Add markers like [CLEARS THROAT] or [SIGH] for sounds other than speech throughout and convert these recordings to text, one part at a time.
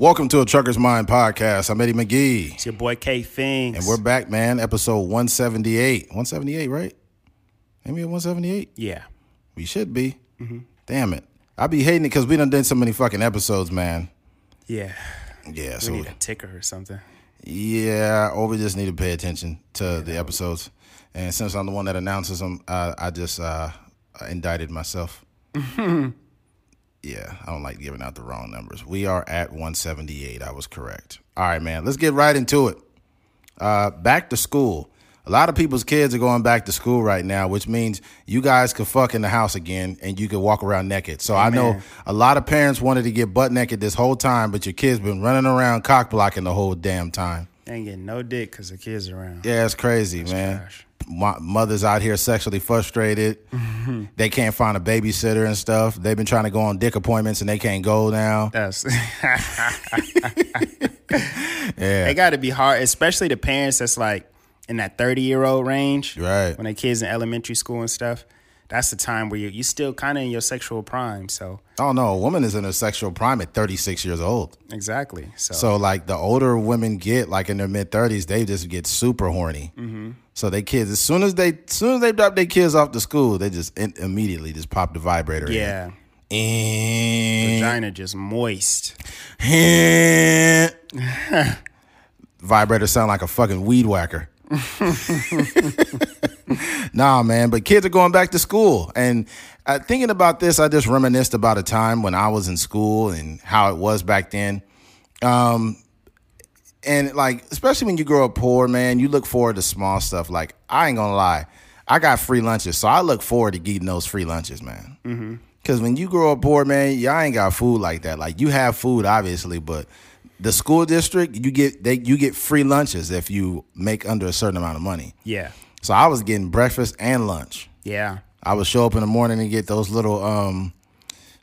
Welcome to a Trucker's Mind podcast. I'm Eddie McGee. It's your boy K Fings. And we're back, man. Episode 178. 178, right? Maybe 178? Yeah. We should be. Damn it. I be hating it because we done done so many fucking episodes, man. Yeah. Yeah, We so need a ticker or something. yeah, or we just need to pay attention to the episodes. And since I'm the one that announces them, uh, I just uh, indicted myself. [LAUGHS] yeah, I don't like giving out the wrong numbers. We are at 178. I was correct. All right, man. Let's get right into it. Uh, back to school. A lot of people's kids are going back to school right now, which means you guys could fuck in the house again and you could walk around naked. So I know a lot of parents wanted to get butt naked this whole time, but your kids been running around cock blocking the whole damn time. Ain't getting no dick because the kids are around. Yeah, it's crazy, man. trash. Mo- Mothers out here sexually frustrated. They can't find a babysitter and stuff. They've been trying to go on dick appointments and they can't go now. That's [LAUGHS] [LAUGHS] Yeah, it got to be hard, especially the parents that's like in that thirty year old range. Right. When their kids in elementary school and stuff. That's the time where you you still kind of in your sexual prime. So Oh no, a woman is in her sexual prime at 36 years old. exactly. So, So like the older women get, like in their mid 30s, they just get super horny. Mm-hmm. So they kids, as soon as they, as soon as they drop their kids off to school, they just in, immediately just pop the vibrator. in. yeah, And vagina just moist. [LAUGHS] Vibrator sound like a fucking weed whacker. [LAUGHS] nah, man, but kids are going back to school. And uh, thinking about this, I just reminisced about a time when I was in school and how it was back then. Um, and like, especially when you grow up poor, man, you look forward to small stuff. Like, I ain't gonna lie, I got free lunches, so I look forward to getting those free lunches, man. Because when you grow up poor, man, y'all ain't got food like that. Like, you have food, obviously, but the school district, you get they you get free lunches if you make under a certain amount of money. Yeah, So I was getting breakfast and lunch. yeah. I would show up in the morning and get those little um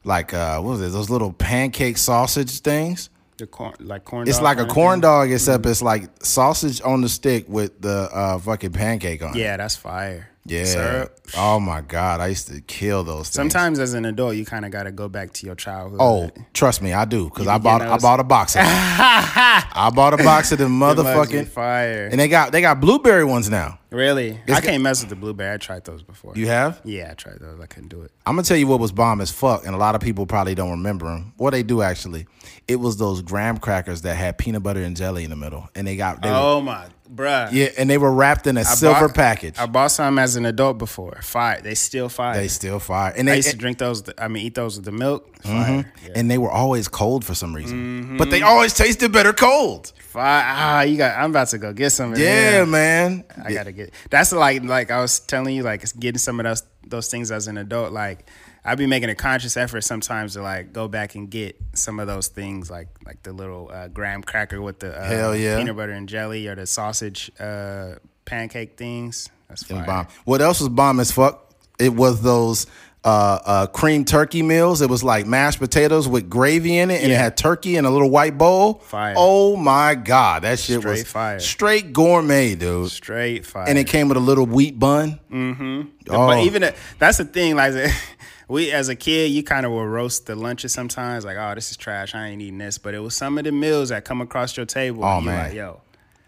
like uh what was it, those little pancake sausage things. The corn, like corn. It's like a corn dog, except it's like sausage on the stick with the uh fucking pancake on it. Yeah, that's fire. Yeah. Syrup. Oh my God. I used to kill those things. Sometimes as an adult, you kind of got to go back to your childhood. Oh, trust me, I do. Because I bought [LAUGHS] I bought a box of them. I bought a box of them motherfucking fire. and they got they got blueberry ones now. really, I can't mess with the blueberry. I tried those before. You have? Yeah, I tried those. I couldn't do it. I'm gonna tell you what was bomb as fuck, and a lot of people probably don't remember them. What they do actually, it was those graham crackers that had peanut butter and jelly in the middle, and they got they were, Oh my, bruh. yeah, and they were wrapped in a I silver bought- package. I bought some as an adult before. Fire. They still fire. they still fire, and I they used to drink those. I mean, eat those with the milk. Fire. Yeah. and they were always cold for some reason, Mm-hmm. but they always tasted better cold. Fire. Ah, you got. I'm about to go get some. Of Yeah, them. man. I gotta get. That's like like I was telling you, like getting some of those those things as an adult. Like I'd be making a conscious effort sometimes to like go back and get some of those things, like like the little uh, graham cracker with the uh, Hell yeah. peanut butter and jelly, or the sausage uh, pancake things. That's fire. bomb. What else was bomb as fuck? It was those uh, uh, cream turkey meals. It was like mashed potatoes with gravy in it, and it had turkey in a little white bowl. Fire. Oh my god, that shit was Straight fire. straight gourmet, dude. Straight fire. And it came with a little wheat bun. Mm-hmm. Oh. But even the, that's the thing, like [LAUGHS] we as a kid, you kind of will roast the lunches sometimes, like, oh, this is trash. I ain't eating this. But it was some of the meals that come across your table. Oh, and man. like, yo,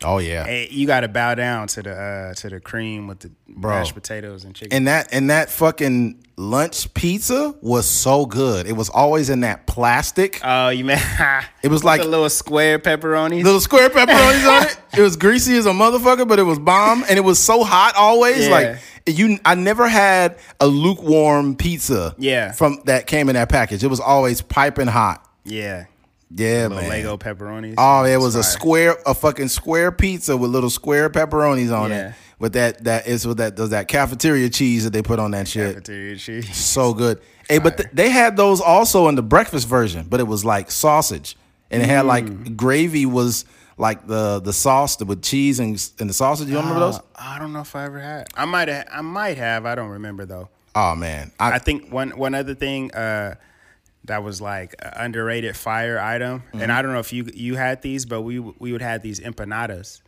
Oh yeah, hey, you got to bow down to the uh, to the cream with the Bro. mashed potatoes and chicken. and that and that fucking lunch pizza was so good. It was always in that plastic. oh, you man, [LAUGHS] It was With like the little square pepperonis. little square [LAUGHS] pepperonis on it. It was greasy as a motherfucker, but it was bomb, and it was so hot always. Yeah. Like you, I never had a lukewarm pizza. Yeah. from that came in that package. It was always piping hot. yeah, Yeah, little man. Lego pepperonis. Oh, it was a square, a fucking square pizza with little square pepperonis on Yeah. it. With that, that is with that does that cafeteria cheese that they put on that shit. Cafeteria cheese. So good. Hey, but th- they had those also in the breakfast version, but it was like sausage, and it had Mm. like gravy was like the the sauce with cheese and and the sausage. You remember those? Uh, I don't know if I ever had. I might have. I might have. I don't remember though. Oh man, I, I think one one other thing uh, that was like underrated fire item, Mm-hmm. and I don't know if you you had these, but we we would have these empanadas,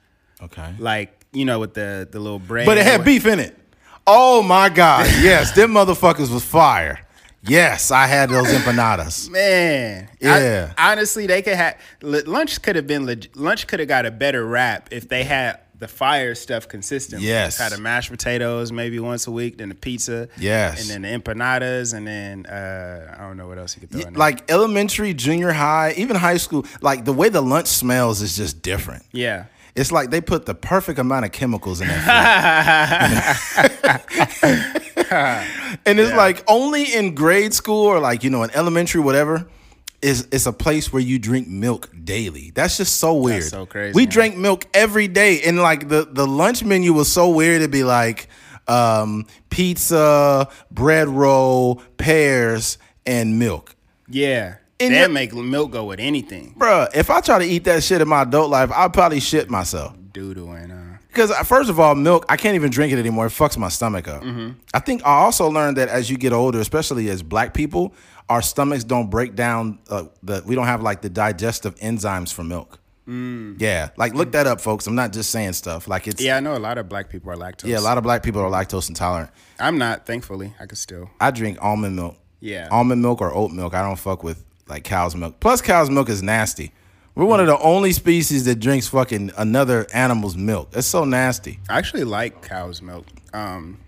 okay, like you know with the the little bread. but it had beef in it. Oh my god, [LAUGHS] yes, them motherfuckers was fire. Yes, I had those empanadas. [LAUGHS] Man, Yeah. I- honestly, they could have lunch. Could have been lunch. Could have got a better rap if they had the fire stuff consistent. Yes. had the mashed potatoes maybe once a week, then the pizza. Yes. and then the empanadas, and then uh, I don't know what else you could throw in. Like elementary, junior high, even high school, like the way the lunch smells is just different. Yeah. It's like they put the perfect amount of chemicals in that food. [LAUGHS] and it's like only in grade school or like, you know, in elementary, whatever, is it's a place where you drink milk daily. That's just so weird. so crazy, We man. drank milk every day. And like the, the lunch menu was so weird. It'd be like um, pizza, bread roll, pears, and milk. Yeah. They your- make milk go with anything. Bruh, if I try to eat that shit in my adult life, I'd probably shit myself. Doodle and uh, Because first of all, milk, I can't even drink it anymore. It fucks my stomach up. I think I also learned that as you get older, especially as black people, our stomachs don't break down. Uh, the we don't have like the digestive enzymes for milk. Yeah, like look that up, folks. I'm not just saying stuff. Like it's yeah, yeah, I know a lot of black people are lactose. Yeah, a lot of black people are lactose intolerant. I'm not. Thankfully, I could still. I drink almond milk. Yeah. almond milk or oat milk. I don't fuck with like cow's milk. Plus, cow's milk is nasty. We're one of the only species that drinks fucking another animal's milk. It's so nasty. I actually like cow's milk. Um,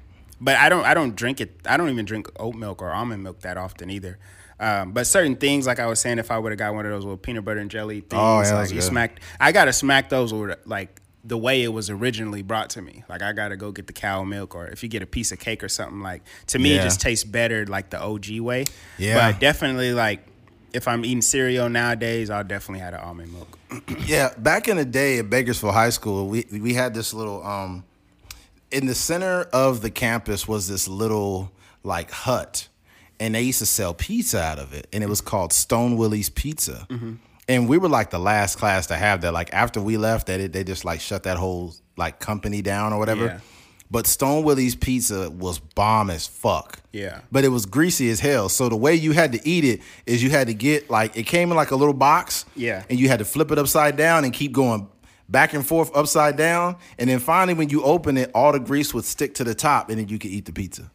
but I don't I don't drink it. I don't even drink oat milk or almond milk that often either. Um, but certain things, like I was saying, if I would have got one of those little peanut butter and jelly things, Oh, yeah, like you good. smacked, I gotta smack those or like the way it was originally brought to me. Like I gotta go get the cow milk, or if you get a piece of cake or something, like to me Yeah. it just tastes better like the OG way. Yeah. But definitely like if I'm eating cereal nowadays, I'll definitely have the almond milk. [CLEARS THROAT] Yeah, back in the day at Bakersfield High School, we we had this little um in the center of the campus was this little like hut and they used to sell pizza out of it and it was called Stone Willie's Pizza. And we were like the last class to have that. Like after we left, that they they just like shut that whole like company down or whatever. Yeah. But Stone Willie's Pizza was bomb as fuck. Yeah. But it was greasy as hell. So the way you had to eat it is you had to get like it came in like a little box. Yeah. And you had to flip it upside down and keep going back and forth upside down. And then finally when you open it, all the grease would stick to the top and then you could eat the pizza.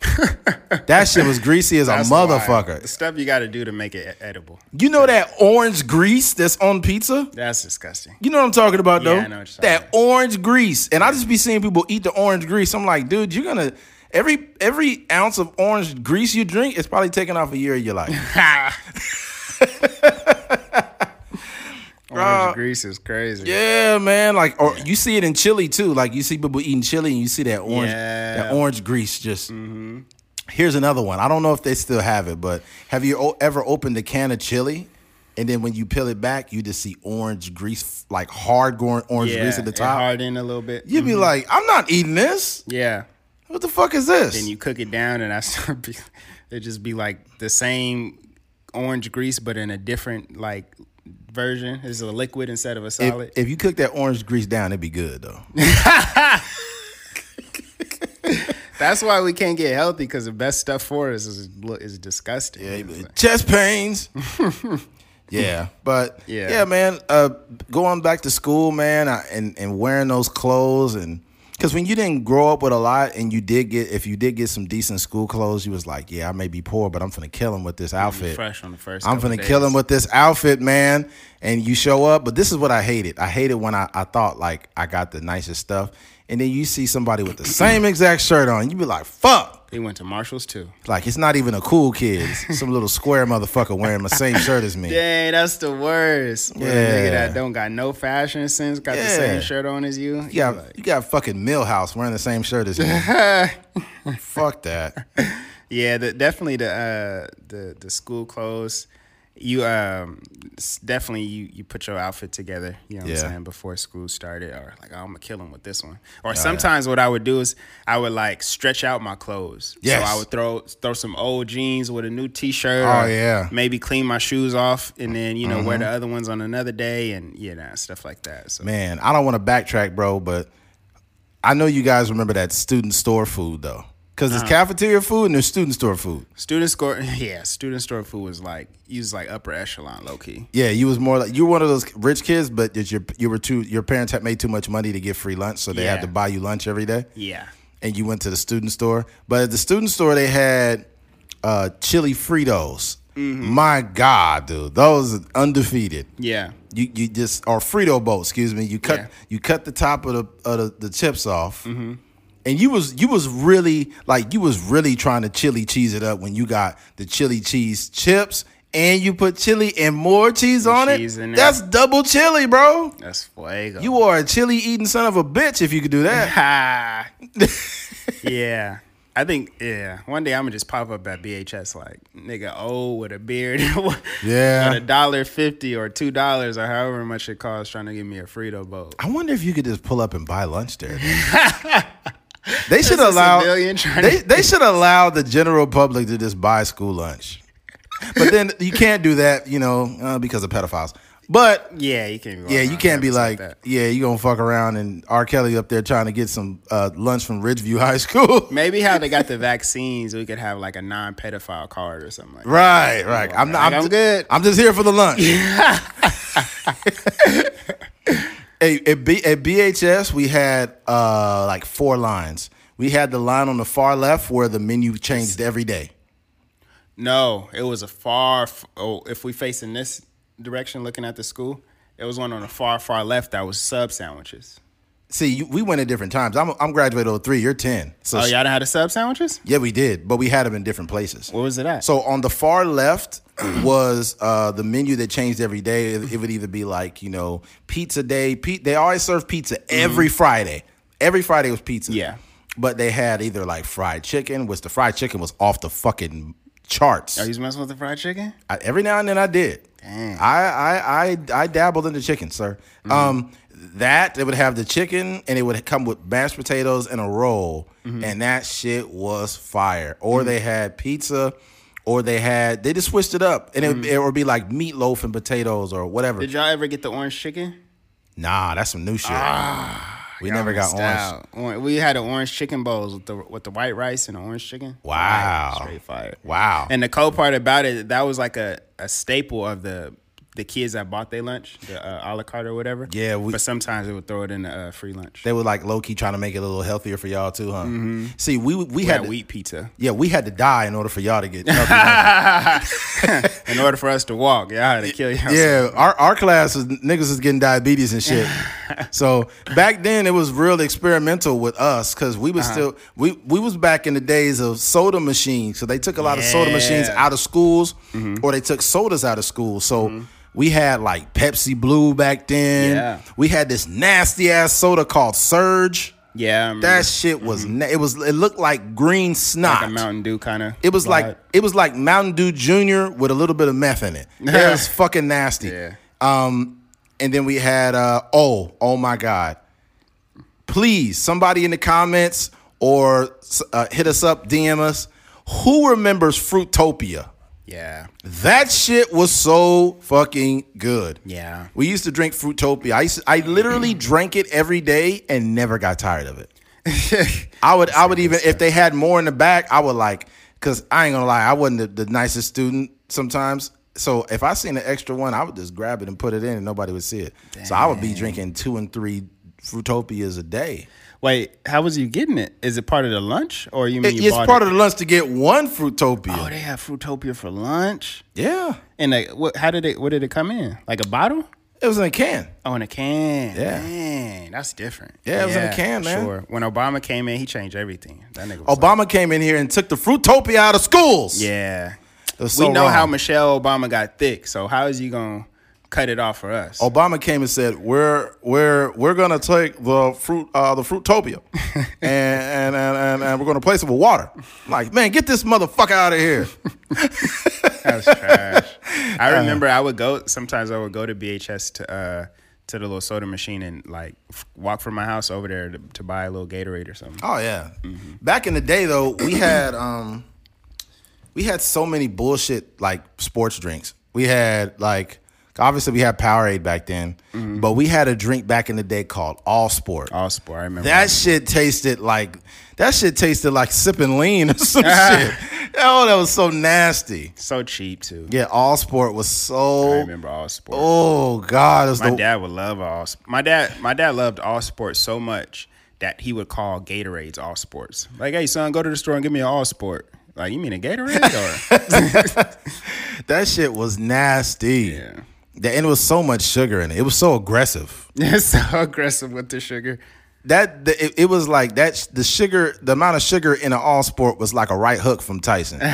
That shit was greasy as a wild. motherfucker. The stuff you got to do to make it edible. You know that orange grease that's on pizza? That's disgusting. You know what I'm talking about, though? Yeah, I know what you're talking that orange grease. And I just be seeing people eat the orange grease. I'm like, dude, you're gonna every every ounce of orange grease you drink is probably taking off a year of your life. [LAUGHS] [LAUGHS] Orange grease is crazy. yeah, man. Like, or you see it in chili too. Like, you see people eating chili, and you see that orange, Yeah. that orange grease. Just mm-hmm. here's another one. I don't know if they still have it, but have you ever opened a can of chili? And then when you peel it back, you just see orange grease, like hard going orange Yeah, grease at the top. harden a little bit. You'd be mm-hmm. like, I'm not eating this. Yeah. What the fuck is this? Then you cook it down, and I start [LAUGHS] be, it just be like the same orange grease, but in a different like version. It's a liquid instead of a solid. if you cook that orange grease down, it'd be good though. [LAUGHS] That's why we can't get healthy because the best stuff for us is is disgusting. Chest pains. [LAUGHS] yeah, but Yeah. yeah, man. Uh, going back to school, man, I, and and wearing those clothes, and because when you didn't grow up with a lot, and you did get, if you did get some decent school clothes, you was like, yeah, I may be poor, but I'm finna kill him with this outfit. fresh on the first. I'm finna days. kill him with this outfit, man. And you show up, but this is what I hated. I hated when I, I thought like I got the nicest stuff, and then you see somebody with the same exact shirt on, you be like, fuck. He went to Marshalls too. Like it's not even a cool kid. [LAUGHS] Some little square motherfucker wearing the same shirt as me. Dang, that's the worst. Yeah. nigga that don't got no fashion sense, got the same shirt on as you. You got like- you got fucking Milhouse wearing the same shirt as me. [LAUGHS] Fuck that. Yeah, the, definitely the uh, the the school clothes. You um definitely you you put your outfit together. You know what Yeah. I'm saying before school started, or like oh, I'm gonna kill him with this one. Or sometimes what I would do is I would like stretch out my clothes. Yes. So I would throw throw some old jeans with a new T-shirt. Oh, yeah. Mm-hmm. Maybe clean my shoes off and then you know wear the other ones on another day and you know stuff like that. So Man, I don't want to backtrack, bro, but I know you guys remember that student store food though. Cause Uh-huh. it's cafeteria food and there's student store food. student store, [LAUGHS] yeah, student store food was like you was like upper echelon, low key. Yeah, you was more like you were one of those rich kids, but your you were too your parents had made too much money to get free lunch, so they had to buy you lunch every day. Yeah. and you went to the student store. But at the student store, they had uh, chili Fritos. Mm-hmm. My God, dude, those are undefeated. Yeah. You you just or Frito boat, excuse me. You cut Yeah. you cut the top of the of the, the chips off, Mm-hmm. And you was you was really like you was really trying to chili cheese it up when you got the chili cheese chips and you put chili and more cheese on cheese it. That's double chili, bro. That's fuego. You are a chili eating son of a bitch if you could do that. Ha. [LAUGHS] [LAUGHS] yeah. I think yeah. One day I'm gonna just pop up at BHS like nigga old with a beard. [LAUGHS] Yeah. At a dollar fifty or two dollars or however much it costs trying to give me a Frito boat. I wonder if you could just pull up and buy lunch there. They should allow they, they [LAUGHS] should allow the general public to just buy school lunch. But then you can't do that, you know, uh, because of pedophiles. But Yeah, you can't. Be yeah, you can't be like, yeah, you gonna fuck around and R. Kelly up there trying to get some uh, lunch from Ridgeview High School. [LAUGHS] Maybe how they got the vaccines, we could have like a non-pedophile card or something like that. right, right. I'm, Like, I'm, I'm good. I'm just here for the lunch. [LAUGHS] Hey, at, B, at BHS, we had uh, like four lines. We had the line on the far left where the menu changed every day. No, it was a far. f- Oh, if we face in this direction, looking at the school, it was one on the far, far left that was sub sandwiches. See, you, we went at different times. I'm, I'm graduated 03, you're 10. So Oh, y'all done had the sub sandwiches? yeah, we did, but we had them in different places. Where was it at? So on the far left [CLEARS THROAT] was uh, the menu that changed every day. It, it would either be like you know pizza day. Pe- they always serve pizza every Friday. Every Friday was pizza. Mm-hmm. Yeah. but they had either like fried chicken, which the fried chicken was off the fucking charts. Are you messing with the fried chicken? I, every now and then I did. Dang. I, I I I dabbled in the chicken, sir. Um, that it would have the chicken and it would come with mashed potatoes and a roll, mm-hmm. and that shit was fire. Or mm-hmm. they had pizza, or they had they just switched it up, and it, would, mm-hmm. it would be like meatloaf and potatoes or whatever. Did y'all ever get the orange chicken? nah, that's some new shit. Ah, we never got orange. out. We had the orange chicken bowls with the with the white rice and the orange chicken. Wow. Fire, straight fire. Wow. And the cool part about it, that was like a, a staple of the the kids that bought their lunch, the uh, a la carte or whatever. Yeah, we- but sometimes they would throw it in the uh, free lunch. they were like low key trying to make it a little healthier for y'all too, huh? See, we we we had had to- wheat pizza. yeah, we had to die in order for y'all to get. [LAUGHS] [LAUGHS] In order for us to walk, y'all had to kill y'all. Yeah, our our class was niggas is getting diabetes and shit. [LAUGHS] so back then it was real experimental with us because we Uh-huh. was still we we was back in the days of soda machines. So they took a lot of soda machines Mm-hmm. out of schools, or they took sodas out of schools. So. We had like Pepsi Blue back then. Yeah. We had this nasty ass soda called Surge. yeah. That shit was na- it was it looked like green snot. Mm-hmm. like a Mountain Dew kind of. It was like it was like Mountain Dew Junior with a little bit of meth in it. It was [LAUGHS] fucking nasty. Yeah. Um, and then we had uh oh oh my god. Please, somebody in the comments or uh, hit us up, DM us. Who remembers Fruitopia? Yeah, That shit was so fucking good. yeah. We used to drink Fruitopia. I used to, I literally drank it every day and never got tired of it. [LAUGHS] I would I would even if they had more in the back, I would like because I ain't gonna lie, I wasn't the, the nicest student sometimes. So if I seen an extra one, I would just grab it and put it in, and nobody would see it. So I would be drinking two and three Fruitopias a day. Wait, how was you getting it? Is it part of the lunch, or you mean It- you it's part it? of the lunch to get one Fruitopia. Oh, they have Fruitopia for lunch. yeah, And like, what? How did it? What did it come in? Like a bottle? it was in a can. Oh, in a can. Yeah. Dang, that's different. Yeah, it was in a can, man. Sure. When Obama came in, he changed everything. That nigga. Was Obama came in here and took the Fruitopia out of schools. yeah. Was we know wrong. how Michelle Obama got thick. So how is he gonna cut it off for us? Obama came and said, "We're we're we're gonna take the fruit uh, the fruitopia, [LAUGHS] and, and and and and we're gonna place it with water." I'm like, man, get this motherfucker out of here. [LAUGHS] That's trash. [LAUGHS] I remember I would go. Sometimes I would go to BHS to uh to the little soda machine and like f- walk from my house over there to, to buy a little Gatorade or something. Oh yeah. Back in the day though, we had um we had so many bullshit like sports drinks. We had like obviously we had Powerade back then, mm-hmm. but we had a drink back in the day called All Sport. All sport. I remember That shit tasted like that shit tasted like sipping lean or some [LAUGHS] shit. Oh, that was so nasty. so cheap too. Yeah, All Sport was I so. remember all sport. Oh God, My the, dad would love all. My dad, my dad loved all Sport so much that he would call Gatorades all sports. Like, hey son, go to the store and give me an all sport. Like you mean a Gatorade or? [LAUGHS] That shit was nasty. yeah. That- And it was so much sugar in it. It was so aggressive. [LAUGHS] It's so aggressive with the sugar. That the, it, it was like that. The sugar, the amount of sugar in an all sport was like a right hook from Tyson. [LAUGHS]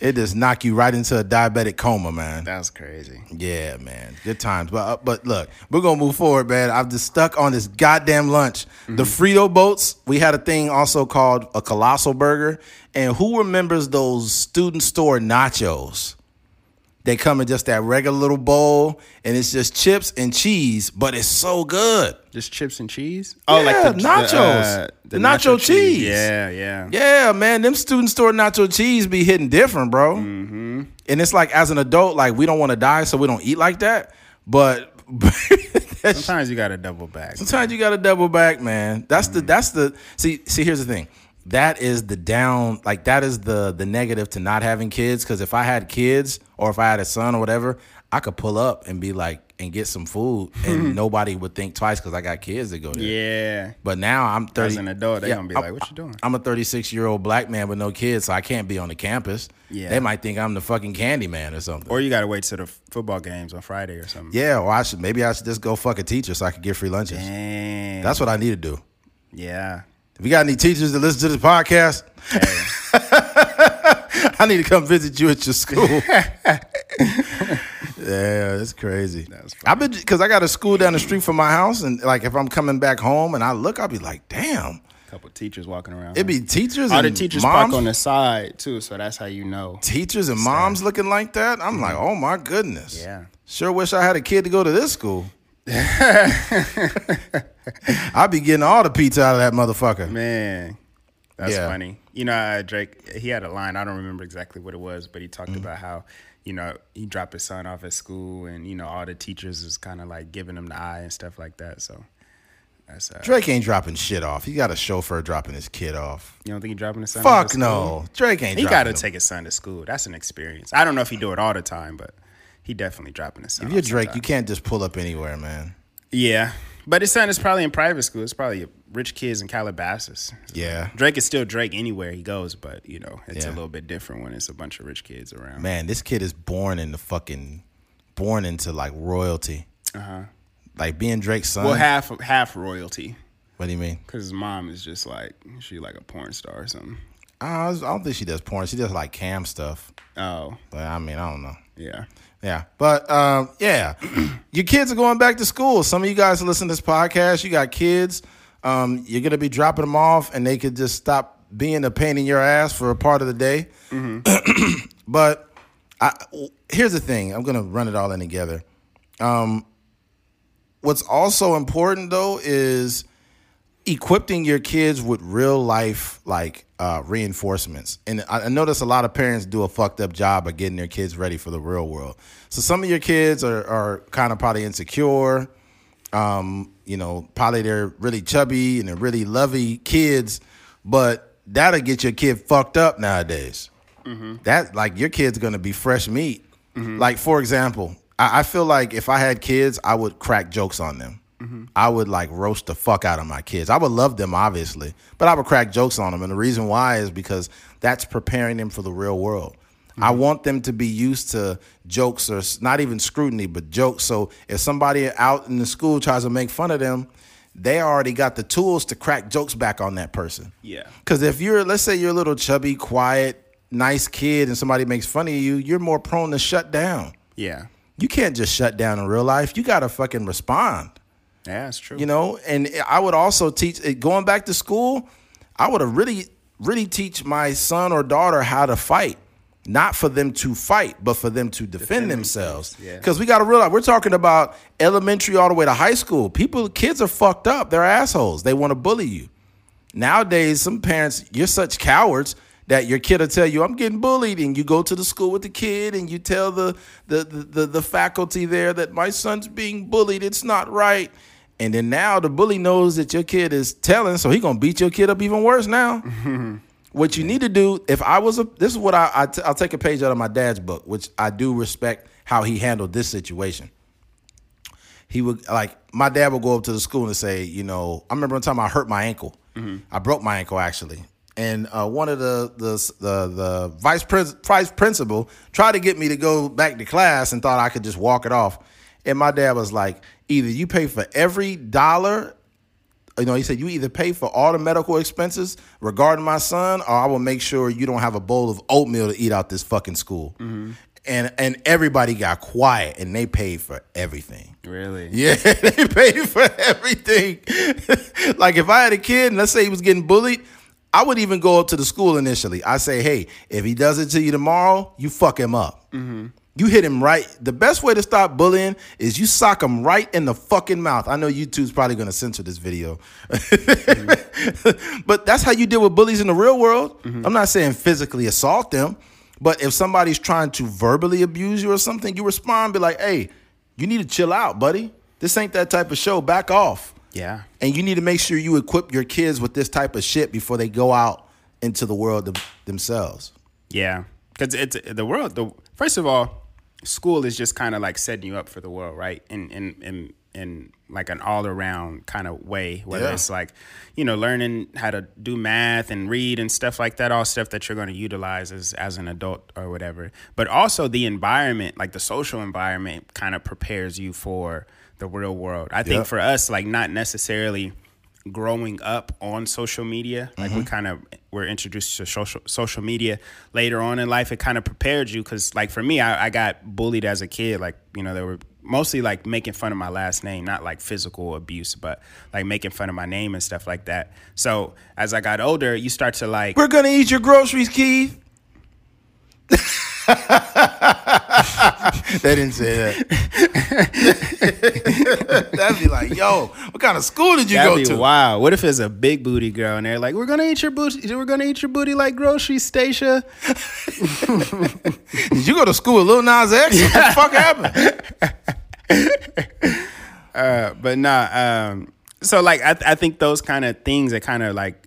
it just knock you right into a diabetic coma, man. That was crazy. Yeah, man, good times. But uh, but look, we're gonna move forward, man. I'm just stuck on this goddamn lunch. The Frito boats. We had a thing also called a colossal burger. And who remembers those student store nachos? They come in just that regular little bowl, and it's just chips and cheese, but it's so good. Just chips and cheese. Oh, yeah, like the nachos. The nacho cheese. Yeah, yeah. Yeah, man, them student store nacho cheese be hitting different, bro. Mm-hmm. And it's like as an adult, like we don't want to die, so we don't eat like that. But [LAUGHS] Sometimes you got to double back. Sometimes you got to double back, man. That's the that's the see see. Here's the thing. That is the down like that is the the negative to not having kids. Because if I had kids or if I had a son or whatever, I could pull up and be like and get some food, [LAUGHS] and nobody would think twice because I got kids to go there. Yeah. But now I'm 30. As an adult, they Yeah, gonna be I'm- like, "What you doing?" I'm a 36 year old black man with no kids, so I can't be on the campus. Yeah. They might think I'm the fucking candy man or something. Or you got to wait till the football games on Friday or something. yeah, or I should maybe I should just go fuck a teacher so I could get free lunches. Dang. That's what I need to do. yeah. If you got any teachers that listen to this podcast, Hey, [LAUGHS] I need to come visit you at your school. [LAUGHS] yeah, it's crazy. That's. I've been because I got a school down the street from my house, and like if I'm coming back home and I look, I'll be like, damn, couple teachers walking around. It'd be teachers all the teachers moms, park on the side too, so that's how you know. teachers and moms looking like that. I'm like, mm-hmm. oh my goodness. Yeah. Sure wish I had a kid to go to this school. [LAUGHS] I'd be getting all the pizza out of that motherfucker. Man, that's Yeah. funny. You know, uh, Drake, he had a line. I don't remember exactly what it was, but he talked Mm-hmm. about how, you know, he dropped his son off at school and, you know, all the teachers is kind of like giving him the eye and stuff like that. So that's, uh, Drake ain't dropping shit off. He got a chauffeur dropping his kid off. you don't think he dropping his son off Fuck no. Drake ain't He got to take his son to school. That's an experience. I don't know if he do it all the time, but he definitely dropping his son If you're Drake, you can't just pull up anywhere, man. Yeah. But his son is probably in private school. It's probably rich kids in Calabasas. Yeah. Drake is still Drake anywhere he goes, but you know, it's Yeah. a little bit different when it's a bunch of rich kids around. Man, this kid is born in the fucking born into like royalty. Uh-huh. Like being Drake's son. Well, half half royalty what do you mean? because his mom is just like she like a porn star or something. I was- I don't think she does porn. She does like cam stuff. Oh, But I mean, I don't know. yeah. Yeah. But um, yeah. [CLEARS THROAT] Your kids are going back to school. Some of you guys listen to this podcast, you got kids. Um, you're gonna be dropping them off and they could just stop being a pain in your ass for a part of the day. [CLEARS THROAT] but I, here's the thing. I'm gonna run it all in together. Um, what's also important though is equipping your kids with real life like uh, reinforcements. And I, I notice a lot of parents do a fucked up job of getting their kids ready for the real world. So some of your kids are, are kind of probably insecure. Um, you know, probably they're really chubby and they're really lovey kids, but that'll get your kid fucked up nowadays. That like your kid's gonna be fresh meat. Like for example, I, I feel like if I had kids, I would crack jokes on them. Mm-hmm. I would like roast the fuck out of my kids. I would love them obviously, but I would crack jokes on them, and the reason why is because that's preparing them for the real world. I mm-hmm. want them to be used to jokes or not even scrutiny, but jokes. So if somebody out in the school tries to make fun of them, they already got the tools to crack jokes back on that person. Yeah. Because if you're, let's say you're a little chubby, quiet, nice kid, and somebody makes fun of you, you're more prone to shut down. Yeah. You can't just shut down in real life. You got to fucking respond. Yeah, that's true. You know, and I would also teach eh, going back to school. I would have really, really teach my son or daughter how to fight, not for them to fight, but for them to defend, themselves. themselves, yeah. Because we got to realize we're talking about elementary all the way to high school. People, kids are fucked up. They're assholes. They want to bully you. Nowadays, some parents, you're such cowards that your kid will tell you, I'm getting bullied, and you go to the school with the kid and you tell the the the, the, the faculty there that my son's being bullied. It's not right. And then now the bully knows that your kid is telling, so he gonna beat your kid up even worse now. [LAUGHS] what you need to do, if I was a, this is what I, I t- I'll take a page out of my dad's book, which I do respect how he handled this situation he would like my dad would go up to the school and say, you know, I remember one time I hurt my ankle. I broke my ankle actually, and uh, one of the the the, the vice pres- vice principal tried to get me to go back to class and thought I could just walk it off. And my dad was like, either you pay for every dollar, you know, he said you either pay for all the medical expenses regarding my son, or I will make sure you don't have a bowl of oatmeal to eat out this fucking school. Mm-hmm. And and everybody got quiet and they paid for everything. Really? [LAUGHS] Yeah, they paid for everything. [LAUGHS] like if I had a kid and let's say he was getting bullied, I would even go up to the school initially. I say, hey, if he does it to you tomorrow, you fuck him up. Mm-hmm. You hit him right. The best way to stop bullying is you sock him right in the fucking mouth. I know YouTube's probably gonna censor this video, [LAUGHS] but that's how you deal with bullies in the real world. Mm-hmm. I'm not saying physically assault them, but if somebody's trying to verbally abuse you or something, you respond, be like, hey, you need to chill out, buddy. This ain't that type of show. Back off. Yeah. And you need to make sure you equip your kids with this type of shit before they go out into the world themselves. Yeah, because it's the world. The first of all, school is just kind of like setting you up for the world, right? And in in in like an all around kind of way. Whether Yeah. it's like, you know, learning how to do math and read and stuff like that, all stuff that you're going to utilize as as an adult or whatever. But also the environment, like the social environment, kind of prepares you for the real world. I think for us, like not necessarily growing up on social media like we mm-hmm. kind of were introduced to social social media later on in life. It kind of prepared you because like for me I, I got bullied as a kid like you know they were mostly like making fun of my last name not like physical abuse but like making fun of my name and stuff like that. So as i got older you start to like We're gonna eat your groceries, Keith. [LAUGHS] they didn't say that. [LAUGHS] That'd be like, yo, what kind of school did you That'd go be to? Wow. What if it's a big booty girl and they're like, "We're gonna eat your booty. We're gonna eat your booty like groceries, Stacia." [LAUGHS] Did you go to school with Lil Nas X? What the fuck happened? Uh, but nah. Um, so like I, I think those kind of things that kind of like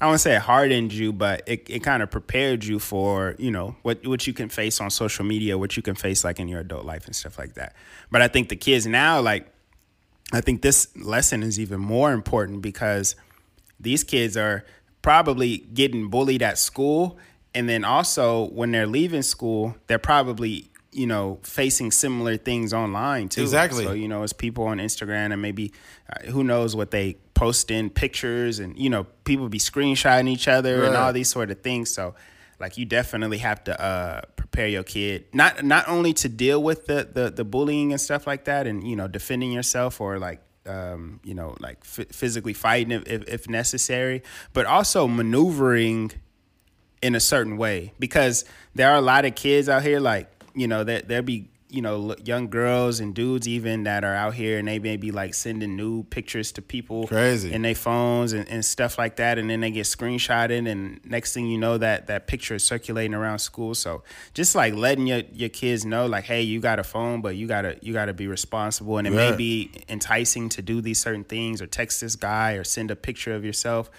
I don't say it hardened you, but it, it kind of prepared you for you know what what you can face on social media, what you can face like in your adult life and stuff like that. But I think the kids now like I think this lesson is even more important because these kids are probably getting bullied at school. And then also when they're leaving school, they're probably, you know, facing similar things online too. Exactly. So, you know, it's people on Instagram and maybe uh, who knows what they post in pictures and, you know, people be screenshotting each other and all these sort of things. So, like you definitely have to uh, prepare your kid not not only to deal with the, the the bullying and stuff like that, and you know defending yourself or like um, you know like f- physically fighting if, if, if necessary, but also maneuvering in a certain way because there are a lot of kids out here like you know there there be you know young girls and dudes even that are out here and they may be like sending nude pictures to people Crazy. in their phones and, and stuff like that and then they get screenshotted and next thing you know that that picture is circulating around school. So just like letting your, your kids know like hey you got a phone but you gotta you gotta be responsible and it may be enticing to do these certain things or text this guy or send a picture of yourself.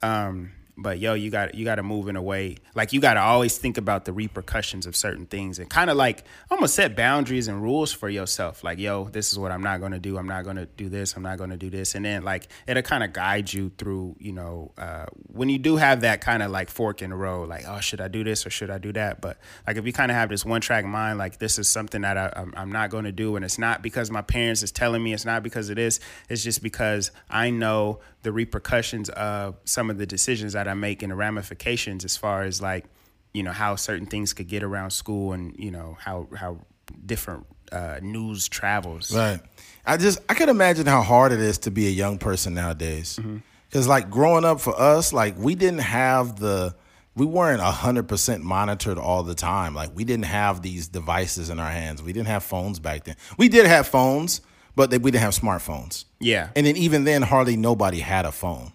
Um but yo you got you got to move in a way. Like you got to always think about the repercussions of certain things and kind of like almost set boundaries and rules for yourself. Like yo this is what i'm not to do. I'm not to do this. I'm not to do this. And then like it'll kind of guide you through you know uh, when you do have that kind of like fork in the road like oh should i do this or should i do that? But like if you kind of have this one track mind like this is something that I, I'm, I'm not to do and it's not because my parents is telling me it's not because it is it's just because i know the repercussions of some of the decisions that I make and the ramifications as far as like, you know, how certain things could get around school and, you know, how how different uh, news travels. Right. I just I can imagine how hard it is to be a young person nowadays. Mm-hmm. Because like growing up for us, like we didn't have the we weren't hundred percent monitored all the time. Like we didn't have these devices in our hands. We didn't have phones back then. We did have phones, but they, we didn't have smartphones. Yeah. And then even then, hardly nobody had a phone.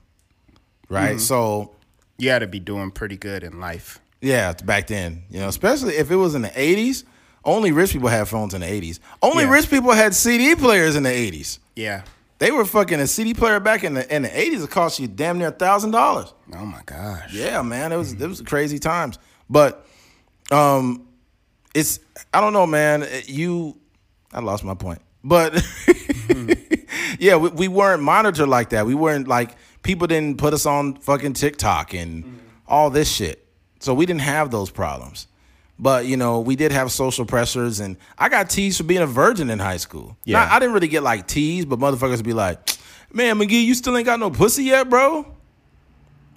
Right. So You got to be doing pretty good in life. yeah, back then, you know, especially if it was in the eighties. Only rich people had phones in the eighties. Only Yeah. rich people had CD players in the eighties. Yeah. They were fucking a CD player back in the in the eighties. It cost you damn near a thousand dollars. Oh my gosh. Yeah, man, it was it was crazy times. But um, it's I don't know, man. You, I lost my point. But mm-hmm. [LAUGHS] yeah, we, we weren't monitored like that. We weren't like people didn't put us on fucking TikTok and mm-hmm. all this shit. So we didn't have those problems. But you know, we did have social pressures, and I got teased for being a virgin in high school. Yeah. Not- I didn't really get like teased, but motherfuckers would be like, "Man, McGee, you still ain't got no pussy yet, bro."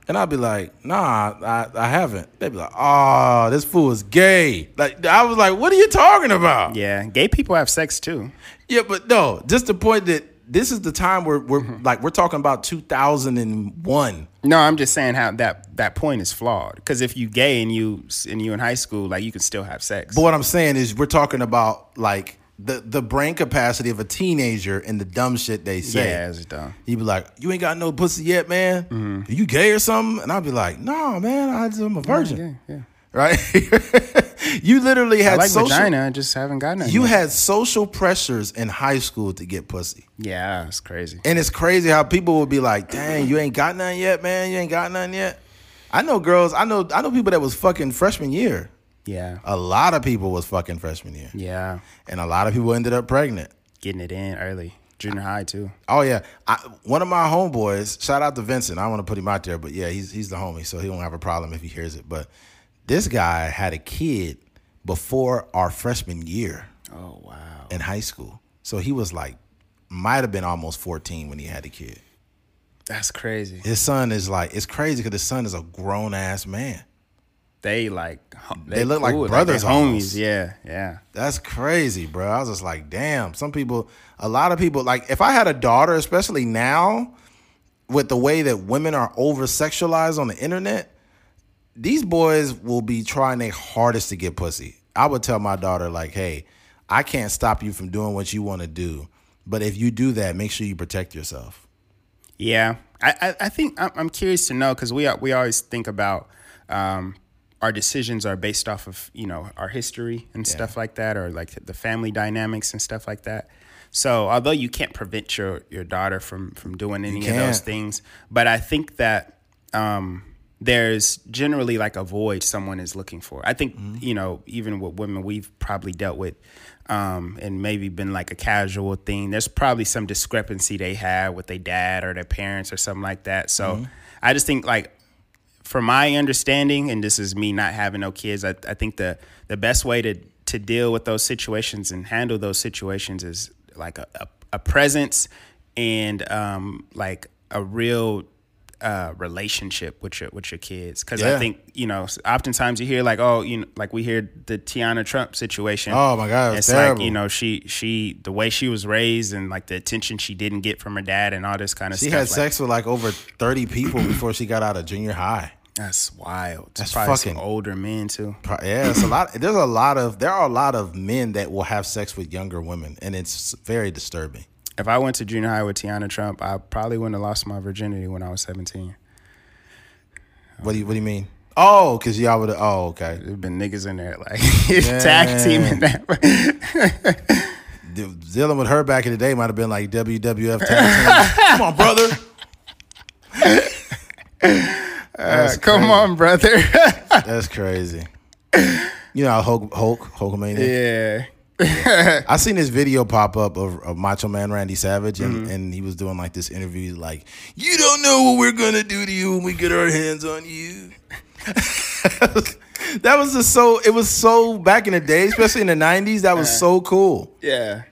And I'd be like, "Nah, I, I haven't." They'd be like, "Oh, this fool is gay." Like I was like, "What are you talking about?" Yeah, gay people have sex too. Yeah, but no, just the point that this is the time where we're like we're talking about 2001. No, I'm just saying how that that point is flawed. Because if you gay and you and you in high school, like you can still have sex. But what I'm saying is we're talking about like the the brain capacity of a teenager and the dumb shit they say. yeah, it's dumb. He'd be like, "You ain't got no pussy yet, man. Mm-hmm. Are you gay or something?" And I'd be like, "No, man. I just, I'm a virgin." Yeah, yeah. Right? [LAUGHS] you literally had I like social. vagina. I just haven't gotten it. You yet. had social pressures in high school to get pussy. Yeah, it's crazy. And it's crazy how people would be like, "Dang, you ain't got none yet, man. You ain't got none yet." I know girls. I know. I know people that was fucking freshman year. Yeah, A lot of people was fucking freshman year, yeah. and a lot of people ended up pregnant. Getting it in early. Junior high too. Oh yeah, I, one of my homeboys. Shout out to Vincent. I want to put him out there, but yeah, he's he's the homie, so he won't have a problem if he hears it. But this guy had a kid before our freshman year Oh wow. in high school, so he was like, might have been almost fourteen when he had a kid. That's crazy. His son is like, it's crazy because his son is a grown ass man. They like ho- They look like cool, brothers they almost. homies. Yeah, yeah. That's crazy, bro. I was just like, damn. Some people, a lot of people, like if I had a daughter, especially now, with the way that women are over sexualized on the internet, these boys will be trying their hardest to get pussy. I would tell my daughter, like, hey, I can't stop you from doing what you want to do. But if you do that, make sure you protect yourself. Yeah, I, I, I think I'm, curious to know because we we always think about um, our decisions are based off of you know our history and stuff like that, or like the family dynamics and stuff like that. So although you can't prevent your your daughter from from doing any of those things, but I think that um, there's generally like a void someone is looking for. I think you know even with women we've probably dealt with. Um, and maybe been like a casual thing. There's probably some discrepancy they have with their dad or their parents or something like that. So I just think like from my understanding, and this is me not having no kids, I, I think the the best way to to deal with those situations and handle those situations is like a, a, a presence and um, like a real uh, relationship with your with your kids. Because Yeah. I think you know, oftentimes you hear like, oh, you know, like we hear the Tiana Trump situation. Oh, my God, it's it's like you know, she she the way she was raised and like the attention she didn't get from her dad and all this kind of She stuff. She had like, sex with like over 30 people before she got out of junior high. That's wild. That's Probably fucking- some older men too. Pro- Yeah, it's a lot. There's a lot of there are a lot of men that will have sex with younger women, and it's very disturbing. If I went to junior high with Tiana Trump, I probably wouldn't have lost my virginity when I was 17. What do you What do you mean? Oh, because y'all would. Have oh, okay. There's been niggas in there like [LAUGHS] tag teaming that. [LAUGHS] Dealing with her back in the day might have been like WWF tag team. Come on, brother. [LAUGHS] Uh, come on, brother. That's crazy. You know how Hulk Hulk Hulkamania. yeah. [LAUGHS] I seen this video pop up of, of Macho Man Randy Savage, and, Mm-hmm. and he was doing like this interview, like, "You don't know what we're gonna do to you when we get our hands on you." [LAUGHS] that was just so. It was so back in the day, especially in the '90s. That was so cool. Yeah.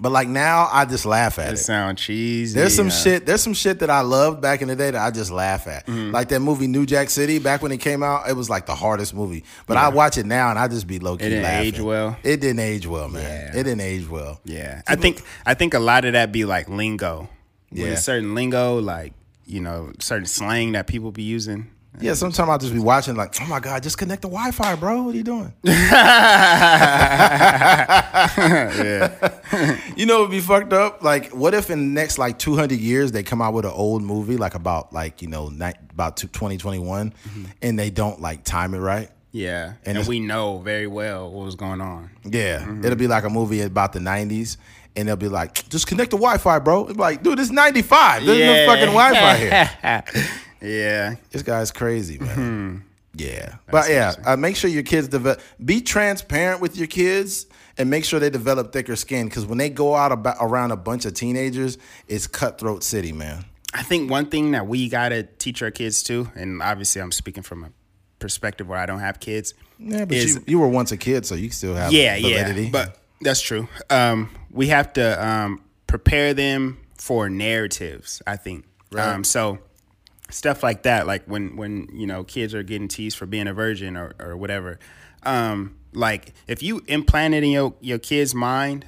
But like now, I just laugh at It it. sound cheesy. There's some uh, shit. There's some shit that I loved back in the day that I just laugh at. Mm-hmm. Like that movie New Jack City. Back when it came out, it was like the hardest movie. But I watch it now and I just be low key It didn't laughing. age well? It didn't age well, man. Yeah. It didn't age well. Yeah. I think I think a lot of that be like lingo. Yeah. certain lingo, like, you know, certain slang that people be using. Yeah, sometimes I'll just be watching like, oh my God, just connect the Wi-Fi, bro. What are you doing? [LAUGHS] yeah. [LAUGHS] You know what would be fucked up? Like, what if in the next like 200 years they come out with an old movie like about like, you know, ni- about 2021 mm-hmm. and they don't like time it right? Yeah. And And, we know very well what was going on. Yeah, mm-hmm. it'll be like a movie about the '90s, and they'll be like, "Just connect the Wi-Fi, bro." It's like, dude, it's '95. There's no fucking Wi-Fi here. [LAUGHS] yeah. This guy's crazy, man. Yeah, but yeah, uh, make sure your kids develop. Be transparent with your kids, and make sure they develop thicker skin. Because when they go out about, around a bunch of teenagers, it's cutthroat city, man. I think one thing that we gotta teach our kids too, and obviously I'm speaking from a perspective where I don't have kids. Yeah, but is- you, you were once a kid, so you still have yeah, validity. yeah, but that's true. Um, we have to um, prepare them for narratives. I think. Um, so stuff like that, like when when you know kids are getting teased for being a virgin or or whatever. Um, like if you implant it in your your kid's mind,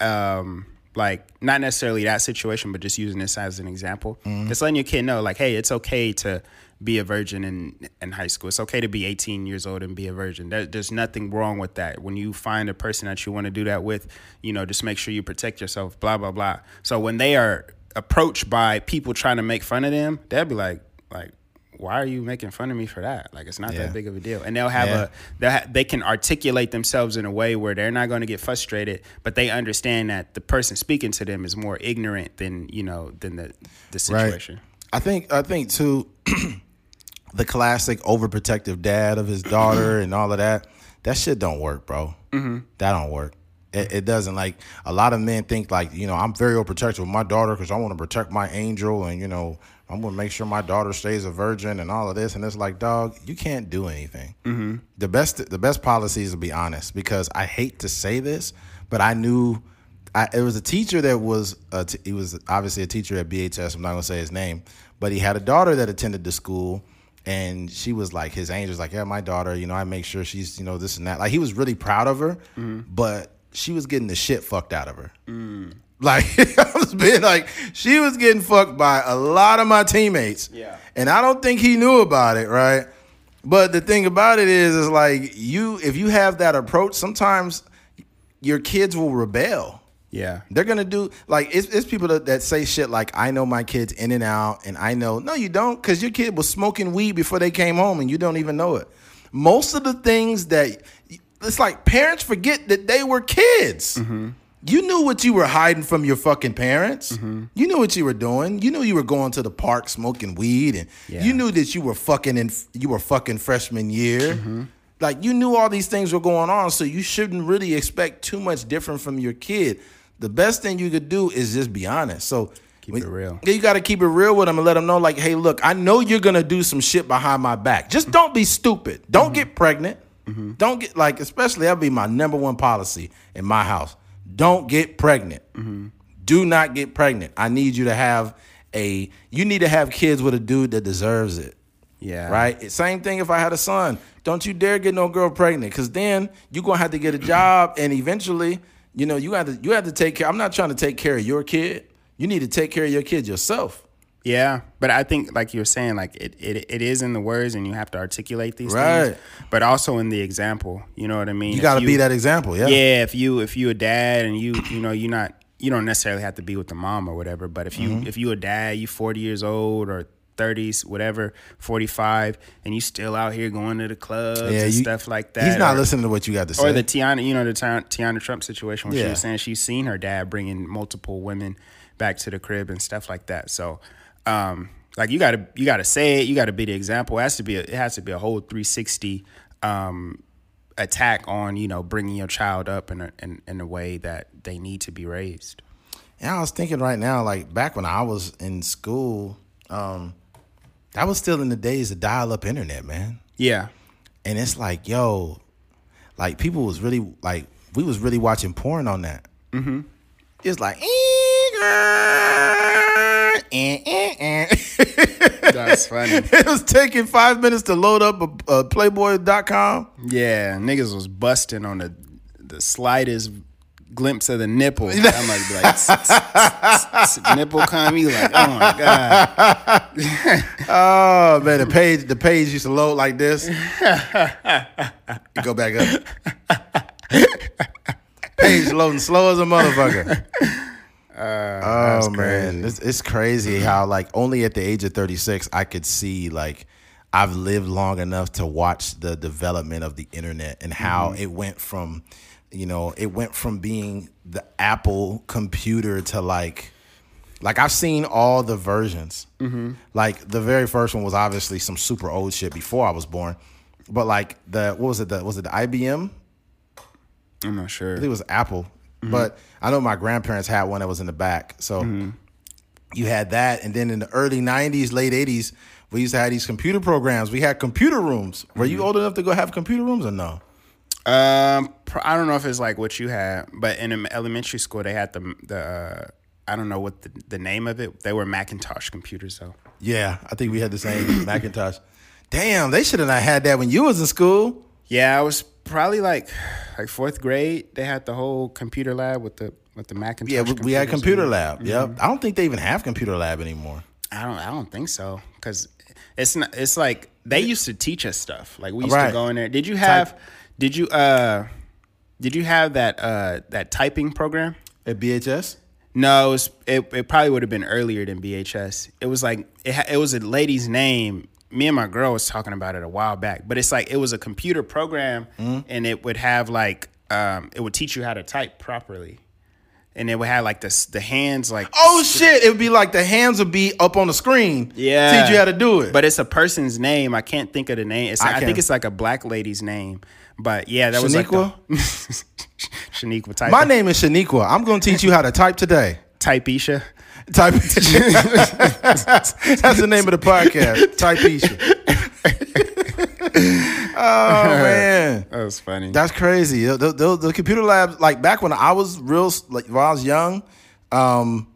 um, like not necessarily that situation, but just using this as an example, just letting your kid know, like, hey, it's okay to be a virgin in in high school. It's okay to be 18 years old and be a virgin. There, there's nothing wrong with that. When you find a person that you want to do that with, you know, just make sure you protect yourself. Blah blah blah. So when they are approached by people trying to make fun of them, they'll be like, like. Why are you making fun of me for that? Like it's not Yeah. that big of a deal, and they'll have Yeah. a they ha- they can articulate themselves in a way where they're not going to get frustrated, but they understand that the person speaking to them is more ignorant than you know than the the situation. I think I think too [CLEARS THROAT] the classic overprotective dad of his daughter [CLEARS THROAT] and all of that. That shit don't work, bro. Mm-hmm. That don't work. It, it doesn't like a lot of men think like you know I'm very overprotective with my daughter because I want to protect my angel and you know I'm gonna make sure my daughter stays a virgin and all of this and it's like dog you can't do anything. Mm-hmm. The best the best policy is to be honest because I hate to say this but I knew I, it was a teacher that was a t- he was obviously a teacher at BHS. I'm not gonna say his name, but he had a daughter that attended the school, and she was like his angel. was like, yeah, my daughter. You know, I make sure she's you know this and that. Like he was really proud of her, but she was getting the shit fucked out of her. Like [LAUGHS] I was being like she was getting fucked by a lot of my teammates. Yeah. and I don't think he knew about it, right? But the thing about it is, is like you if you have that approach, sometimes your kids will rebel. Yeah, They're gonna do like it's, it's people that, that say shit like I know my kids in and out, and I know no, you don't, because your kid was smoking weed before they came home, and you don't even know it. Most of the things that it's like parents forget that they were kids. Mm-hmm. You knew what you were hiding from your fucking parents. Mm-hmm. You knew what you were doing. You knew you were going to the park smoking weed, and Yeah. you knew that you were fucking in you were fucking freshman year. Mm-hmm. Like you knew all these things were going on, so you shouldn't really expect too much different from your kid. The best thing you could do is just be honest. So Keep it real. You got to keep it real with them and let them know, like, hey, look, I know you're gonna do some shit behind my back. Just [LAUGHS] don't be stupid. Don't get pregnant. Mm-hmm. Don't get like, especially that'd be my number one policy in my house. Don't get pregnant. Mm-hmm. Do not get pregnant. I need you to have a. You need to have kids with a dude that deserves it. yeah, Right? Same thing if I had a son. Don't you dare get no girl pregnant, because then you're gonna have to get a job, [CLEARS THROAT] and eventually, you know, you have to you have to take care. I'm not trying to take care of your kid. You need to take care of your kid yourself. Yeah, but I think like you're saying, like it, it it is in the words, and you have to articulate these Right. things, but also in the example. You know what I mean? You got to be that example. Yeah. yeah if you if you a dad and you you know you're not you don't necessarily have to be with the mom or whatever but if you Mm-hmm. if you a dad you 40 years old or 30s whatever 45 and you still out here going to the clubs and you- stuff like that He's not or, listening to what you got to say. or the Tiana you know the Tiana, Tiana Trump situation where she was saying she's seen her dad bringing multiple women back to the crib and stuff like that so um like you got to you got to say it you got to be the example it has to be a, it has to be a whole 360 um attack on you know bringing your child up in a, in, in a way that they need to be raised Yeah, I was thinking right now, like back when I was in school, um, that was still in the days of dial-up internet, man. yeah And it's like, yo, like people was really like we was really watching porn on that. Mm-hmm. It's like, eh, eh, eh. that's funny [LAUGHS] it was taking five minutes to load up a, a Playboy.com. yeah niggas was busting on the the slightest glimpse of the nipple I might be like you like oh my god [LAUGHS] Oh man, the page the page used to load like this. [LAUGHS] Go back up. page loading slow as a motherfucker. Uh, oh man, it's, it's crazy how like only at the age of 36 I could see like I've lived long enough to watch the development of the internet and how mm-hmm. it went from you know, it went from being the Apple computer to like like I've seen all the versions. Mm-hmm. Like the very first one was obviously some super old shit before I was born. But like the what was it? The was it the IBM? I'm not sure I think it was Apple. But I know my grandparents had one that was in the back. So you had that, and then in the early '90s, late '80s, we used to have these computer programs. We had computer rooms. Were you old enough to go have computer rooms or no? Um, I don't know if it's like what you had, but in em- elementary school they had the the uh, I don't know what the, the name of it. They were Macintosh computers though. Yeah, I think we had the same [COUGHS] Macintosh. Damn, they should have not had that when you was in school. Yeah, I was probably like like fourth grade. They had the whole computer lab with the with the Macintosh. Yeah, we, we had computer lab. Yep. I don't think they even have computer lab anymore. I don't. I don't think so because it's not. It's like they used to teach us stuff. Like we used Right. to go in there. Did you have? Did you uh? Did you have that uh that typing program? At BHS? No, it, was, it, it probably would have been earlier than BHS. It was like it, it was a lady's name. Me and my girl was talking about it a while back, but it's like it was a computer program, and it would have like um, it would teach you how to type properly, and it would have like this the hands like Oh shit! It would be like the hands would be up on the screen. yeah teach you how to do it. But it's a person's name. I can't think of the name. It's, I I, think it's like a black lady's name. But yeah, that was like Shaniqua? the, [LAUGHS] Shaniqua type My name is Shaniqua. I'm going to teach you how to type today. Typeisha. Type. [LAUGHS] That's the name of the podcast. Typeisha. [LAUGHS] oh man. That was funny. That's crazy. The, the, the- computer labs, like back when I was real, like when I was young, um,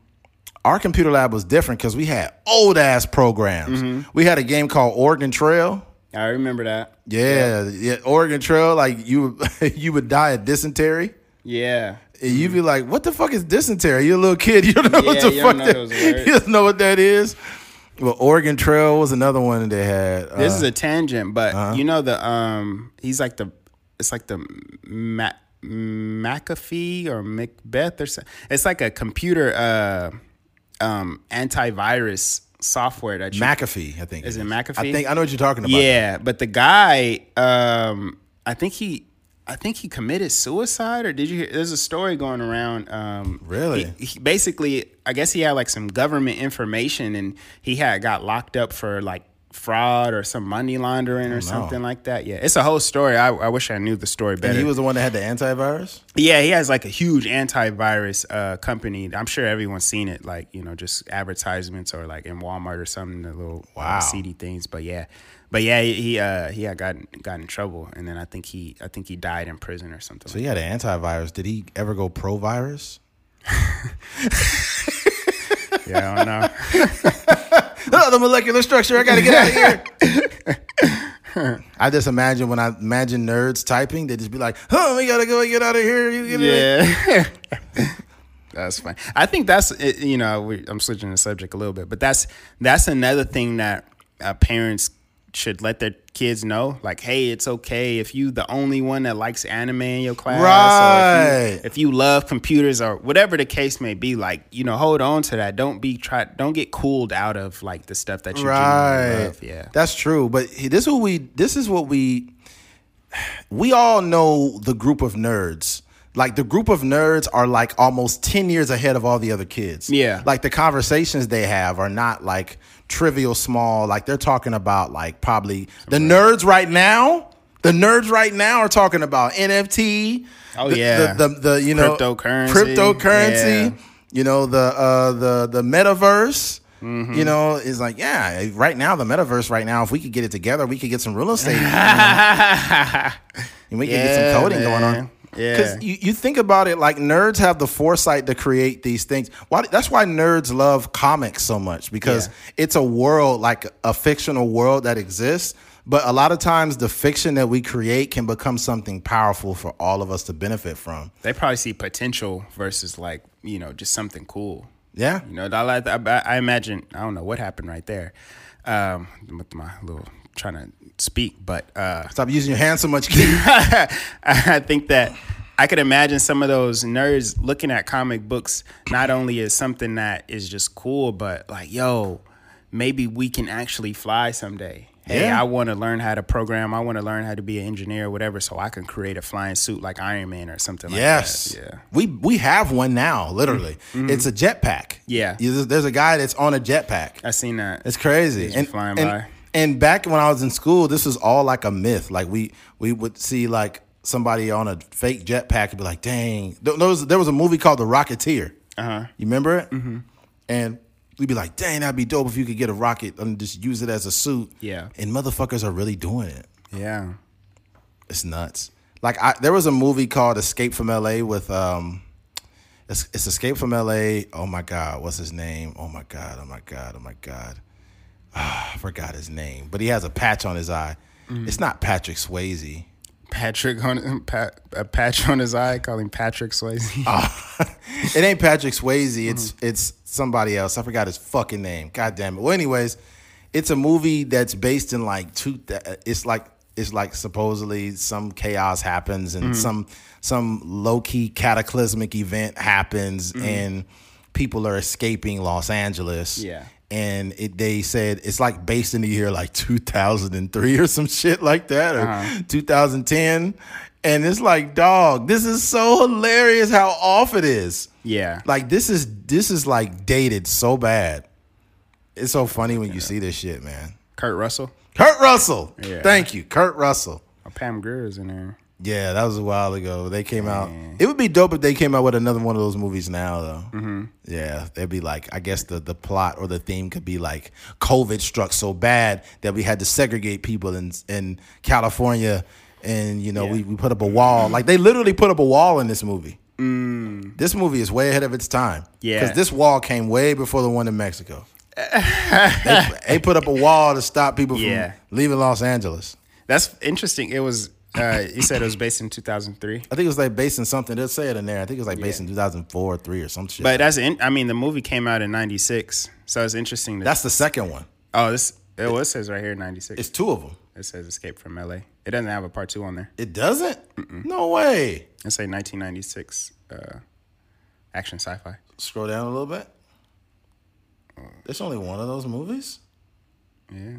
our computer lab was different because we had old ass programs. Mm-hmm. We had a game called Oregon Trail. I remember that. Yeah, yeah, Oregon Trail. Like you, [LAUGHS] you would die of dysentery. Yeah. And you'd be like, "What the fuck is dysentery?" You're a little kid. You don't know what the you fuck that. [LAUGHS] You don't know what that is. Well, Oregon Trail was another one they had. This Uh, is a tangent, but Uh-huh. you know the um he's like the it's like the Ma- McAfee or Macbeth or something. It's like a computer uh um antivirus software that you McAfee, I think. Is it I think I know what you're talking about. Yeah, but the guy, um, I think he, I think he committed suicide, or did you hear? There's a story going around. Um, Really? he- he- basically, I guess he had like some government information, and he had got locked up for like fraud or some money laundering or something like that. Yeah, it's a whole story. I, I wish I knew the story better. And he was the one that had the antivirus. Yeah, he has like a huge antivirus uh, company. I'm sure everyone's seen it, like you know, just advertisements or like in Walmart or something, the little uh, Wow. CD things. But yeah, but yeah, he he, uh, he had gotten got in trouble, and then I think he I think he died in prison or something. So he had an antivirus. Did he ever go pro virus? [LAUGHS] yeah, I don't know. [LAUGHS] oh, the molecular structure. I got to get out of here. [LAUGHS] I just imagine when I imagine nerds typing, they just be like, "Oh, we gotta go get out of here." You get it? Yeah. That's fine. I think that's you know we, I'm switching the subject a little bit, but that's that's another thing that uh, parents should let their kids know. Like, hey, it's okay if you the only one that likes anime in your class, or if Right. you, if you love computers or whatever the case may be. Like, you know, hold on to that. Don't be try. Don't get cooled out of like the stuff that you Right. love. Yeah. That's true. But this is what we this is what we we all know the group of nerds. Like the group of nerds are like almost 10 years ahead of all the other kids. Yeah. Like the conversations they have are not like trivial small. Like they're talking about like probably the nerds right now. The nerds right now are talking about NFT. Oh, the, yeah. The, the, the you know Cryptocurrency. Cryptocurrency Yeah. you know the uh the the metaverse Mm-hmm. you know is like yeah right now the metaverse right now if we could get it together we could get some real estate you know, [LAUGHS] and we could get some coding going on Yeah. because you, you think about it like nerds have the foresight to create these things why that's why nerds love comics so much because Yeah. it's a world like a fictional world that exists but a lot of times the fiction that we create can become something powerful for all of us to benefit from They probably see potential versus like you know just something cool. yeah You know, I, I, I imagine I don't know what happened right there um, with my little trying to speak, but uh, stop using your hands so much. [LAUGHS] I think that I could imagine some of those nerds looking at comic books not only as something that is just cool, but like, yo, maybe we can actually fly someday. Hey, Yeah. I want to learn how to program. I want to learn how to be an engineer or whatever, so I can create a flying suit like Iron Man or something like Yes. that. Yeah. We we have one now, literally. It's a jetpack. Yeah. There's a guy that's on a jetpack. I seen that. It's crazy. He's flying and, by. And back when I was in school, this was all like a myth. Like we we would see like somebody on a fake jetpack and be like, dang. There was, there was a movie called The Rocketeer. Uh huh. You remember it? Mm-hmm. And we'd be like, dang, that'd be dope if you could get a rocket and just use it as a suit. Yeah. And motherfuckers are really doing it. Yeah. It's nuts. Like I, there was a movie called Escape from L.A. with um, it's, it's Escape from L.A. Oh my God, what's his name? Oh my God, oh my God, oh my God. Ah, [SIGHS] I forgot his name, but he has a patch on his eye. Mm. It's not Patrick Swayze. Patrick on [LAUGHS] pat, a patch on his eye, calling Patrick Swayze. [LAUGHS] Ah, it ain't Patrick Swayze. It's mm. it's somebody else. I forgot his fucking name. God damn it. Well, anyways, it's a movie that's based in like two. It's like it's like supposedly some chaos happens and mm. some some low key cataclysmic event happens and people are escaping Los Angeles. Yeah. And it, they said it's like based in the year like 2003 or some shit like that or uh-huh. 2010. And it's like, dog, this is so hilarious how off it is. yeah. Like this is this is like dated so bad. It's so funny when you see this shit, man. Kurt Russell. Kurt Russell. Yeah. Thank you, Kurt Russell. Oh, Pam Grier is in there. Yeah, that was a while ago. They came out. It would be dope if they came out with another one of those movies now, though. Mm-hmm. Yeah, they'd be like, I guess the the plot or the theme could be like, COVID struck so bad that we had to segregate people in in California, and you know Yeah. we we put up a wall. Like they literally put up a wall in this movie. This movie is way ahead of its time. Mm. Yeah. because this wall came way before the one in Mexico. they, [LAUGHS] they put up a wall to stop people from leaving Los Angeles. That's interesting. It was. Uh, you said it was based in 2003. I think it was like based in something. They'll say it in there. I think it was like based in 2004 or 3 or some shit. But that's. In, I mean, the movie came out in '96, so it's interesting. That's the second one. oh, this. It, well, it says right here '96. It's two of them. It says Escape from LA. It doesn't have a part two on there. It doesn't? No way. It say 1996 uh, action sci-fi. Scroll down a little bit. There's only one of those movies? Yeah.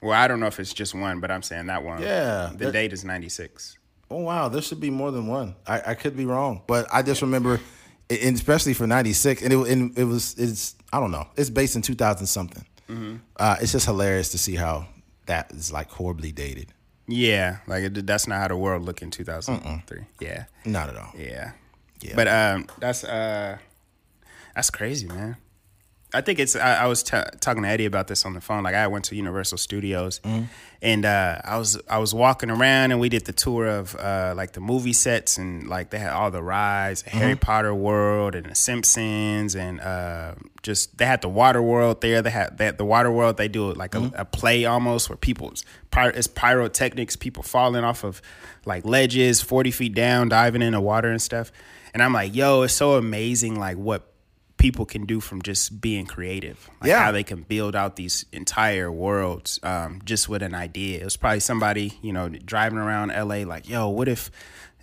Well, I don't know if it's just one, but I'm saying that one. Yeah. The That- date is 96. Oh, wow. There should be more than one. I, I could be wrong. But I just remember, and especially for 96, and it, and it was, it's, I don't know. It's based in 2000 something. Uh, it's just hilarious to see how that is like horribly dated. Yeah, like it, that's not how the world looked in 2003. Yeah. Not at all. Yeah. Yeah. But um, that's uh, that's crazy, man. I think it's. I, I was t- talking to Eddie about this on the phone. Like I went to Universal Studios, and uh, I was I was walking around, and we did the tour of uh, like the movie sets, and like they had all the rides, Harry Potter World, and the Simpsons, and uh, just they had the Water World there. They had had the Water World. They do like a, a play almost where people's pyro, it's pyrotechnics, people falling off of like ledges, forty feet down, diving in the water and stuff. And I'm like, yo, it's so amazing, like what people can do from just being creative. Like Yeah. how they can build out these entire worlds um, just with an idea. It was probably somebody, you know, driving around LA like, yo, what if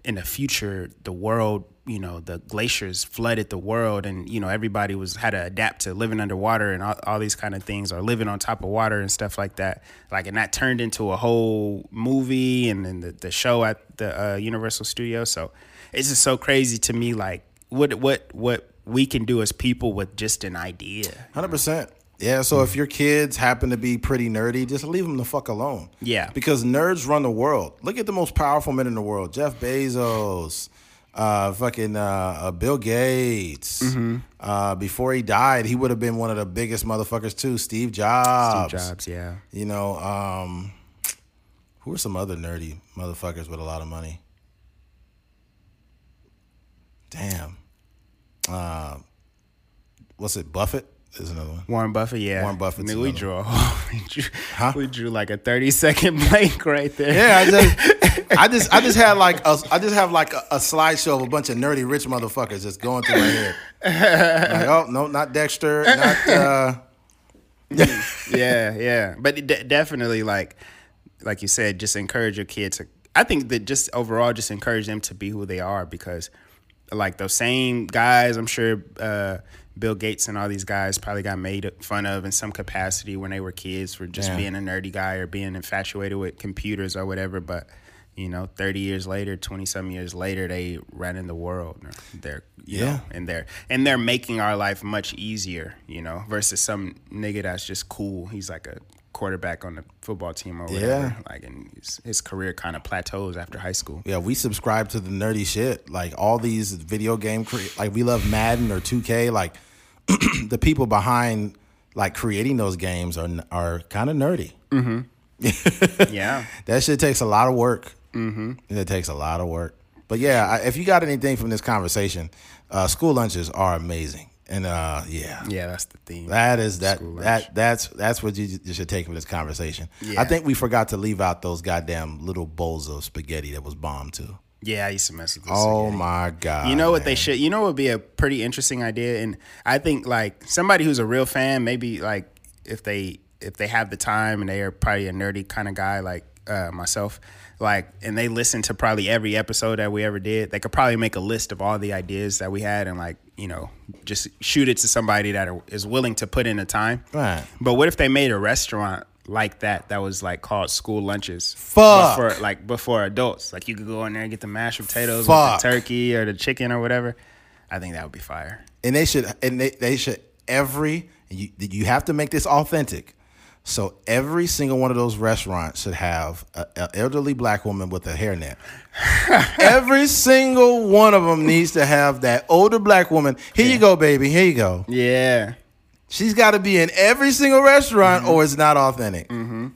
in the future the world, you know, the glaciers flooded the world and, you know, everybody was had to adapt to living underwater and all, all these kind of things or living on top of water and stuff like that. Like and that turned into a whole movie and then the, the show at the uh, Universal Studios. So it's just so crazy to me like what what what we can do as people with just an idea. Hundred percent. Yeah. So if your kids happen to be pretty nerdy, just leave them the fuck alone. Yeah. Because nerds run the world. Look at the most powerful men in the world: Jeff Bezos, uh, fucking uh, uh, Bill Gates. Mm-hmm. Uh, before he died, he would have been one of the biggest motherfuckers too. Steve Jobs. Steve Jobs, yeah. You know, um, who are some other nerdy motherfuckers with a lot of money? Damn. Uh, what's it? Buffett is another one. Warren Buffett, yeah. Warren Buffett. I mean, we drew a we drew, [LAUGHS] Huh? we drew like a thirty second [LAUGHS] blank right there. Yeah, I just, [LAUGHS] I just, I just had like a, I just have like a, a slideshow of a bunch of nerdy rich motherfuckers just going through my head. Like, oh no, not Dexter, not. Uh, yeah, yeah. But it de- definitely, like, like you said, just encourage your kids to. I think that just overall, just encourage them to be who they are because, like those same guys, I'm sure uh, Bill Gates and all these guys probably got made fun of in some capacity when they were kids for just Yeah. being a nerdy guy or being infatuated with computers or whatever. But you know, 30 years later, 20 some years later, they ran in the world. They're you Yeah. know, and they're and they're making our life much easier, you know, versus some nigga that's just cool. He's like a quarterback on the football team or whatever. Yeah. Like, and his, his career kind of plateaus after high school. yeah, we subscribe to the nerdy shit. Like all these video game, cre- like we love Madden or 2K. Like [CLEARS THROAT] the people behind like creating those games are are kind of nerdy. [LAUGHS] Yeah. That shit takes a lot of work. Mm-hmm. It takes a lot of work. But yeah, I, if you got anything from this conversation, uh, school lunches are amazing, and uh, yeah, Yeah, that's the theme. that is that School lunch. that that's that's what you, you should take from this conversation. Yeah. I think we forgot to leave out those goddamn little bowls of spaghetti that was bombed too. Yeah, I used to mess with this. Oh again. my god! You know what man. they should. You know what would be a pretty interesting idea, and I think like somebody who's a real fan, maybe like if they if they have the time and they are probably a nerdy kind of guy like uh, myself, like and they listen to probably every episode that we ever did, they could probably make a list of all the ideas that we had and like you know just shoot it to somebody that are, is willing to put in the time. Right. But what if they made a restaurant? Like that, that was like called school lunches. Fuck. Before, like before adults, like you could go in there and get the mashed potatoes Fuck. with the turkey or the chicken or whatever. I think that would be fire. and they should and they, they should every you you have to make this authentic. So every single one of those restaurants should have an elderly black woman with a hairnet. [LAUGHS] every single one of them needs to have that older black woman. Here you go, baby. Here you go. Yeah. She's got to be in every single restaurant, or it's not authentic. Mm-hmm.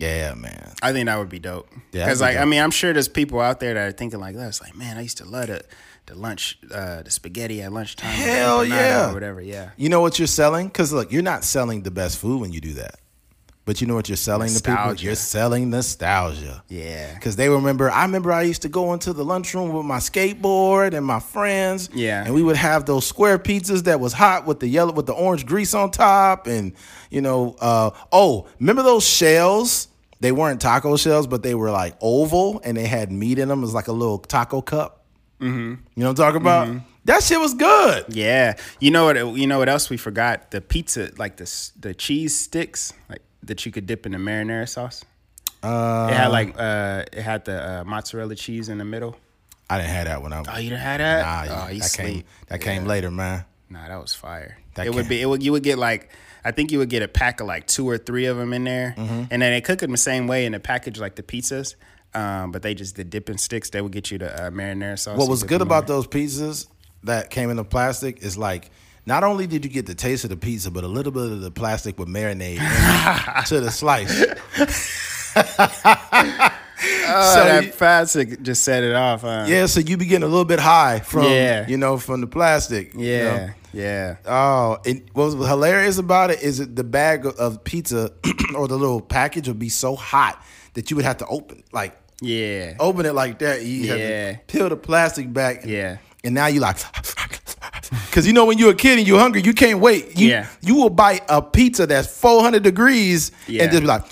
Yeah, man. I think that would be dope. Yeah, Because like I mean, I'm sure there's people out there that are thinking like that. It's like, man, I used to love the the lunch, uh, the spaghetti at lunchtime. Hell yeah. or whatever. Yeah. You know what you're selling? Because look, you're not selling the best food when you do that. But you know what you're selling to people? You're selling nostalgia. Yeah. Because they remember, I remember I used to go into the lunchroom with my skateboard and my friends. Yeah. And we would have those square pizzas that was hot with the yellow, with the orange grease on top. And, you know, uh, oh, remember those shells? They weren't taco shells, but they were like oval and they had meat in them. It was like a little taco cup. Mm-hmm. You know what I'm talking about? That shit was good. Yeah. You know what? You know what else we forgot? The pizza, like the the cheese sticks, like that you could dip in the marinara sauce. Uh, it had like uh, it had the uh, mozzarella cheese in the middle. I didn't have that when I Oh, you didn't have that? Nah, oh, you that came sleep. that came later, man. Nah, that was fire. That it would be. It would. You would get like. I think you would get a pack of like two or three of them in there, Mm-hmm. and then they cook them the same way in the package like the pizzas. Um, but they just the dipping sticks. They would get you the uh, marinara sauce. What was good about those pizzas that came in the plastic is like not only did you get the taste of the pizza, but a little bit of the plastic would marinate [LAUGHS] to the slice. Oh, so that you- plastic just set it off. Huh? yeah, so you be getting a little bit high from Yeah. you know from the plastic. you Yeah. know? Yeah. Oh, and what was hilarious about it is that the bag of- of pizza [CLEARS THROAT] or the little package would be so hot that you would have to open like Yeah. open it like that. You have Yeah. to peel the plastic back. Yeah. And now you like, [LAUGHS] because you know when you're a kid and you're hungry, you can't wait. You, Yeah. You will bite a pizza that's 400 degrees Yeah. and just be like,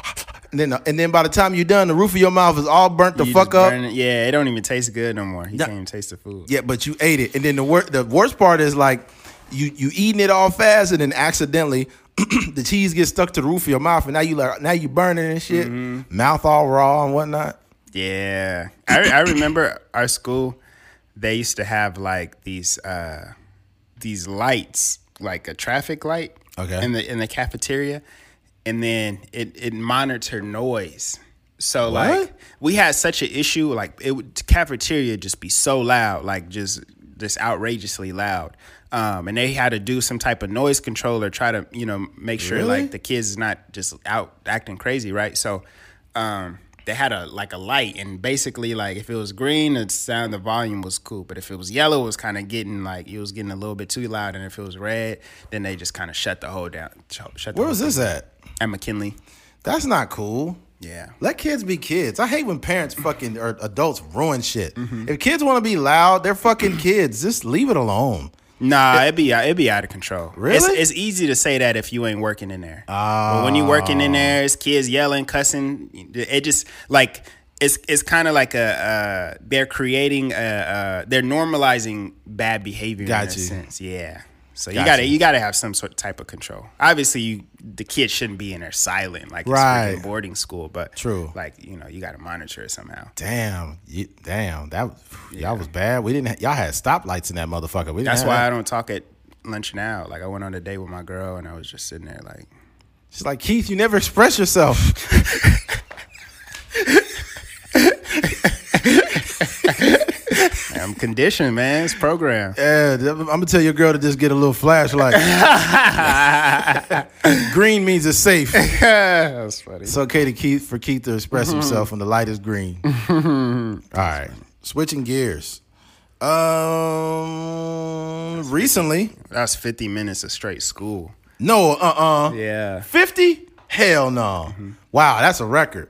[LAUGHS] and then uh, and then by the time you're done, the roof of your mouth is all burnt the You fuck up. it. Yeah, it don't even taste good no more. You No. can't even taste the food. Yeah, but you ate it, and then the wor- the worst part is like you you eating it all fast, and then accidentally [CLEARS THROAT] the cheese gets stuck to the roof of your mouth, and now you like now you burning and shit, Mm-hmm. mouth all raw and whatnot. Yeah, I, I remember our school. They used to have like these uh, these lights, like a traffic light, Okay. in the in the cafeteria, and then it it monitored noise. So like we had such an issue, like it would cafeteria just be so loud, like just just outrageously loud. Um, and they had to do some type of noise control or try to, you know, make sure Really? like the kids is not just out acting crazy, right? So um, they had a like a light, and basically like if it was green, the sound, the volume was cool, but if it was yellow, it was kind of getting like it was getting a little bit too loud, and if it was red, then they just kind of shut the whole down. sh- Shut the Where was this at? at McKinley? That's not cool. Yeah. Let kids be kids. I hate when parents [CLEARS THROAT] fucking or adults ruin shit. Mm-hmm. If kids want to be loud, they're fucking [CLEARS THROAT] kids. Just leave it alone. Nah, it'd be it'd be out of control. Really? It's, it's easy to say that if you ain't working in there. But when you working in there, it's kids yelling, cussing. It just like it's it's kind of like a uh, they're creating a, uh, they're normalizing bad behavior in Got a you. sense. Yeah. So you Got gotta you. you gotta have some sort of type of control. Obviously, you the kids shouldn't be in there silent like it's Right. freaking boarding school. But True. like you know you gotta monitor it somehow. Damn, you, damn, that was- y'all was bad. We didn't. Y'all had stoplights in that motherfucker. We didn't That's why that. I don't talk at lunch now. Like I went on a date with my girl and I was just sitting there like. She's like Keith. You never express yourself. [LAUGHS] [LAUGHS] [LAUGHS] I'm conditioned, man. It's programmed. Yeah, I'm gonna tell your girl to just get a little flashlight. [LAUGHS] green means it's safe. [LAUGHS] That's funny. It's okay to Keith for Keith to express himself when the light is green. All right, switching gears. Um, recently, That's 50 minutes of straight school. no, uh, uh Yeah. fifty. Hell no. Wow, that's a record.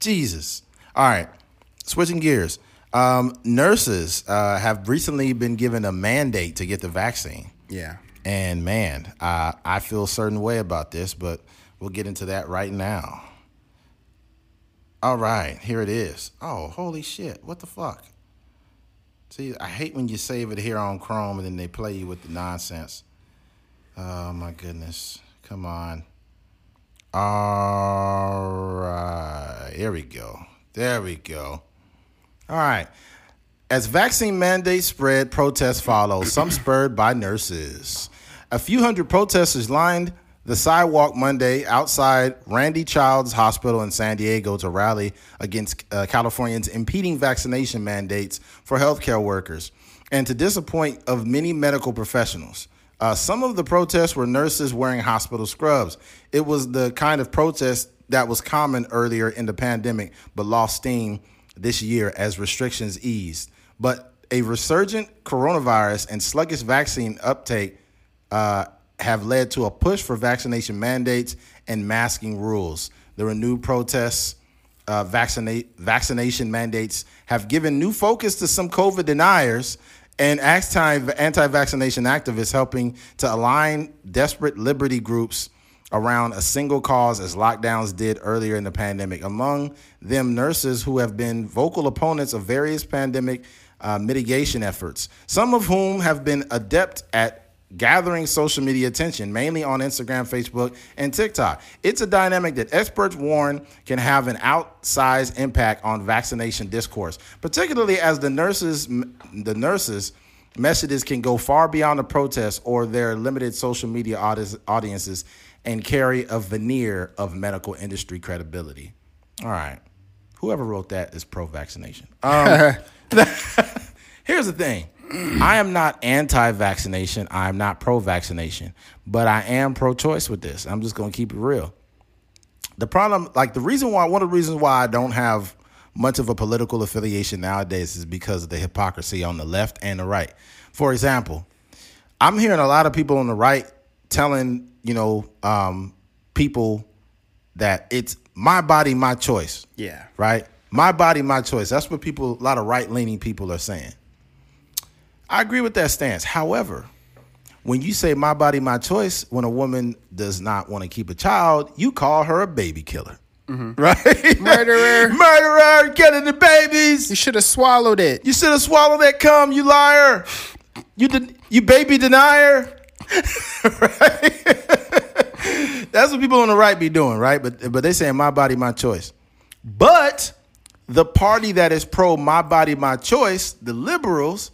Jesus. All right, switching gears. Um, nurses uh, have recently been given a mandate to get the vaccine. Yeah. And man, uh, I feel a certain way about this, but we'll get into that right now. All right, here it is. Oh, holy shit. What the fuck? See, I hate when you save it here on Chrome and then they play you with the nonsense. Oh, my goodness. Come on. All right. Here we go. There we go. All right. As vaccine mandates spread, protests follow, some [CLEARS THROAT] spurred by nurses. A few hundred protesters lined the sidewalk Monday outside Randy Childs Hospital in San Diego to rally against uh, Californians' impeding vaccination mandates for healthcare workers and to disappoint of many medical professionals. Uh, some of the protests were nurses wearing hospital scrubs. It was the kind of protest that was common earlier in the pandemic, but lost steam this year as restrictions eased. But a resurgent coronavirus and sluggish vaccine uptake uh, have led to a push for vaccination mandates and masking rules. The renewed protests, uh, vaccinate, vaccination mandates have given new focus to some COVID deniers and anti vaccination activists helping to align desperate liberty groups around a single cause as lockdowns did earlier in the pandemic. Among them, nurses who have been vocal opponents of various pandemic uh, mitigation efforts, some of whom have been adept at gathering social media attention, mainly on Instagram, Facebook, and TikTok. It's a dynamic that experts warn can have an outsized impact on vaccination discourse, particularly as the nurses the nurses messages can go far beyond the protests or their limited social media audiences and carry a veneer of medical industry credibility. All right. Whoever wrote that is pro vaccination. Um, [LAUGHS] here's the thing I am not anti vaccination. I'm not pro vaccination, but I am pro choice with this. I'm just going to keep it real. The problem, like the reason why, one of the reasons why I don't have much of a political affiliation nowadays is because of the hypocrisy on the left and the right. For example, I'm hearing a lot of people on the right telling, you know, um, people that it's my body, my choice. Yeah. Right? My body, my choice. That's what people, a lot of right leaning people are saying. I agree with that stance. However, when you say my body, my choice, when a woman does not want to keep a child, you call her a baby killer. Mm-hmm. [LAUGHS] Right? Murderer. [LAUGHS] Murderer, killing the babies. You should have swallowed it. You should have swallowed that cum, you liar. You you baby denier. [LAUGHS] right? [LAUGHS] That's what people on the right be doing, right? But but they saying my body, my choice. But the party that is pro my body, my choice, the liberals,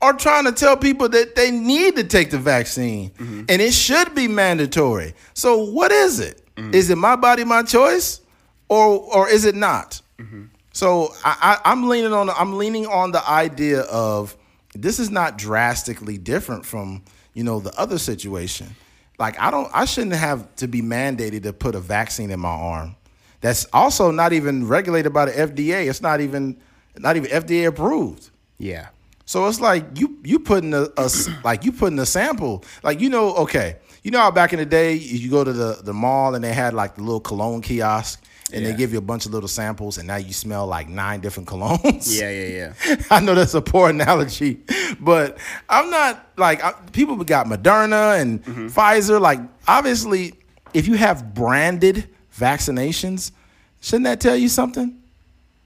are trying to tell people that they need to take the vaccine mm-hmm. and it should be mandatory. So what is it? Mm-hmm. Is it my body, my choice, or or is it not? Mm-hmm. So I, I, I'm leaning on I'm leaning on the idea of this is not drastically different from you know the other situation. Like I don't I shouldn't have to be mandated to put a vaccine in my arm. That's also not even regulated by the FDA. It's not even not even FDA approved. Yeah. So it's like you you putting a, a [CLEARS THROAT] like you putting a sample like you know okay you know how back in the day you go to the the mall and they had like the little cologne kiosk and yeah. they give you a bunch of little samples and now you smell like nine different colognes. Yeah, yeah, yeah. [LAUGHS] I know that's a poor analogy, but I'm not like I, people got Moderna and mm-hmm. Pfizer. Like obviously, if you have branded vaccinations, shouldn't that tell you something?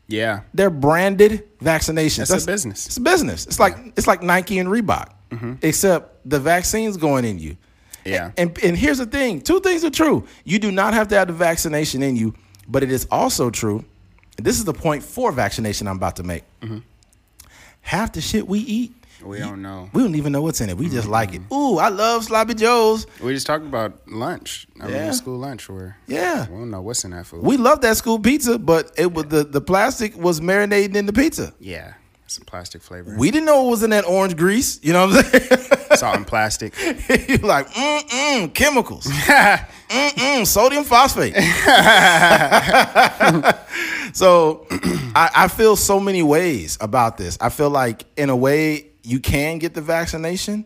Yeah, they're branded vaccinations. That's, That's a business. It's a business. It's like it's like Nike and Reebok, mm-hmm. except the vaccine's going in you. Yeah. And, and and here's the thing: two things are true. You do not have to have the vaccination in you, but it is also true. This is the point for vaccination I'm about to make. Mm-hmm. Half the shit we eat we don't know. We don't even know what's in it. We just mm-hmm. like it. Ooh, I love sloppy joes. We just talked about lunch. I yeah. mean, school lunch where yeah, we don't know what's in that food. We love that school pizza, but it was the the plastic was marinating in the pizza. Yeah. Some plastic flavor. We didn't know it was in that orange grease. You know what I'm saying? [LAUGHS] Salt and plastic. [LAUGHS] You're like, mm mm, chemicals. [LAUGHS] mm mm, sodium phosphate. so [CLEARS THROAT] I, I feel so many ways about this. I feel like, in a way, you can get the vaccination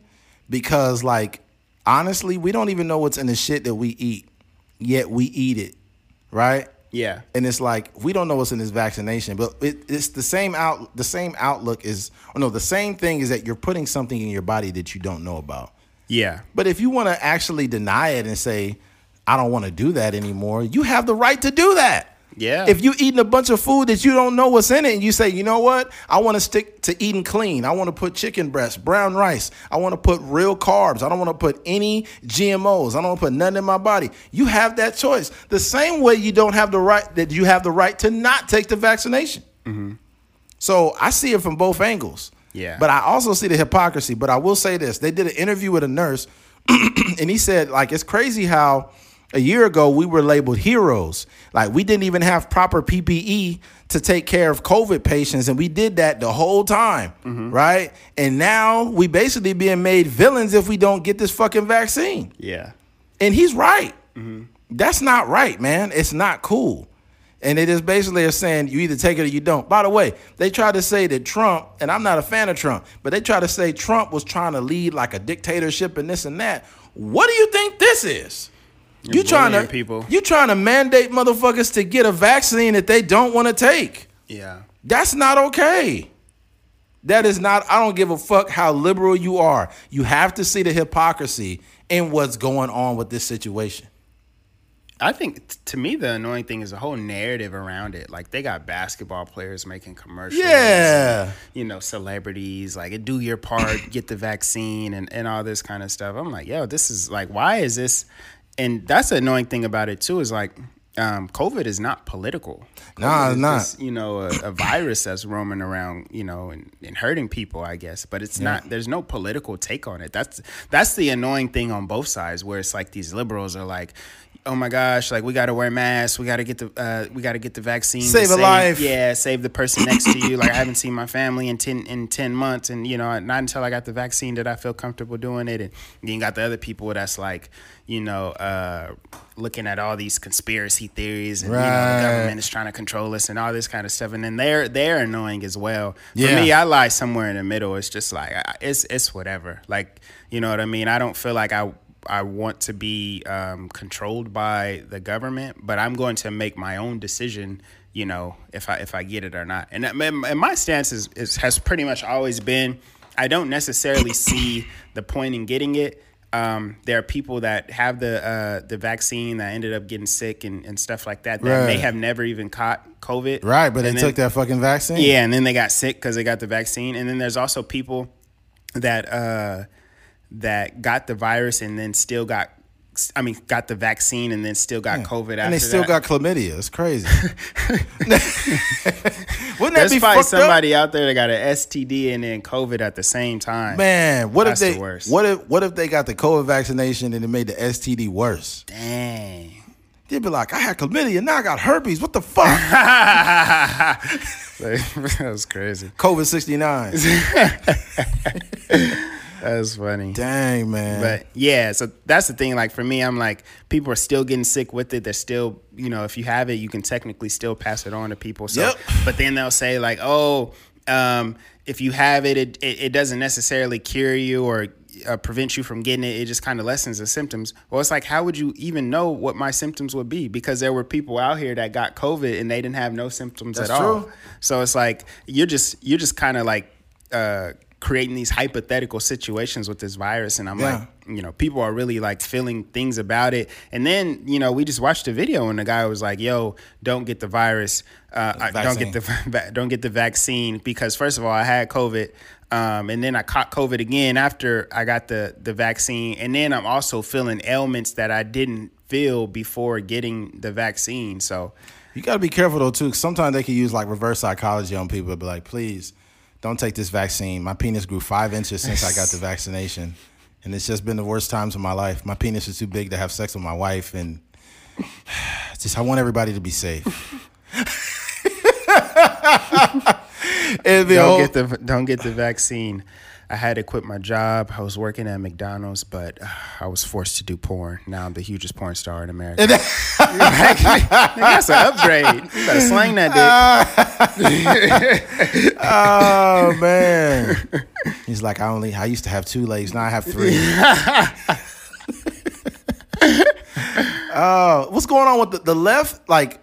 because, like, honestly, we don't even know what's in the shit that we eat, yet we eat it, right? Yeah. and it's like we don't know what's in this vaccination, but it, it's the same out. The same outlook is, or no, the same thing is that you're putting something in your body that you don't know about. Yeah. But if you want to actually deny it and say, "I don't want to do that anymore," you have the right to do that. Yeah. If you eating a bunch of food that you don't know what's in it, and you say, "You know what? I want to stick to eating clean. I want to put chicken breast, brown rice. I want to put real carbs. I don't want to put any GMOs. I don't want to put nothing in my body." You have that choice. The same way you don't have the right that you have the right to not take the vaccination. Mm-hmm. So I see it from both angles. Yeah. But I also see the hypocrisy. But I will say this: they did an interview with a nurse, [CLEARS THROAT] and he said, like, it's crazy how a year ago we were labeled heroes. Like we didn't even have proper PPE to take care of COVID patients, and we did that the whole time, mm-hmm. right? And now we basically being made villains if we don't get this fucking vaccine. Yeah. And he's right. Mm-hmm. That's not right, man. It's not cool. And it is basically a saying you either take it or you don't. By the way, they try to say that Trump, and I'm not a fan of Trump, but they try to say Trump was trying to lead like a dictatorship and this and that. What do you think this is? You trying to people. You trying to mandate motherfuckers to get a vaccine that they don't want to take. Yeah. That's not okay. That is not, I don't give a fuck how liberal you are. You have to see the hypocrisy in what's going on with this situation. I think to me the annoying thing is the whole narrative around it. Like they got basketball players making commercials. Yeah. You know, celebrities like do your part, get the vaccine and, and all this kind of stuff. I'm like, yo, this is like why is this and that's the annoying thing about it too, is like um, COVID is not political. Nah, it's not. just, you know, a, a virus that's roaming around, you know, and, and hurting people, I guess. But it's not. There's no political take on it. That's that's the annoying thing on both sides, where it's like these liberals are like, oh my gosh, like we got to wear masks, we got to get the uh, we got to get the vaccine, to Save a life. yeah, save the person next to you. Like I haven't seen my family in ten in ten months, and you know, not until I got the vaccine did I feel comfortable doing it. And then you got the other people that's like, you know, uh, looking at all these conspiracy theories, and you know, Right. the government is trying to control us and all this kind of stuff. And then they're they're annoying as well. For Yeah. me, I lie somewhere in the middle. It's just like it's it's whatever. Like you know what I mean. I don't feel like I. I want to be um, controlled by the government, but I'm going to make my own decision. You know, if I if I get it or not. And, and my stance is, is has pretty much always been. I don't necessarily see the point in getting it. Um, there are people that have the uh, the vaccine that ended up getting sick and, and stuff like that that may have never even caught COVID. Right, but they then- took that fucking vaccine. yeah, and then they got sick because they got the vaccine. And then there's also people that uh, that got the virus and then still got, I mean, got the vaccine and then still got COVID after and they still that. got chlamydia. It's crazy. [LAUGHS] [LAUGHS] Wouldn't that There's be probably fucked up? somebody out there that got an STD and then COVID at the same time. Man, what That's if the they worst. what if what if they got the COVID vaccination and it made the STD worse? Dang. They'd be like, I had chlamydia, now I got herpes. What the fuck? [LAUGHS] that was crazy. COVID sixty nine. That was funny. Dang man. But yeah, so that's the thing. Like for me, I'm like, people are still getting sick with it. They're still, you know, if you have it, you can technically still pass it on to people. So, Yep. but then they'll say like, oh, um, if you have it, it, it, it doesn't necessarily cure you or uh, prevent you from getting it. It just kind of lessens the symptoms. Well, it's like, how would you even know what my symptoms would be? Because there were people out here that got COVID and they didn't have no symptoms That's at all. So it's like you're just you're just kind of like uh, creating these hypothetical situations with this virus, and I'm Yeah. like, you know, people are really like feeling things about it. And then you know, we just watched a video, and the guy was like, "Yo, don't get the virus. Uh, I- don't get the [LAUGHS] don't get the vaccine because first of all, I had COVID." Um, and then I caught COVID again after I got the the vaccine, and then I'm also feeling ailments that I didn't feel before getting the vaccine. So, You got to be careful though too. sometimes they can use like reverse psychology on people. Be like, please, don't take this vaccine. My penis grew five inches since I got the [LAUGHS] vaccination, and it's just been the worst times of my life. My penis is too big to have sex with my wife, and [SIGHS] just I want everybody to be safe. [LAUGHS] don't whole, get [LAUGHS] the don't get the vaccine. I had to quit my job. I was working at McDonald's, but uh, I was forced to do porn. Now I'm the hugest porn star in America. [LAUGHS] That's an upgrade. You better slang that dick. [LAUGHS] oh man. [LAUGHS] He's like, I only I used to have two legs, now I have three. Oh, what's going on with the, the left? Like,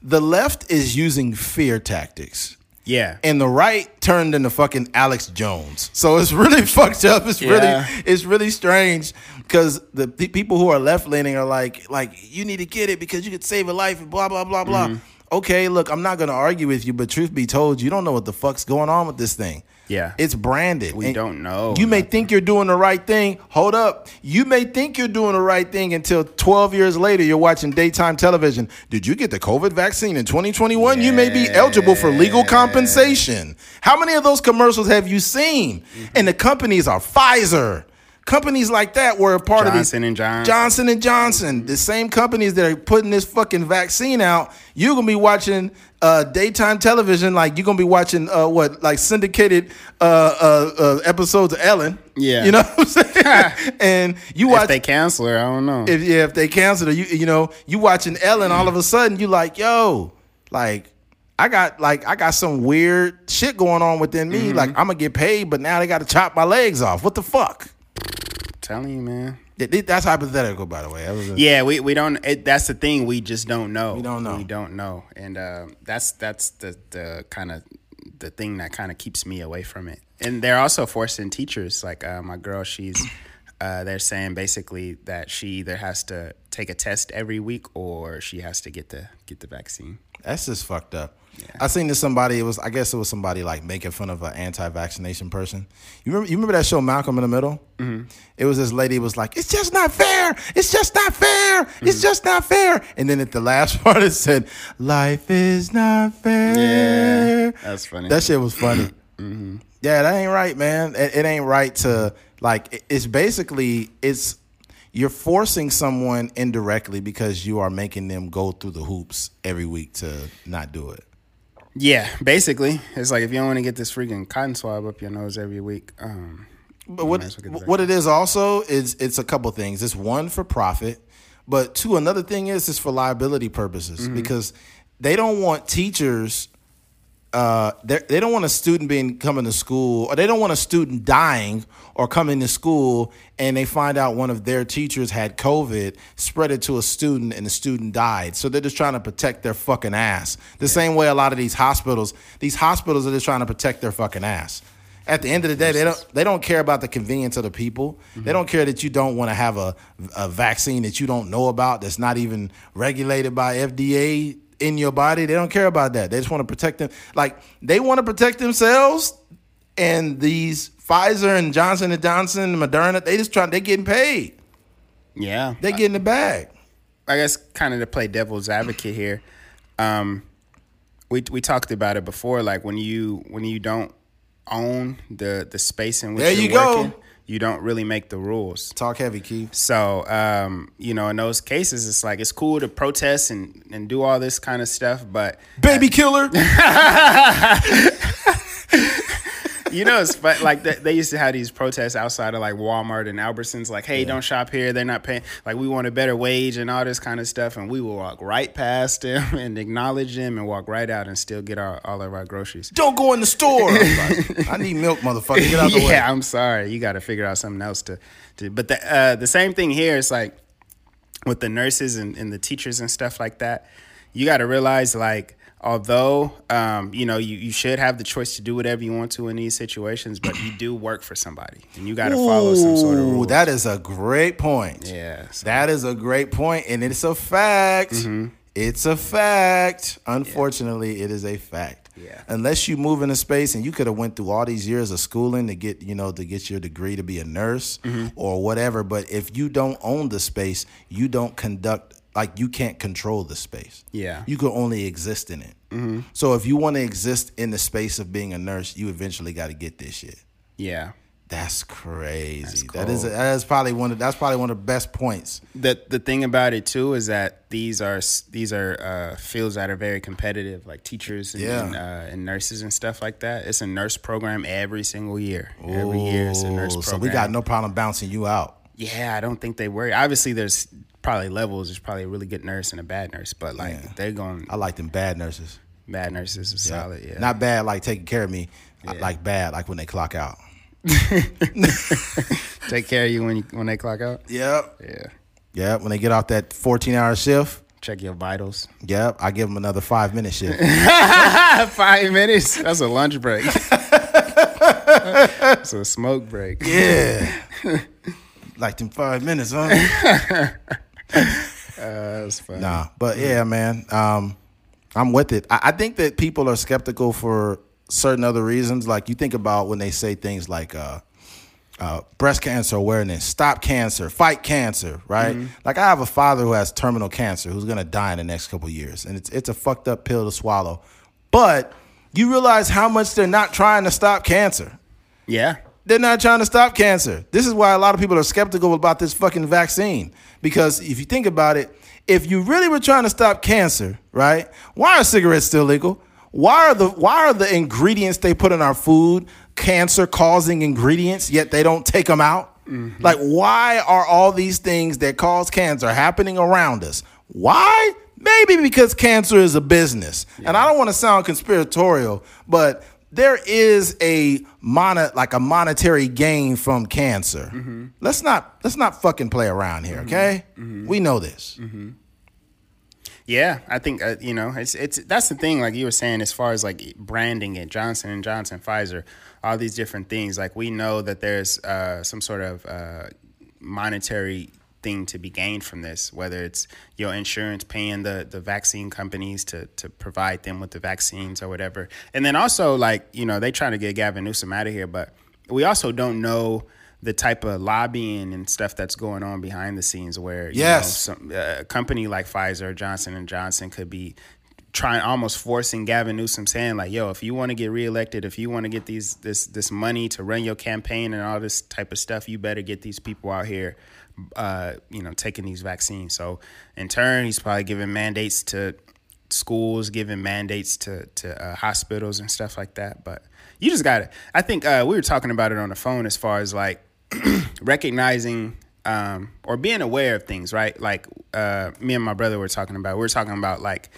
the left is using fear tactics. Yeah. and the right turned into fucking Alex Jones. So it's really [LAUGHS] fucked up. It's Yeah. really it's really strange because the pe- people who are left leaning are like like you need to get it because you could save a life and blah blah blah blah. Mm-hmm. Okay, look, I'm not gonna argue with you, but truth be told, you don't know what the fuck's going on with this thing. Yeah. It's branded. We And don't know You may think you're doing the right thing. Hold up. You may think you're doing the right thing until 12 years later you're watching daytime television. Did you get the COVID vaccine in 2021? You may be eligible for legal compensation. How many of those commercials have you seen? Mm-hmm. And the companies are Pfizer. Companies like that were a part Johnson of and Johnson. Johnson and Johnson, the same companies that are putting this fucking vaccine out. You're gonna be watching uh, daytime television, like you're gonna be watching uh, what, like syndicated uh, uh, uh, episodes of Ellen. Yeah. you know what I'm saying. [LAUGHS] and you If watch they cancel her, I don't know. if yeah, if they cancel it, you you know, you watching Ellen, all of a sudden you like, yo, like I got like I got some weird shit going on within me. Mm-hmm. Like I'm gonna get paid, but now they got to chop my legs off. What the fuck? Telling you, man. Th- th- That's hypothetical, by the way. That was a- Yeah, we, we don't. It, that's the thing. We just don't know. We don't know. We don't know, and um, that's that's the the kind of the thing that kind of keeps me away from it. And they're also forcing teachers. Like uh, my girl, she's. Uh, they're saying basically that she either has to take a test every week or she has to get the get the vaccine. That's just fucked up. I seen this somebody. It was I guess it was somebody like making fun of an anti-vaccination person. You remember? You remember that show Malcolm in the Middle? Mm-hmm. It was this lady was like, "It's just not fair. It's just not fair. It's just not fair." And then at the last [LAUGHS] part, it said, "Life is not fair." that's funny. That shit was funny. [CLEARS THROAT] Yeah, that ain't right, man. It, it ain't right to like. it- It's basically it's you're forcing someone indirectly because you are making them go through the hoops every week to not do it. yeah, basically, it's like if you don't want to get this freaking cotton swab up your nose every week, um, But what well what it is also is it's a couple things. It's one for profit, but two another thing is it's for liability purposes Mm-hmm. because they don't want teachers. Uh, they they don't want a student being coming to school, or they don't want a student dying or coming to school, and they find out one of their teachers had COVID, spread it to a student, and the student died. So they're just trying to protect their fucking ass. The same way a lot of these hospitals, these hospitals are just trying to protect their fucking ass. At the end of the day, they don't they don't care about the convenience of the people. They don't care that you don't want to have a, a vaccine that you don't know about that's not even regulated by FDA in your body. They don't care about that. They just want to protect them. Like they want to protect themselves. And these Pfizer and Johnson and Johnson and Moderna, they just trying they getting paid. yeah, They getting the bag. I guess kind of to play devil's advocate here. Um, we we talked about it before. Like when you when you don't own the the space in which There you're go. working, you don't really make the rules. Talk heavy, Keith. So um, you know, in those cases, it's like it's cool to protest and and do all this kind of stuff, but Baby killer. [LAUGHS] you know, it's fun. like they, they used to have these protests outside of like Walmart and Albertsons, like, "Hey, don't shop here. They're not paying. Like, we want a better wage and all this kind of stuff." And we will walk right past them [LAUGHS] and acknowledge them and walk right out and still get our all of our groceries. don't go in the store. Like, [LAUGHS] I need milk, motherfucker. Get out of the [LAUGHS] way. yeah, I'm sorry. You got to figure out something else to, to. But the uh, the same thing here. It's like with the nurses and, and the teachers and stuff like that. You got to realize like. Although um, you know you, you should have the choice to do whatever you want to in these situations, but you do work for somebody, and you got to follow some sort of Ooh, rules. That is a great point. yeah, so- That is a great point, and it's a fact. Mm-hmm. It's a fact. Unfortunately, it is a fact. Yeah. Unless you move in a space and you could have went through all these years of schooling to get, you know, to get your degree to be a nurse Mm-hmm. or whatever, but if you don't own the space, you don't conduct like you can't control the space. Yeah. You can only exist in it. Mm-hmm. So if you want to exist in the space of being a nurse, you eventually got to get this shit. yeah, That's crazy. That is that is probably one of that's probably one of the best points. The the thing about it too is that these are these are uh, fields that are very competitive, like teachers and, Yeah. and, uh, and nurses and stuff like that. It's a nurse program every single year. every year it's a nurse program. So we got no problem bouncing you out. Yeah, I don't think they worry. Obviously, there's probably levels. There's probably a really good nurse and a bad nurse, but like Yeah. they're going I like them bad nurses. bad nurses are Yeah. solid. Yeah, Not bad like taking care of me. Yeah. like bad like when they clock out. [LAUGHS] take care of you when you when they clock out. Yep. Yeah, Yep. When they get off that 14 hour shift. check your vitals. Yep. I give them another five minute shift. [LAUGHS] Five minutes. That's a lunch break. [LAUGHS] It's a smoke break. yeah. like them five minutes, huh? [LAUGHS] Uh, that's fun. Nah, but yeah, man, um, I'm with it. I, I think that people are skeptical for certain other reasons. Like you think about when they say things like uh, uh, breast cancer awareness, stop cancer, fight cancer, right? Like I have a father who has terminal cancer who's gonna die in the next couple of years, and it's it's a fucked up pill to swallow. But you realize how much they're not trying to stop cancer. Yeah. They're not trying to stop cancer. This is why a lot of people are skeptical about this fucking vaccine. Because if you think about it, if you really were trying to stop cancer, right? Why are cigarettes still legal? Why are the why are the ingredients they put in our food cancer causing ingredients yet they don't take them out? Mm-hmm. Like why are all these things that cause cancer happening around us? Why? Maybe because cancer is a business. And I don't want to sound conspiratorial, but there is a mono, like a monetary gain from cancer. Let's not let's not fucking play around here, okay? We know this. Yeah, I think uh, you know it's it's that's the thing. Like you were saying, as far as like branding it, Johnson and Johnson, Pfizer, all these different things. Like we know that there's uh, some sort of uh, monetary thing to be gained from this, whether it's your insurance paying the the vaccine companies to to provide them with the vaccines or whatever, and then also like you know they trying to get Gavin Newsom out of here, but we also don't know the type of lobbying and stuff that's going on behind the scenes where you Yes. know, some, uh, a company like Pfizer, Johnson and Johnson could be trying almost forcing Gavin Newsom saying like, "Yo, if you want to get reelected, if you want to get these this this money to run your campaign and all this type of stuff, you better get these people out here, uh, you know, taking these vaccines." So in turn, he's probably giving mandates to schools, giving mandates to to uh, hospitals and stuff like that. But you just got to. I think uh, we were talking about it on the phone as far as like [CLEARS THROAT] recognizing um, or being aware of things, right? Like uh, me and my brother were talking about. We were talking about like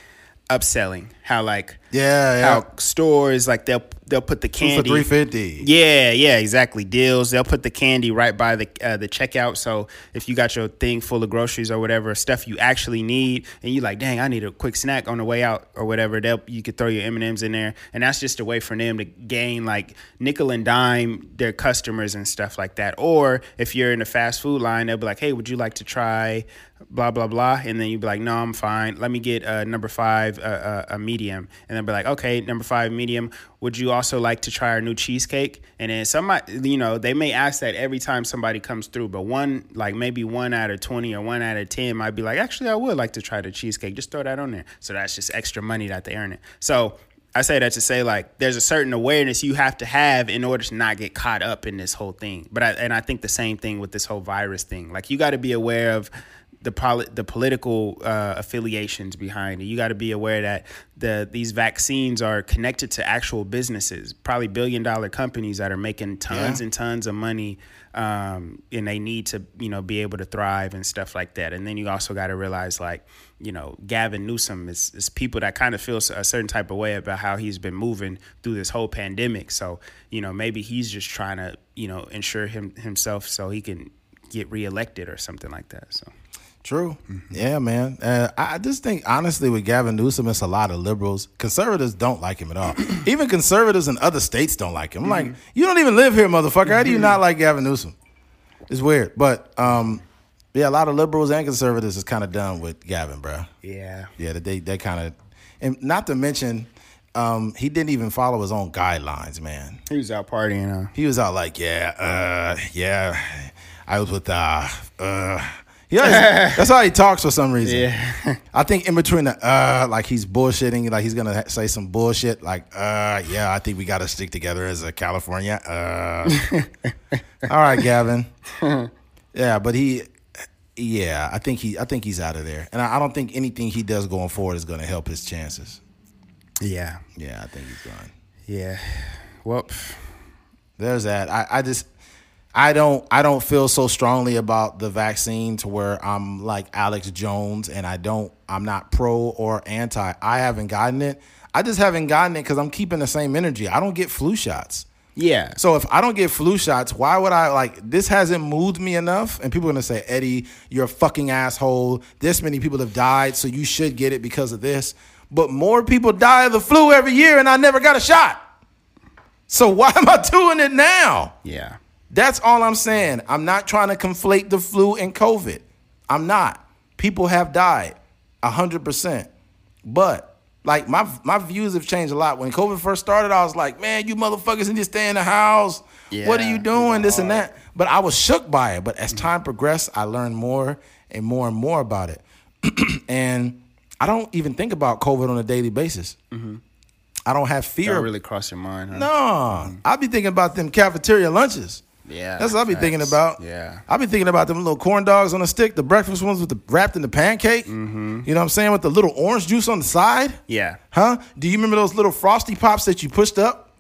upselling, how like Yeah, yeah. how stores like they'll they'll put the candy three fifty. yeah, yeah, exactly. Deals. They'll put the candy right by the uh, the checkout. So if you got your thing full of groceries or whatever stuff you actually need, and you like, dang, I need a quick snack on the way out or whatever, they'll you could throw your M and M's in there, and that's just a way for them to gain like nickel and dime their customers and stuff like that. Or if you're in the fast food line, they'll be like, hey, would you like to try blah blah blah, and then you'd be like, no, I'm fine. Let me get uh, number five, uh, uh, a medium, and then be like, okay, number five, medium. Would you also like to try our new cheesecake? And then somebody, you know, they may ask that every time somebody comes through, but one, like maybe one out of 20 or one out of 10 might be like, actually, I would like to try the cheesecake. Just throw that on there. So that's just extra money that they earn it. So I say that to say like there's a certain awareness you have to have in order to not get caught up in this whole thing. But I, and I think the same thing with this whole virus thing. Like you got to be aware of the poli- the political uh, affiliations behind it. You got to be aware that the these vaccines are connected to actual businesses, probably billion dollar companies that are making tons Yeah. and tons of money, um, and they need to you know be able to thrive and stuff like that. And then you also got to realize like you know Gavin Newsom is is people that kind of feel a certain type of way about how he's been moving through this whole pandemic. So you know maybe he's just trying to you know ensure him himself so he can get reelected or something like that. So. True. Yeah, man. Uh, I just think honestly with Gavin Newsom, it's a lot of liberals. Conservatives don't like him at all. [CLEARS THROAT] even conservatives in other states don't like him. I'm like, you don't even live here, motherfucker. How do you not like Gavin Newsom? It's weird. But um, yeah, a lot of liberals and conservatives is kind of done with Gavin, bro. Yeah. Yeah, that they they kind of, and not to mention, um, he didn't even follow his own guidelines, man. He was out partying. Uh, He was out like, yeah, uh, yeah, I was with, uh, uh, He always- [LAUGHS] that's how he talks for some reason. Yeah. I think in between the uh, like he's bullshitting, like he's gonna say some bullshit, like uh, yeah, I think we gotta stick together as a California. Uh, [LAUGHS] all right, Gavin. Yeah, but he, yeah, I think he, I think he's out of there, and I, I don't think anything he does going forward is gonna help his chances. Yeah. Yeah, I think he's gone. Yeah. Well, There's that. I, I just I don't I don't feel so strongly about the vaccine to where I'm like Alex Jones and I don't I'm not pro or anti. I haven't gotten it. I just haven't gotten it because I'm keeping the same energy. I don't get flu shots. yeah. So if I don't get flu shots, why would I like this hasn't moved me enough? And people are gonna say, Eddie, you're a fucking asshole. This many people have died, so you should get it because of this. But more people die of the flu every year, and I never got a shot. So why am I [LAUGHS] doing it now? Yeah. That's all I'm saying. I'm not trying to conflate the flu and COVID. I'm not. People have died, hundred percent. But like my my views have changed a lot. When COVID first started, I was like, man, you motherfuckers need to stay in the house. what are you doing? This and that. But I was shook by it. But as time progressed, I learned more and more and more about it. [CLEARS THROAT] and I don't even think about COVID on a daily basis. Mm-hmm. I don't have fear. Don't really cross your mind, huh? No, I be thinking about them cafeteria lunches. Yeah. That's what I be thinking about. Yeah. I be thinking about them little corn dogs on a stick, the breakfast ones with the wrapped in the pancake. Mm-hmm. You know what I'm saying? With the little orange juice on the side. Yeah. Huh? Do you remember those little frosty pops that you pushed up?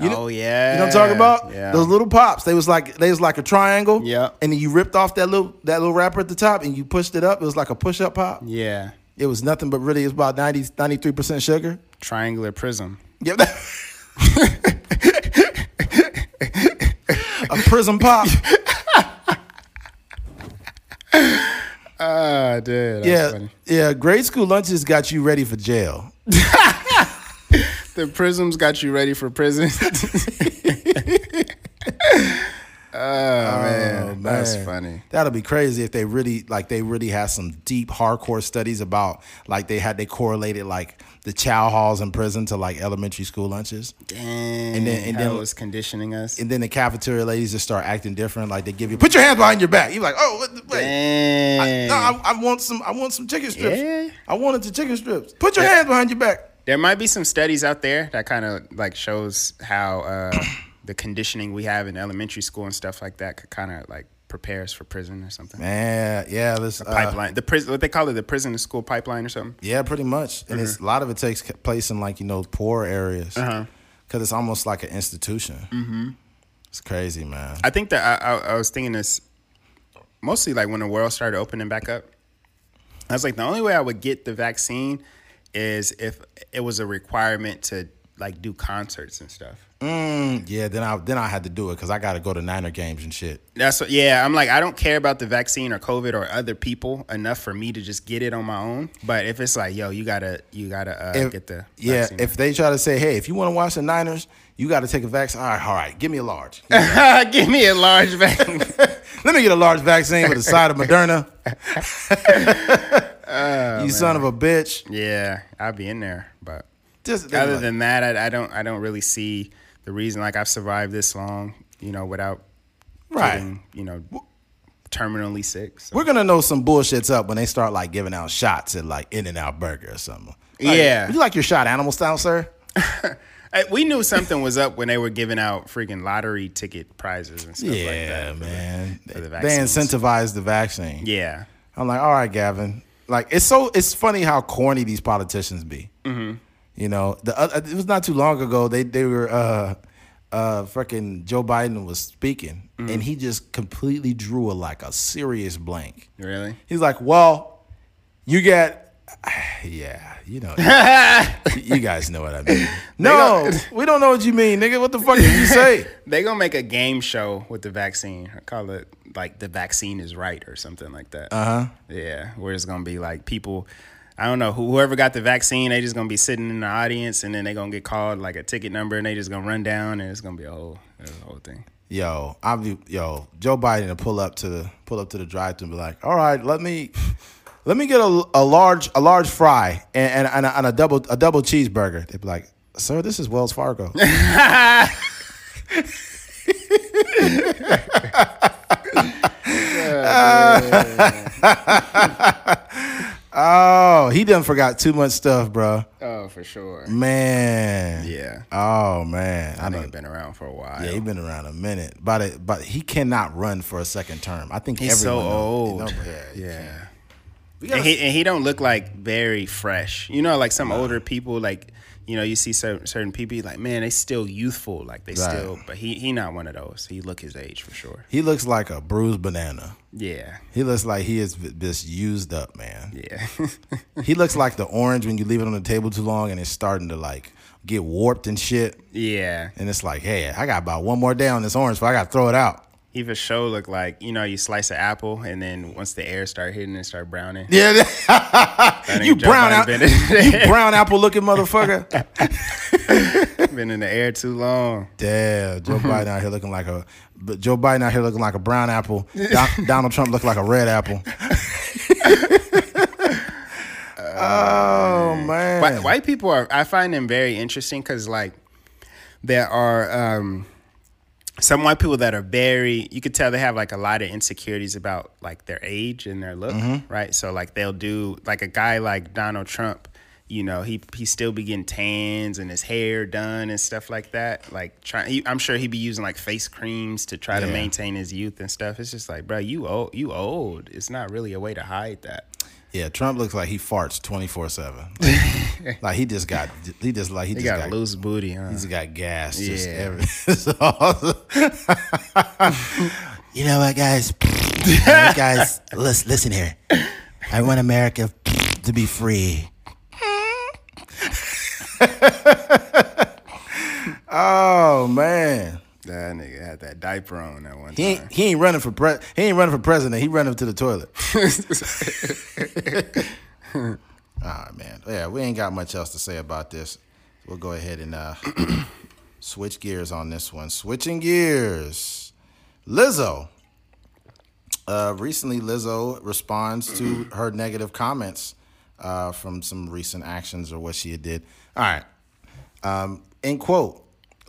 You know, oh yeah. You know what I'm talking about? Yeah. Those little pops. They was like they was like a triangle. Yeah. And then you ripped off that little that little wrapper at the top and you pushed it up. It was like a push up pop. yeah. It was nothing but really it was about 90, 93% sugar. Triangular prism. Yep. [LAUGHS] [LAUGHS] a prism pop. [LAUGHS] Ah, dude. yeah, yeah. Grade school lunches got you ready for jail. [LAUGHS] The prisms got you ready for prison. [LAUGHS] oh, man. That's man. funny. That'll be crazy if they really like they really had some deep hardcore studies about like they had they correlated like the chow halls in prison to like elementary school lunches. Dang. And then- and then- it was conditioning us. And then the cafeteria ladies just start acting different. Like they give you put your hands behind your back. You're like, oh what the- wait. I, no, I, I want some I want some chicken strips. Yeah. I wanted the chicken strips. Put your hands behind your back. There might be some studies out there that kind of like shows how uh, the conditioning we have in elementary school and stuff like that could kind of like prepare us for prison or something. Man, yeah, let's uh, Pipeline, the prison, what they call it, the prison to school pipeline or something. Yeah, pretty much. And it's a lot of it takes place in like you know poor areas because Uh-huh. it's almost like an institution. Mm-hmm. It's crazy, man. I think that I, I, I was thinking this mostly like when the world started opening back up. I was like, the only way I would get the vaccine is if it was a requirement to like do concerts and stuff. Mm, yeah, then I then I had to do it because I got to go to Niner games and shit. That's what, yeah. I'm like, I don't care about the vaccine or COVID or other people enough for me to just get it on my own. But if it's like, yo, you gotta, you gotta uh, If- get the yeah, vaccine. if they try to say, hey, if you want to watch the Niners, you got to take a vaccine. All right, all right, give me a large. [LAUGHS] give me a large [LAUGHS] vaccine. [LAUGHS] Let me get a large vaccine with a side of Moderna. Oh, you son of a bitch. yeah, I'll be in there. But Just other than that, I, I don't, I don't really see the reason. Like I've survived this long, you know, without right. getting, you know, terminally sick. So. We're gonna know some bullshit's up when they start like giving out shots at like In and Out Burger or something. Like, Yeah. Would you like your shot animal style, sir? [LAUGHS] We knew something was up when they were giving out freaking lottery ticket prizes and stuff like that. Yeah, man. for the they incentivized the vaccine. Yeah. I'm like, all right, Gavin. Like, it's so it's funny how corny these politicians be. Mm-hmm. You know, the uh, it was not too long ago they they were uh uh freaking Joe Biden was speaking and he just completely drew a like a serious blank. Really? He's like, well, you get. [SIGHS] Yeah, you know, [LAUGHS] you guys know what I mean. No, [LAUGHS] we don't know what you mean, nigga. What the fuck did you say? [LAUGHS] They gonna make a game show with the vaccine. I call it like the vaccine is right or something like that. Uh huh. Yeah, where it's gonna be like people. I don't know whoever got the vaccine. They just gonna be sitting in the audience, and then they gonna get called like a ticket number, and they just gonna run down, and it's gonna be a whole, a whole thing. Yo, I'll be yo Joe Biden to pull up to the pull up to the drive thru and be like, all right, let me let me get a, a large a large fry and and, and, a, and a double a double cheeseburger. They'd be like, sir, this is Wells Fargo. [LAUGHS] [LAUGHS] [LAUGHS] oh, he done forgot too much stuff, bro. Oh, for sure. Man. Yeah. Oh man. I I think done, been around for a while. yeah, he been around a minute, but it, but he cannot run for a second term. I think He's so know- old. know- yeah, he yeah. can't. And he, and he don't look like very fresh. You know, like some older people, like you know, you see certain certain people, like man, they still youthful, like they Right. still. But he he not one of those. He look his age for sure. he looks like a bruised banana. Yeah, He looks like he is just used up, man. yeah, [LAUGHS] He looks like the orange when you leave it on the table too long and it's starting to like get warped and shit. yeah. And it's like, hey, I got about one more day on this orange, so I got to throw it out. For sure look like you know you slice an apple and then once the air start hitting it start browning. Yeah, [LAUGHS] you brown out, [LAUGHS] you brown apple looking motherfucker. [LAUGHS] Been in the air too long. Damn, Joe Biden out here looking like a, but Joe Biden out here looking like a brown apple. Don, Donald Trump look like a red apple. oh man, White, white people are. I find them very interesting because like there are um, some white people that are very. You could tell they have like a lot of insecurities about like their age and their look, mm-hmm. right? So like they'll do like a guy like Donald Trump. You know, he he still be getting tans and his hair done and stuff like that. Like trying, he, I'm sure he'd be using like face creams to try to maintain his youth and stuff. It's just like, bro, you old, you old. It's not really a way to hide that. Yeah, Trump looks like he farts twenty four seven. [LAUGHS] Like he just got, he just like he, He just got, got, loose booty, huh? he's got gas. Just Yeah. every, [LAUGHS] [LAUGHS] you know what, guys? You guys, listen, listen here. I want America to be free. oh man. That nigga had that diaper on that one He time. ain't, he ain't running for pre- he ain't running for president. He running to the toilet. All right, [LAUGHS] [LAUGHS] man. Yeah, we ain't got much else to say about this. We'll go ahead and uh, [CLEARS THROAT] switch gears on this one. Switching gears. Lizzo. Uh, recently, Lizzo responds to her negative comments uh, from some recent actions or what she did. All right. Um, in quote,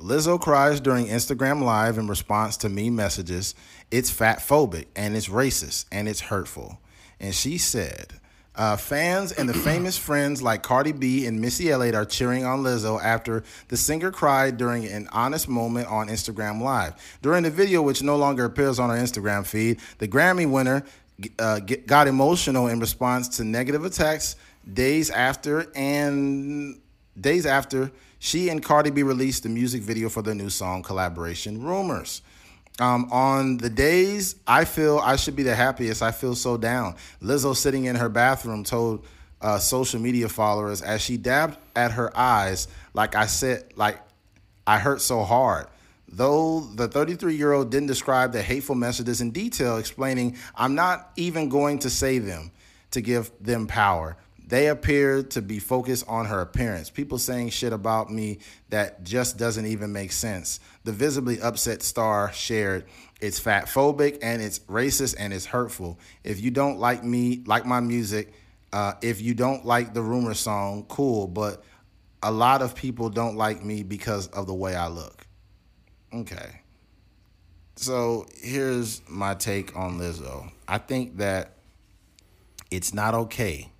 Lizzo cries during Instagram Live in response to me messages. It's fat phobic and it's racist and it's hurtful. And she said, uh, fans and the famous [CLEARS THROAT] friends like Cardi B and Missy Elliott are cheering on Lizzo after the singer cried during an honest moment on Instagram Live. During the video, which no longer appears on her Instagram feed, the Grammy winner uh, got emotional in response to negative attacks days after and days after she and Cardi B released the music video for their new song collaboration Rumors. Um, on the days I feel I should be the happiest, I feel so down. Lizzo sitting in her bathroom told uh, social media followers as she dabbed at her eyes, like I said, like I hurt so hard. Though the 33 year old didn't describe the hateful messages in detail, explaining, I'm not even going to say them to give them power. They appear to be focused on her appearance. People saying shit about me that just doesn't even make sense. The visibly upset star shared, It's fat phobic and it's racist and it's hurtful. If you don't like me, like my music, uh, if you don't like the rumor song, cool, but a lot of people don't like me because of the way I look. Okay. So here's my take on Lizzo. I think that it's not okay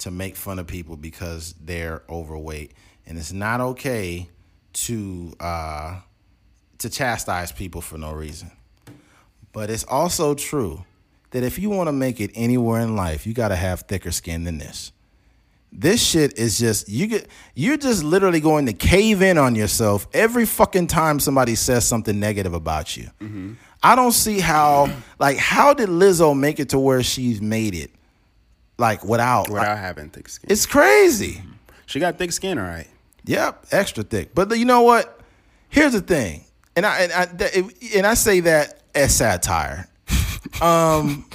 to make fun of people because they're overweight, and it's not okay to uh, to chastise people for no reason. But it's also true that if you want to make it anywhere in life, you got to have thicker skin than this. This shit is just you get you're just literally going to cave in on yourself every fucking time somebody says something negative about you. I don't see how like how did Lizzo make it to where she's made it like without without having thick skin. it's crazy. She got thick skin, all right. Yep, extra thick. But you know what? Here's the thing, and I and I, and I say that as satire. [LAUGHS] um,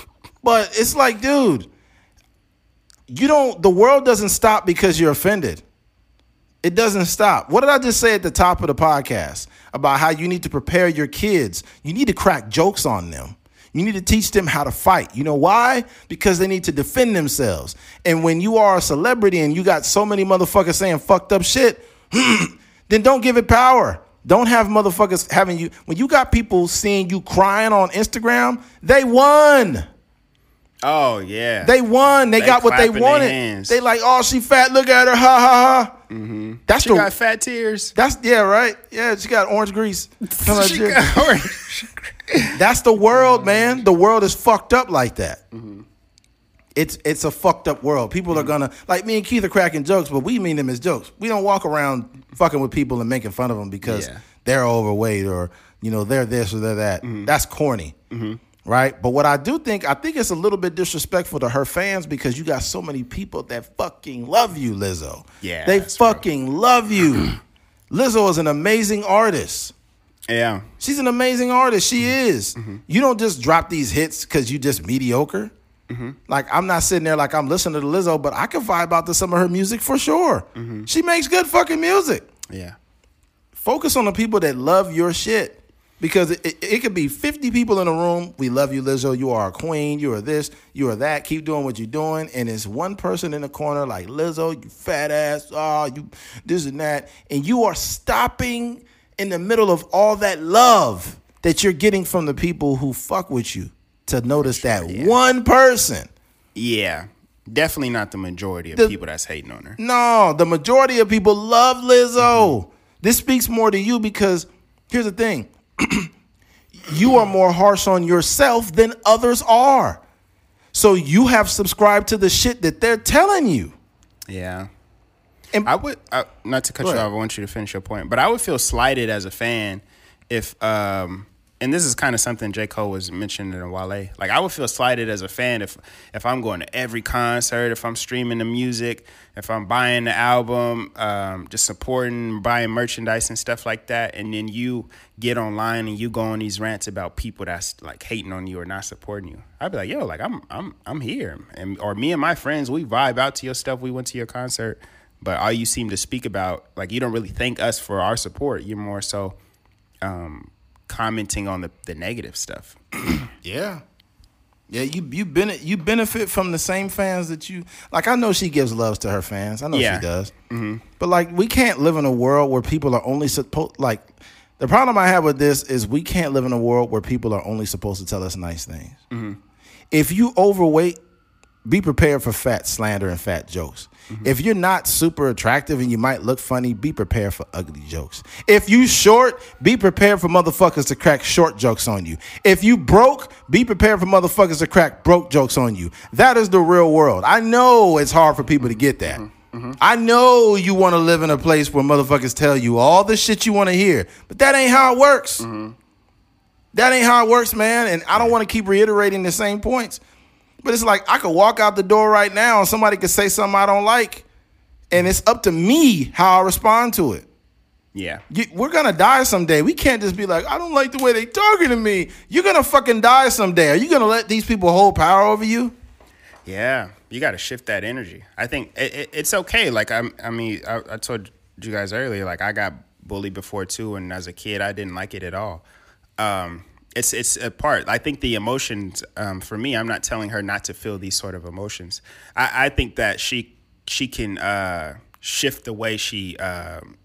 but it's like, dude, you don't. The world doesn't stop because you're offended. It doesn't stop. What did I just say at the top of the podcast about how you need to prepare your kids? You need to crack jokes on them. You need to teach them how to fight. You know why? Because they need to defend themselves. And when you are a celebrity and you got so many motherfuckers saying fucked up shit, [CLEARS THROAT] then don't give it power. Don't have motherfuckers having you. When you got people seeing you crying on Instagram, they won. Oh yeah. They won. They, They got what they wanted. hands. They like, oh, she fat. Look at her. Ha ha ha. Mm-hmm. That's she the. got fat tears. that's yeah, right. Yeah, she got orange grease. [LAUGHS] She got orange. [LAUGHS] That's the world, man. The world is fucked up like that. Mm-hmm. It's it's a fucked up world. People are mm-hmm. gonna like me and Keith are cracking jokes, but we mean them as jokes. We don't walk around fucking with people and making fun of them because Yeah. they're overweight or you know they're this or they're that. Mm-hmm. That's corny, right? But what I do think, I think it's a little bit disrespectful to her fans because you got so many people that fucking love you, Lizzo. Yeah, they fucking love you. [CLEARS THROAT] Lizzo is an amazing artist. Yeah. She's an amazing artist. She mm-hmm. is. Mm-hmm. You don't just drop these hits because you just mediocre. Mm-hmm. Like I'm not sitting there like I'm listening to Lizzo, but I can vibe out to some of her music for sure. She makes good fucking music. Yeah. Focus on the people that love your shit. Because it, it, it could be 50 people in a room. We love you, Lizzo. You are a queen. You are this. You are that. Keep doing what you're doing. And it's one person in the corner like Lizzo, you fat ass. Oh, you this and that. And you are stopping in the middle of all that love that you're getting from the people who fuck with you to notice that one person. Yeah. Definitely not the majority of The- people that's hating on her. No, the majority of people love Lizzo. Mm-hmm. This speaks more to you because here's the thing [CLEARS THROAT] you are more harsh on yourself than others are. So you have subscribed to the shit that they're telling you. Yeah. And- I would I, not to cut you off. I want you to finish your point, but I would feel slighted as a fan if, um, and this is kind of something J Cole was mentioning in Wale. Like I would feel slighted as a fan if if I'm going to every concert, if I'm streaming the music, if I'm buying the album, um, just supporting, buying merchandise and stuff like that, and then you get online and you go on these rants about people that's like hating on you or not supporting you. I'd be like, yo, like I'm I'm I'm here, and or me and my friends, we vibe out to your stuff. We went to your concert but all you seem to speak about like you don't really thank us for our support you're more so um commenting on the, the negative stuff [CLEARS THROAT] Yeah. Yeah, you you bene- you benefit from the same fans that you like. I know she gives loves to her fans. I know Yeah. she does. But like, we can't live in a world where people are only supposed like. The problem I have with this is we can't live in a world where people are only supposed to tell us nice things. If you overweight, be prepared for fat slander and fat jokes. Mm-hmm. If you're not super attractive and you might look funny, be prepared for ugly jokes. If you short, be prepared for motherfuckers to crack short jokes on you. If you broke, be prepared for motherfuckers to crack broke jokes on you. That is the real world. I know it's hard for people to get that. Mm-hmm. Mm-hmm. I know you want to live in a place where motherfuckers tell you all the shit you want to hear, but that ain't how it works. That ain't how it works, man. And I don't want to keep reiterating the same points. But it's like I could walk out the door right now and somebody could say something I don't like. And it's up to me how I respond to it. yeah You, we're gonna die someday. We can't just be like, I don't like the way they talking to me. You're gonna fucking die someday. Are you gonna let these people hold power over you? yeah you got to shift that energy i think it, it, it's okay like I'm, i mean I, I told you guys earlier like i got bullied before too and as a kid i didn't like it at all um, it's it's a part. I think the emotions um, for me. I'm not telling her not to feel these sort of emotions. I, I think that she she can uh, shift the way she um,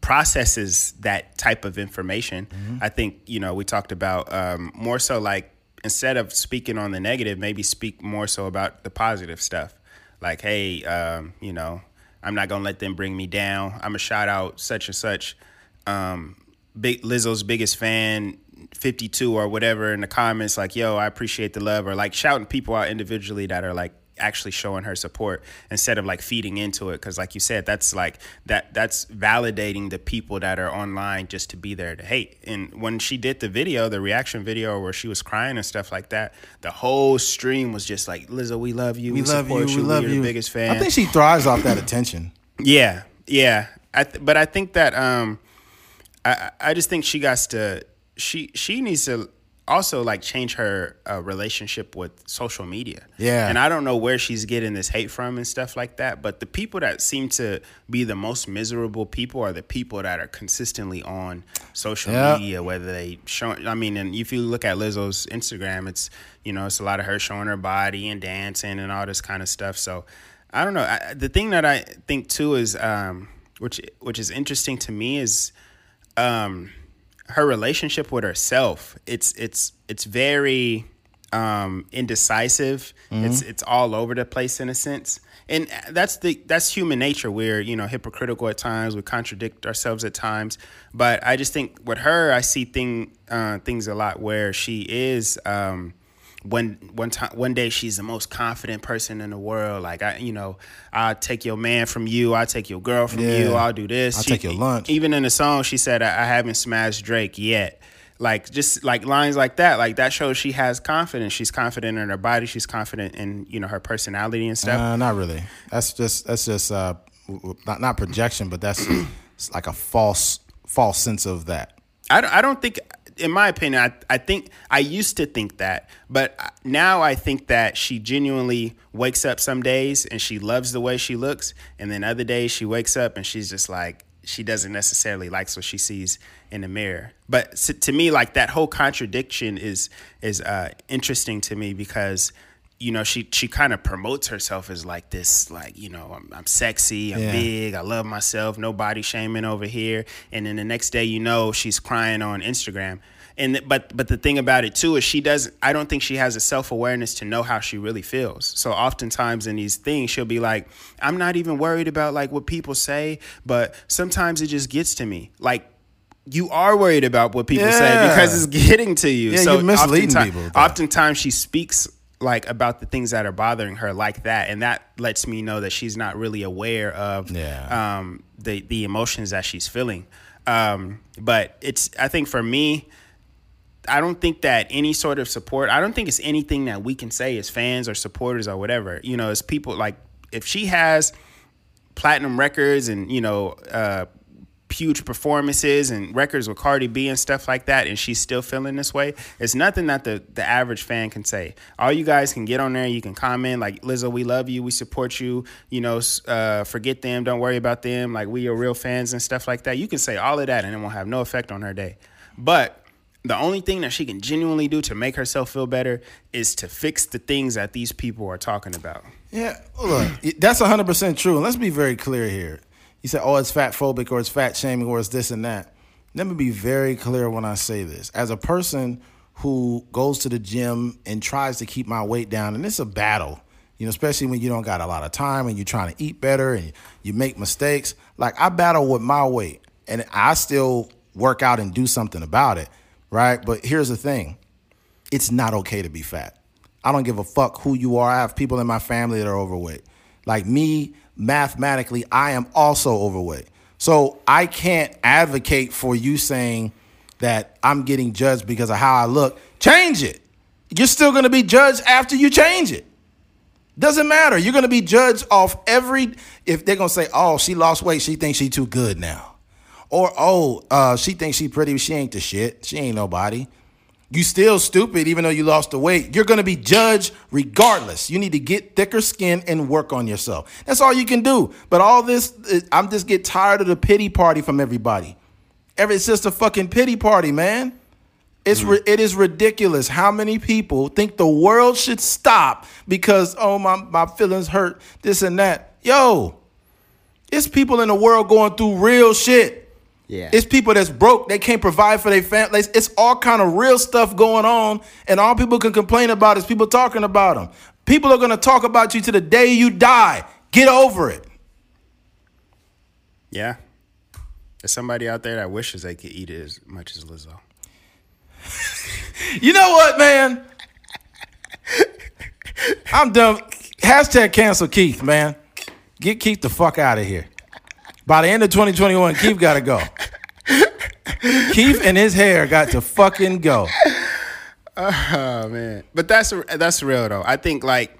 processes that type of information. I think you know we talked about um, more so like instead of speaking on the negative, maybe speak more so about the positive stuff. Like, hey, um, you know, I'm not gonna let them bring me down. I'm gonna shout out such and such. Um, big Lizzo's biggest fan, 52 or whatever in the comments, like, yo, I appreciate the love, or like shouting people out individually that are like actually showing her support instead of like feeding into it. Cause like you said, that's like that that's validating the people that are online just to be there to hate. And when she did the video, the reaction video where she was crying and stuff like that, the whole stream was just like, Lizzo, we love you. We love you. support We love We're you. the biggest fan. I think she thrives off that attention. Yeah, yeah. I th- but I think that um, I I I just think she got to she she needs to also like change her uh, relationship with social media. Yeah. and I don't know where she's getting this hate from and stuff like that. But the people that seem to be the most miserable people are the people that are consistently on social Yeah. media, whether they show. I mean, and if you look at Lizzo's Instagram, it's you know it's a lot of her showing her body and dancing and all this kind of stuff. So I don't know. I, the thing that I think too is, um, which which is interesting to me is, um, her relationship with herself. It's it's it's very um, indecisive. It's it's all over the place in a sense, and that's the that's human nature. We're you know hypocritical at times. We contradict ourselves at times. But I just think with her, I see thing uh, things a lot where she is. Um, one one time one day she's the most confident person in the world. Like I, you know, I'll take your man from you. I'll take your girl from Yeah. you. I'll do this. I'll She- take your lunch. Even in the song, she said, "I, I haven't smashed Drake yet." Like just like lines like that, like that shows she has confidence. She's confident in her body. She's confident in you know her personality and stuff. Uh, not really. That's just that's just uh, not not projection, but that's [CLEARS THROAT] like a false false sense of that. I don't, I don't think, in my opinion, I, I think I used to think that, but now I think that she genuinely wakes up some days and she loves the way she looks, and then other days she wakes up and she's just like she doesn't necessarily likes what she sees in the mirror. But to me, like that whole contradiction is is uh, interesting to me because you know she she kind of promotes herself as like this like you know I'm, I'm sexy I'm Yeah. big I love myself no body shaming over here. And then the next day you know she's crying on Instagram. And but but the thing about it too is she doesn't I don't think she has a self-awareness to know how she really feels. So oftentimes in these things she'll be like I'm not even worried about like what people say but sometimes it just gets to me. Like you are worried about what people say because it's getting to you. Yeah, so you're misleading oftenti- people that. oftentimes she speaks like about the things that are bothering her like that and that lets me know that she's not really aware of Yeah. um, the the emotions that she's feeling um, but it's i think for me i don't think that any sort of support i don't think it's anything that we can say as fans or supporters or whatever you know as people like if she has platinum records and you know uh huge performances and records with Cardi B and stuff like that and she's still feeling this way it's nothing that the the average fan can say all you guys can get on there you can comment like Lizzo we love you we support you you know uh forget them don't worry about them like we are real fans and stuff like that you can say all of that and it won't have no effect on her day but the only thing that she can genuinely do to make herself feel better is to fix the things that these people are talking about Yeah, look, that's 100% true. And let's be very clear here. You said, oh, it's fat phobic or it's fat shaming or it's this and that. Let me be very clear when I say this. As a person who goes to the gym and tries to keep my weight down, and it's a battle, you know, especially when you don't got a lot of time and you're trying to eat better and you make mistakes. Like, I battle with my weight and I still work out and do something about it, right? But here's the thing it's not okay to be fat. I don't give a fuck who you are. I have people in my family that are overweight. Like me, mathematically, I am also overweight. So I can't advocate for you saying that I'm getting judged because of how I look. Change it. You're still going to be judged after you change it. Doesn't matter. You're going to be judged off every. If they're going to say, "Oh, she lost weight. She thinks she too good now," or "Oh, uh, she thinks she pretty. She ain't the shit. She ain't nobody." You still stupid even though you lost the weight. You're going to be judged regardless. You need to get thicker skin and work on yourself. That's all you can do. But all this, I'm just get tired of the pity party from everybody. Every it's just a fucking pity party, man. It's mm. ri- it is ridiculous how many people think the world should stop because oh my my feelings hurt this and that. Yo, it's people in the world going through real shit. Yeah. It's people that's broke. They can't provide for their families. It's all kind of real stuff going on, and all people can complain about is people talking about them. People are gonna talk about you to the day you die. Get over it. Yeah. There's somebody out there that wishes they could eat it as much as Lizzo. [LAUGHS] You know what, man? I'm done. Hashtag cancel Keith, man. Get Keith the fuck out of here. By the end of 2021, Keith got to go. Keith and his hair got to fucking go. Oh man, but that's that's real though. I think like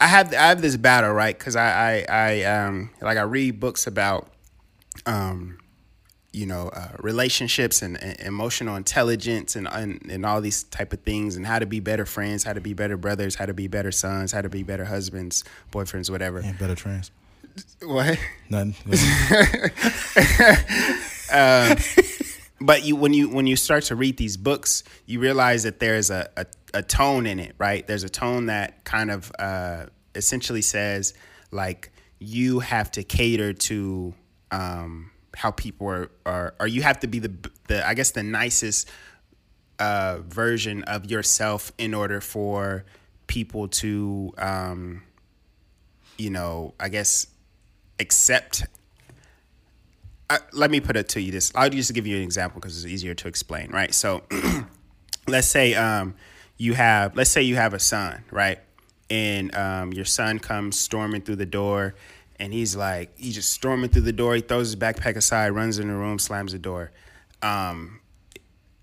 I have I have this battle right because I, I I um like I read books about um you know uh, relationships and, and emotional intelligence and, and and all these type of things and how to be better friends, how to be better brothers, how to be better sons, how to be better husbands, boyfriends, whatever. Yeah, better trans. What? Nothing. [LAUGHS] but you when you when you start to read these books you realize that there's a, a, a tone in it right there's a tone that kind of uh, essentially says like you have to cater to um, how people are, are or you have to be the the i guess the nicest uh, version of yourself in order for people to, um, you know, I guess, accept. Uh, let me put it to you this. I'll just give you an example because it's easier to explain, right? So, [CLEARS THROAT] let's say um, you have, let's say you have a son, right? And um, your son comes storming through the door, and he's like, he's just storming through the door. He throws his backpack aside, runs in the room, slams the door. Um,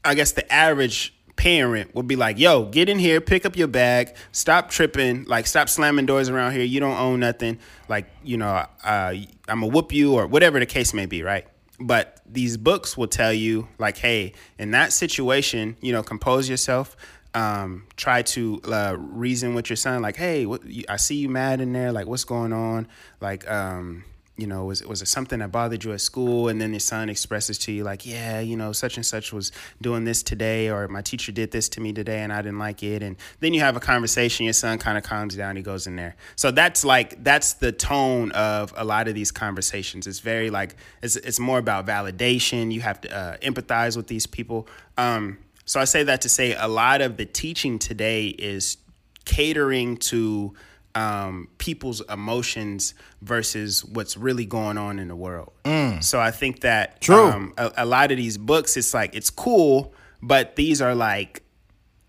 I guess the average parent would be like, yo, get in here, pick up your bag, stop tripping, like stop slamming doors around here. You don't own nothing. Like, you know, uh, I'm gonna whoop you or whatever the case may be, right? But these books will tell you, like, hey, in that situation, you know, compose yourself. Um, try to uh, reason with your son, like, hey, what, I see you mad in there. Like, what's going on? Like, um, you know, was was it something that bothered you at school? And then your son expresses to you like, yeah, you know, such and such was doing this today, or my teacher did this to me today, and I didn't like it. And then you have a conversation. Your son kind of calms down. He goes in there. So that's like that's the tone of a lot of these conversations. It's very like it's it's more about validation. You have to uh, empathize with these people. Um, so I say that to say a lot of the teaching today is catering to um, people's emotions versus what's really going on in the world. Mm. So I think that True. Um, a, a lot of these books, it's like it's cool, but these are like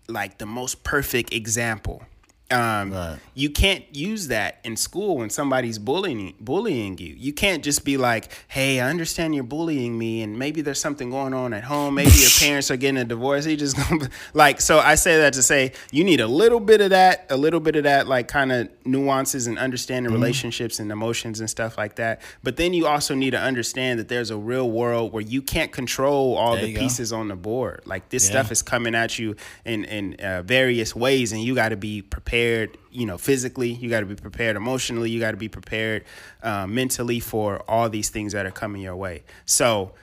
like the most perfect example um, right. You can't use that in school when somebody's bullying bullying you. You can't just be like, "Hey, I understand you're bullying me, and maybe there's something going on at home. Maybe your [LAUGHS] parents are getting a divorce." You just gonna like so. I say that to say you need a little bit of that, a little bit of that, like kind of nuances and understanding mm-hmm. relationships and emotions and stuff like that. But then you also need to understand that there's a real world where you can't control all there the pieces go. on the board. Like this yeah. stuff is coming at you in in uh, various ways, and you got to be prepared prepared, you know, physically. You got to be prepared emotionally. You got to be prepared uh, mentally for all these things that are coming your way. So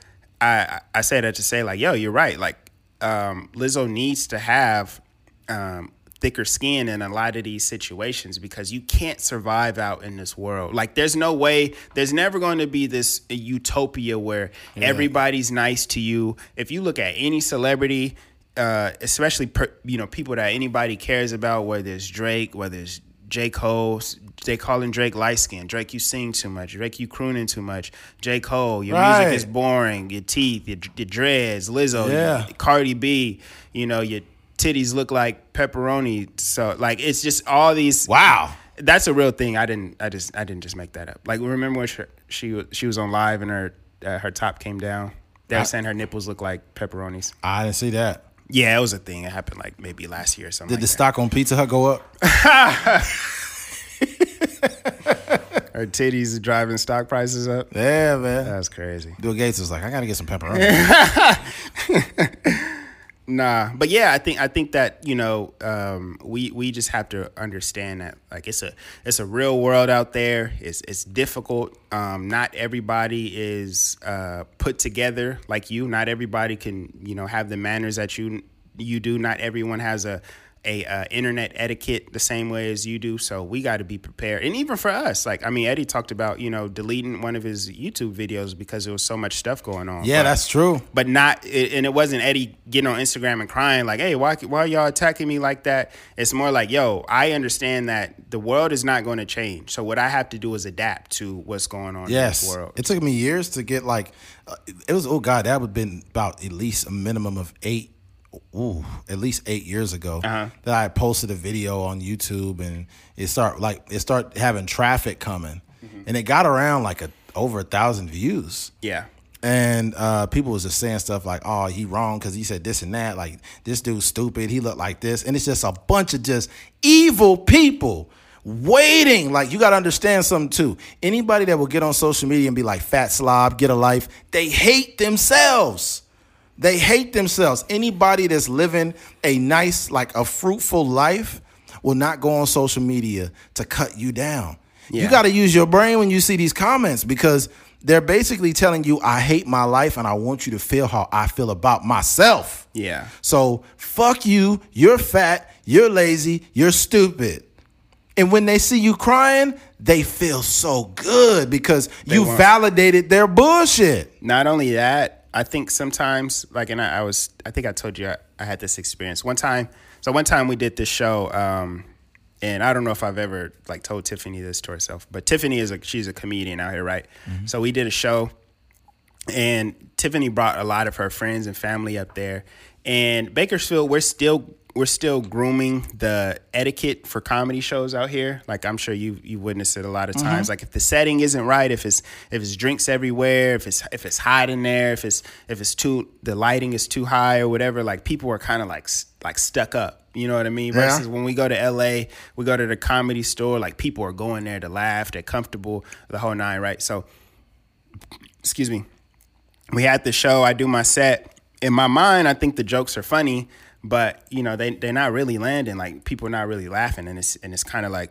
I I say that to say like, yo, you're right. Like um, Lizzo needs to have um, thicker skin in a lot of these situations because you can't survive out in this world. Like there's no way there's never going to be this utopia where yeah. everybody's nice to you. If you look at any celebrity, uh, especially per, you know people that anybody cares about, whether it's Drake, whether it's J. Cole, they calling Drake light skin. Drake, you sing too much. Drake, you crooning too much. J. Cole, your right. music is boring. Your teeth, your, your dreads. Lizzo, yeah. Cardi B, you know your titties look like pepperoni. So like it's just all these. Wow. That's a real thing. I didn't. I just. I didn't just make that up. Like remember when she she, she was on live and her uh, her top came down. They were saying her nipples look like pepperonis. I didn't see that. Yeah, it was a thing. It happened like maybe last year or something. Did like the that. stock on Pizza Hut go up? [LAUGHS] [LAUGHS] Her titties driving stock prices up. Yeah, man. That's crazy. Bill Gates was like, I gotta get some pepperoni. [LAUGHS] Nah, but yeah, I think I think that you know um, we we just have to understand that like it's a it's a real world out there. It's it's difficult. Um, not everybody is uh, put together like you. Not everybody can you know have the manners that you you do. Not everyone has a a uh, internet etiquette the same way as you do. So we got to be prepared. And even for us, like I mean, Eddie talked about you know deleting one of his YouTube videos because there was so much stuff going on. Yeah, but, that's true. But not, and it wasn't Eddie getting on Instagram and crying like, "Hey, why why y'all attacking me like that?" It's more like, "Yo, I understand that the world is not going to change. So what I have to do is adapt to what's going on yes. in this world." It took me years to get like, uh, it was oh god, that would have been about at least a minimum of eight ooh, at least eight years ago uh-huh. that I posted a video on YouTube and it start like it start having traffic coming, mm-hmm. and it got around like a over a thousand views. Yeah. And uh, people was just saying stuff like, "Oh, he wrong because he said this and that. Like this dude's stupid. He looked like this." And it's just a bunch of just evil people waiting. Like you got to understand something too. Anybody that will get on social media and be like fat slob, get a life, they hate themselves. They hate themselves. Anybody that's living a nice, like a fruitful life will not go on social media to cut you down. Yeah. You got to use your brain when you see these comments because they're basically telling you, I hate my life and I want you to feel how I feel about myself. Yeah. So fuck you. You're fat. You're lazy. You're stupid. And when they see you crying, they feel so good because they you validated their bullshit. Not only that, I think sometimes, like, and I, I, was, I think I told you I had this experience one time. So one time we did this show, um, and I don't know if I've ever like told Tiffany this to herself, but Tiffany is a she's a comedian out here, right? Mm-hmm. So we did a show, and Tiffany brought a lot of her friends and family up there. And Bakersfield, we're still we're still grooming the etiquette for comedy shows out here. Like I'm sure you you witnessed it a lot of times. Mm-hmm. Like if the setting isn't right, if it's if it's drinks everywhere, if it's if it's hot in there, if it's if it's too the lighting is too high or whatever, like people are kind of like like stuck up. You know what I mean? Yeah. Versus when we go to LA, we go to the comedy store, like people are going there to laugh, they're comfortable, the whole nine, right? So excuse me. We had the show, I do my set. In my mind, I think the jokes are funny but you know they they're not really landing. Like people are not really laughing, and it's and it's kind of like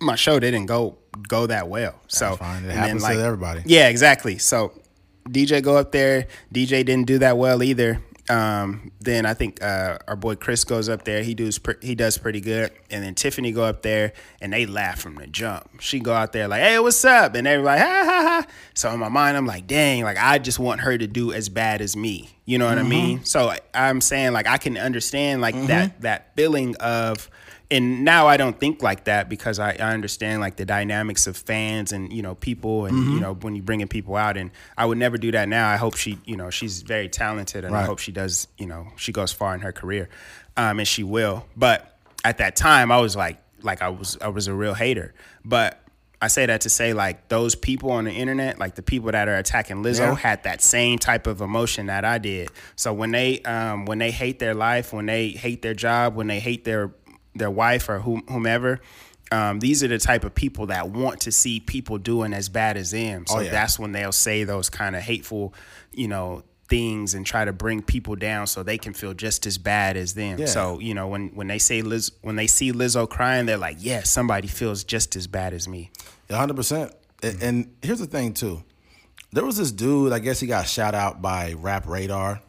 my show didn't go go that well. That's so fine. It happens then, like, to everybody. Yeah, exactly. So DJ go up there. DJ didn't do that well either. Um, then I think uh, our boy Chris goes up there. He does pre- he does pretty good. And then Tiffany go up there and they laugh from the jump. She go out there like, "Hey, what's up?" And everybody, ha ha ha. So in my mind, I'm like, "Dang!" Like I just want her to do as bad as me. You know what mm-hmm. I mean? So I'm saying like I can understand like mm-hmm. that that feeling of and now I don't think like that because I, I, understand like the dynamics of fans and you know people and mm-hmm. you know when you bringing people out and I would never do that now. I hope she you know she's very talented and right. I hope she does you know she goes far in her career, um, and she will. But at that time I was like like I was I was a real hater, but. I say that to say like those people on the internet, like the people that are attacking Lizzo, yeah. had that same type of emotion that I did. So when they um, when they hate their life, when they hate their job, when they hate their their wife or whomever, um, these are the type of people that want to see people doing as bad as them. So oh, yeah. that's when they'll say those kind of hateful, you know, things and try to bring people down so they can feel just as bad as them. Yeah. So you know, when when they say Liz, when they see Lizzo crying, they're like, "Yeah, somebody feels just as bad as me." hundred percent. And here's the thing too. There was this dude. I guess he got shot out by Rap Radar,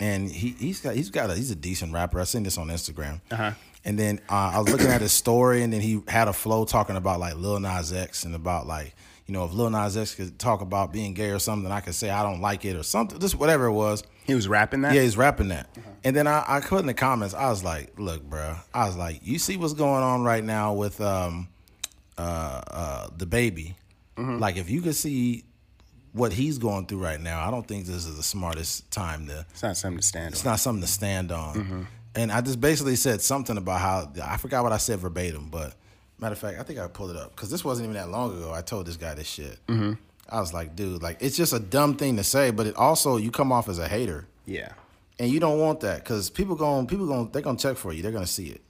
and he he's got he's got a, he's a decent rapper. I seen this on Instagram. Uh-huh. And then uh, I was looking at his story, and then he had a flow talking about like Lil Nas X and about like you know if Lil Nas X could talk about being gay or something, I could say I don't like it or something, just whatever it was. He was rapping that. Yeah, he's rapping that. Uh-huh. And then I, I put in the comments, I was like, "Look, bro, I was like, you see what's going on right now with um, uh, uh, DaBaby. Mm-hmm. Like if you could see what he's going through right now, I don't think this is the smartest time to. It's not something to stand. It's on. not something to stand on. Mm-hmm and I just basically said something about how I forgot what I said verbatim, but matter of fact, I think I pulled it up because this wasn't even that long ago. I told this guy this shit. Mm-hmm. I was like, dude, like it's just a dumb thing to say, but it also you come off as a hater. Yeah, and you don't want that because people going, people going, they're gonna check for you. They're gonna see it.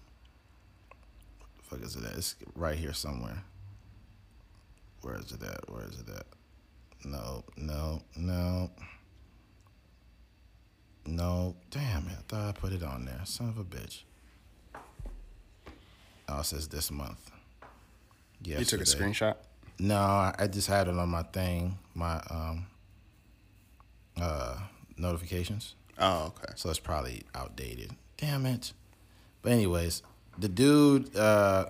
The fuck is it at? It's right here somewhere. Where is it at? Where is it at? No, no, no. No, damn it. I thought I put it on there. Son of a bitch. Oh, it says this month. Yeah. You took a screenshot? No, I just had it on my thing, my um uh notifications. Oh, okay. So it's probably outdated. Damn it. But anyways, the dude uh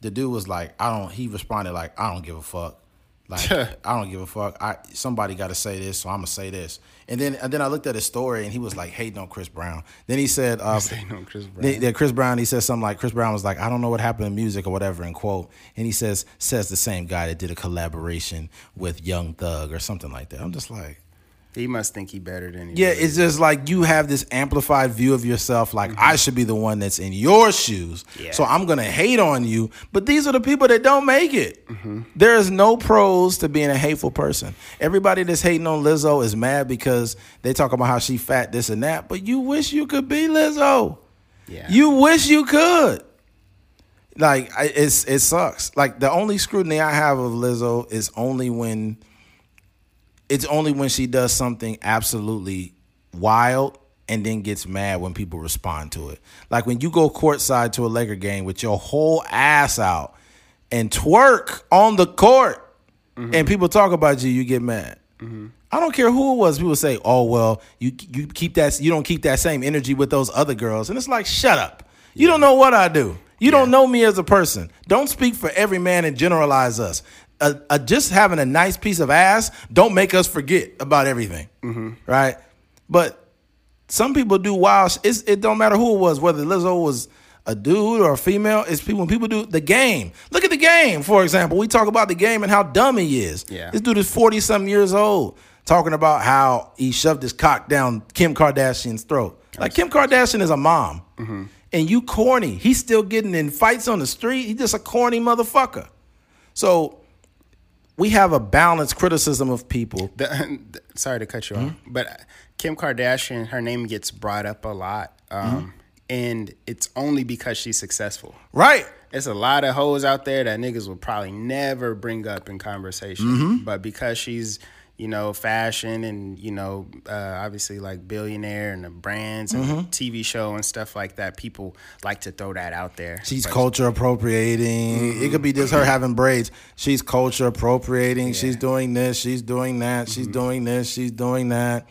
the dude was like, I don't he responded like, I don't give a fuck. Like I don't give a fuck. I somebody got to say this, so I'm gonna say this. And then and then I looked at his story, and he was like hating on Chris Brown. Then he said, uh, [LAUGHS] hating on Chris Brown. Yeah, Chris Brown. He said something like Chris Brown was like, I don't know what happened in music or whatever, and quote. And he says says the same guy that did a collaboration with Young Thug or something like that. I'm just like, he must think he better than you. Yeah, it's just like you have this amplified view of yourself. Like mm-hmm. I should be the one that's in your shoes, yeah. so I'm gonna hate on you. But these are the people that don't make it. Mm-hmm. There is no pros to being a hateful person. Everybody that's hating on Lizzo is mad because they talk about how she fat, this and that. But you wish you could be Lizzo. Yeah, you wish you could. Like it's it sucks. Like the only scrutiny I have of Lizzo is only when it's only when she does something absolutely wild and then gets mad when people respond to it. Like when you go courtside to a Laker game with your whole ass out and twerk on the court mm-hmm. and people talk about you, you get mad. Mm-hmm. I don't care who it was. People say, "Oh well, you you keep that you don't keep that same energy with those other girls," and it's like, shut up. You don't know what I do. You yeah. don't know me as a person. Don't speak for every man and generalize us a, a, just having a nice piece of ass don't make us forget about everything, mm-hmm. right? But some people do wild. sh- It's, it don't matter who it was, whether Lizzo was a dude or a female. It's people when people do the game. Look at the game, for example. We talk about the game and how dumb he is. Yeah. This dude is forty something years old, talking about how he shoved his cock down Kim Kardashian's throat. Like Kim Kardashian is a mom, and you corny. He's still getting in fights on the street. He's just a corny motherfucker. So we have a balanced criticism of people. The, [LAUGHS] sorry to cut you off, hmm? but Kim Kardashian, her name gets brought up a lot, um, hmm? and it's only because she's successful. Right. There's a lot of hoes out there that niggas will probably never bring up in conversation, mm-hmm. but because she's you know fashion and you know uh, obviously like billionaire and the brands and mm-hmm. TV show and stuff like that, people like to throw that out there. She's But- culture appropriating. It could mm-hmm. be just her having braids. She's culture appropriating. She's doing this. She's doing that. She's mm-hmm. doing this. She's doing that.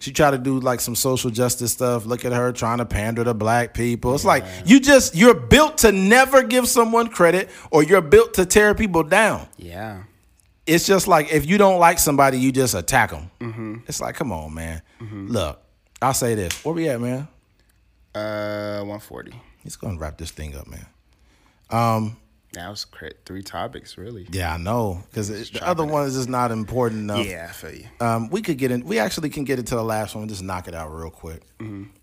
She tried to do like some social justice stuff. Look at her trying to pander to black people. It's like you just you're built to never give someone credit, or you're built to tear people down. Yeah. It's just like if you don't like somebody, you just attack them. It's like, come on, man. Look, I'll say this. Where we at, man? Uh, 140. He's gonna wrap this thing up, man. Um, That was cra- three topics, really. Yeah, I know because the other one is just not important enough. Yeah, I feel you. Um, we could get in. We actually can get into the last one. and Just knock it out real quick.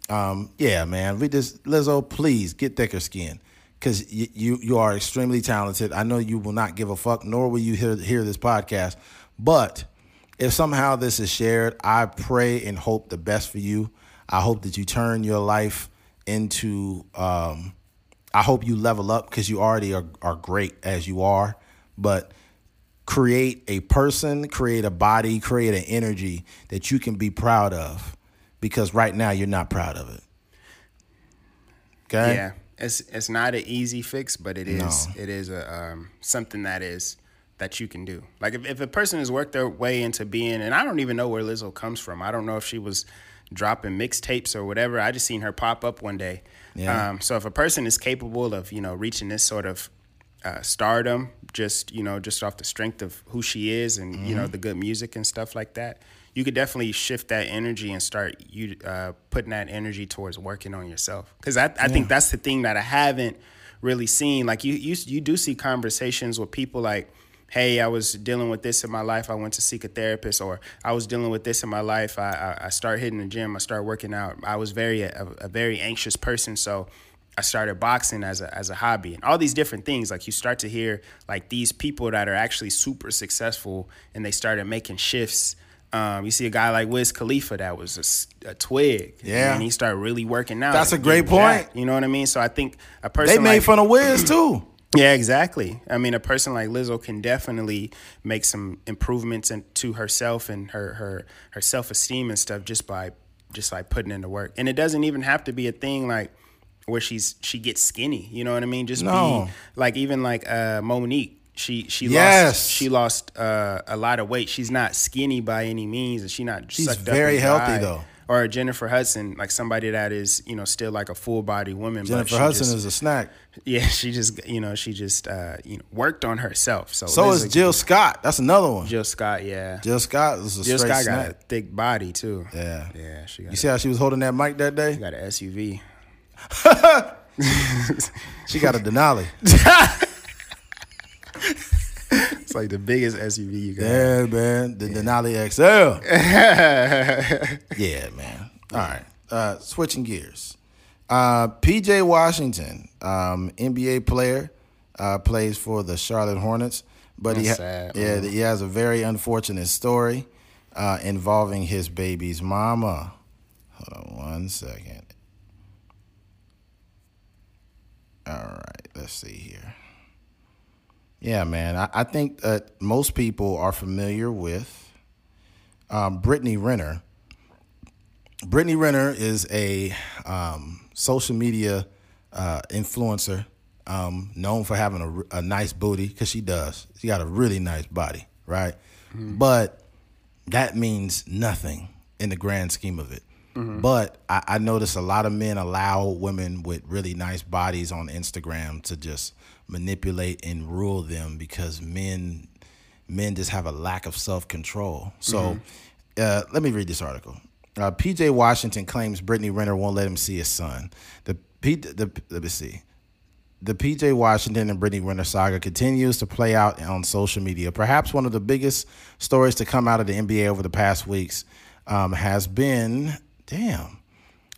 Um, yeah, man. We just Lizzo, please get thicker skin because y- you you are extremely talented. I know you will not give a fuck, nor will you hear hear this podcast. But if somehow this is shared, I pray and hope the best for you. I hope that you turn your life into. Um, I hope you level up because you already are, are great as you are, but create a person, create a body, create an energy that you can be proud of because right now you're not proud of it. Okay? Yeah, it's it's not an easy fix, but it is No. it is a um, something that is that you can do. Like if, if a person has worked their way into being, and I don't even know where Lizzo comes from. I don't know if she was dropping mixtapes or whatever. I just seen her pop up one day. Yeah. Um, so if a person is capable of you know reaching this sort of uh, stardom, just you know just off the strength of who she is and you know the good music and stuff like that. You could definitely shift that energy and start you uh, putting that energy towards working on yourself. Because I, I think that's the thing that I haven't really seen. Like you, you, you do see conversations with people like, "Hey, I was dealing with this in my life. I went to seek a therapist," or "I was dealing with this in my life. I, I, I started hitting the gym. I started working out. I was very a, a very anxious person, so." I started boxing as a as a hobby and all these different things. Like you start to hear like these people that are actually super successful and they started making shifts. Um, you see a guy like Wiz Khalifa that was a twig, Yeah. and he started really working out. That's a great point. You know what I mean? So I think a person They made like, fun of Wiz too. [CLEARS THROAT] yeah, exactly. I mean, a person like Lizzo can definitely make some improvements into herself and her her her self esteem and stuff just by just like putting in the work. And it doesn't even have to be a thing like where she's she gets skinny. You know what I mean? Just No. be like even like uh, Mo'Nique. She she Yes. lost she lost uh, a lot of weight. She's not skinny by any means, and she not She's very healthy, though. Or Jennifer Hudson, like somebody that is you know still like a full body woman. but Jennifer Hudson just- is a snack. yeah, [LAUGHS] she just you know she just uh, you know worked on herself. So So Liz- is Jill Scott. That's another one. Jill Scott. Yeah, Jill Scott is a snack. Jill Scott got a thick body too. Yeah. yeah, she got You see how she was holding that mic that day? she got an SUV. [LAUGHS] She got a Denali. [LAUGHS] It's like the biggest SUV you got. Yeah, man. The Denali XL. [LAUGHS] yeah, man. All right. Uh, switching gears. Uh, PJ Washington, um, NBA player, uh, plays for the Charlotte Hornets, but he ha- sad, yeah man. he has a very unfortunate story uh, involving his baby's mama. Hold on one second. All right, let's see here. Yeah, man. I, I think that most people are familiar with um, Brittany Renner. Brittany Renner is a um, social media uh, influencer um, known for having a nice booty because she does. She got a really nice body, right? But that means nothing in the grand scheme of it. But I, I notice a lot of men allow women with really nice bodies on Instagram to just manipulate and rule them because men men just have a lack of self control. So uh, let me read this article. Uh, PJ Washington claims Brittany Renner won't let him see his son. The P, the let me see. The PJ Washington and Brittany Renner saga continues to play out on social media. Perhaps one of the biggest stories to come out of the NBA over the past weeks um, has been damn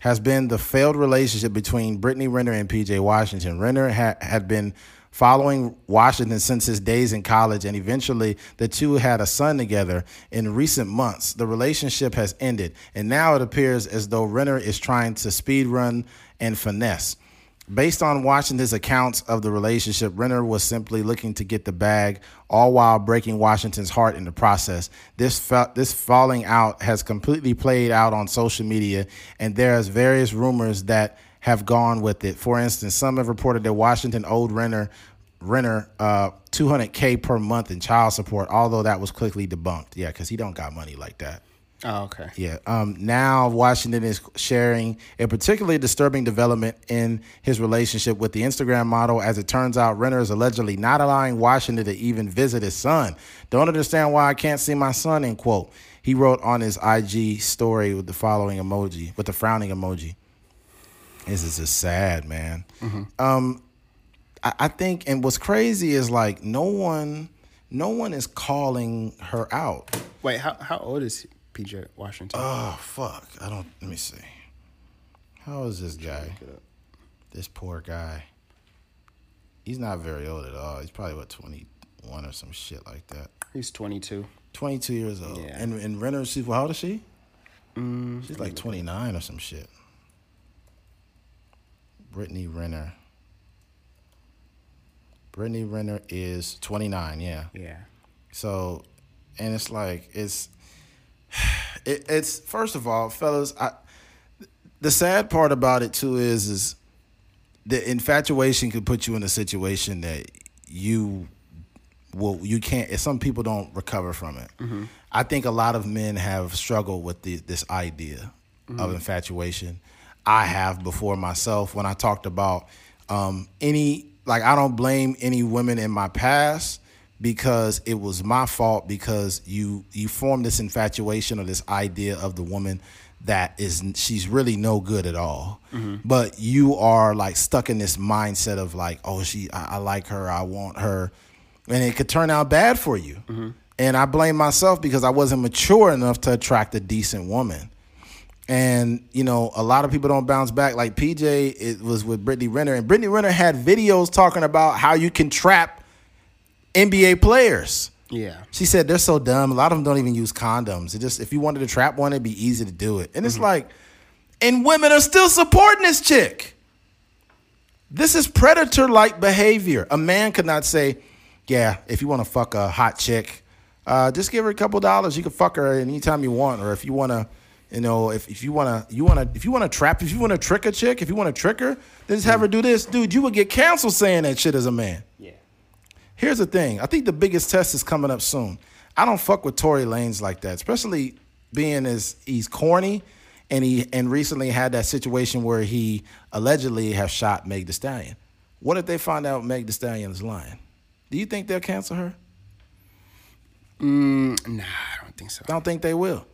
has been the failed relationship between Brittany Renner and PJ Washington. Renner ha- had been following Washington since his days in college, and eventually the two had a son together. In recent months, the relationship has ended, and now it appears as though Renner is trying to speed run and finesse. Based on Washington's accounts of the relationship, Renner was simply looking to get the bag, all while breaking Washington's heart in the process. This fa- this falling out has completely played out on social media, and there's various rumors that have gone with it. For instance, some have reported that Washington owed Renner Renner uh, 200k per month in child support, although that was quickly debunked. Yeah, because he don't got money like that. Oh, okay. Yeah. Um, now Washington is sharing a particularly disturbing development in his relationship with the Instagram model. As it turns out, Renner is allegedly not allowing Washington to even visit his son. Don't understand why I can't see my son. End quote. He wrote on his IG story with the following emoji, with the frowning emoji. This is just sad, man. Um, I, I think, and what's crazy is like no one, no one is calling her out. Wait, how how old is PJ Washington? Oh fuck! I don't. Let me see. How is this guy? This poor guy. He's not very old at all. He's probably what twenty one or some shit like that. He's 22. Twenty two years old. Yeah. And and Renner, how old is she? Mm, She's like twenty nine or some shit. Brittany Renner. Brittany Renner is twenty nine. Yeah. yeah. So, and it's like it's [SIGHS] it, it's first of all, fellas. I the sad part about it too is is the infatuation could put you in a situation that you well you can't. Some people don't recover from it. Mm-hmm. I think a lot of men have struggled with the, this idea mm-hmm. of infatuation. I have before myself when I talked about um, any like I don't blame any women in my past because it was my fault because you you form this infatuation or this idea of the woman that is she's really no good at all. But you are like stuck in this mindset of like oh she I, I like her i want her and it could turn out bad for you. And i blame myself because i wasn't mature enough to attract a decent woman and you know, a lot of people don't bounce back. Like PJ, it was with Brittany Renner, and Brittany Renner had videos talking about how you can trap NBA players. Yeah. She said they're so dumb. A lot of them don't even use condoms. It just if you wanted to trap one, it'd be easy to do it. And it's like, and women are still supporting this chick. This is predator like behavior. A man could not say, Yeah, if you want to fuck a hot chick, uh, just give her a couple dollars. You can fuck her anytime you want. Or if you want to, you know, if, if you want to, you want to, if you want to trap, if you want to trick a chick, if you want to trick her, then just have her do this. Dude, you would get canceled saying that shit as a man. Yeah. Here's the thing. I think the biggest test is coming up soon. I don't fuck with Tory Lanez like that, especially being as he's corny and he and recently had that situation where he allegedly have shot Meg The Stallion. What if they find out Meg The Stallion is lying? Do you think they'll cancel her? Mm, nah, I don't think so. I don't think they will.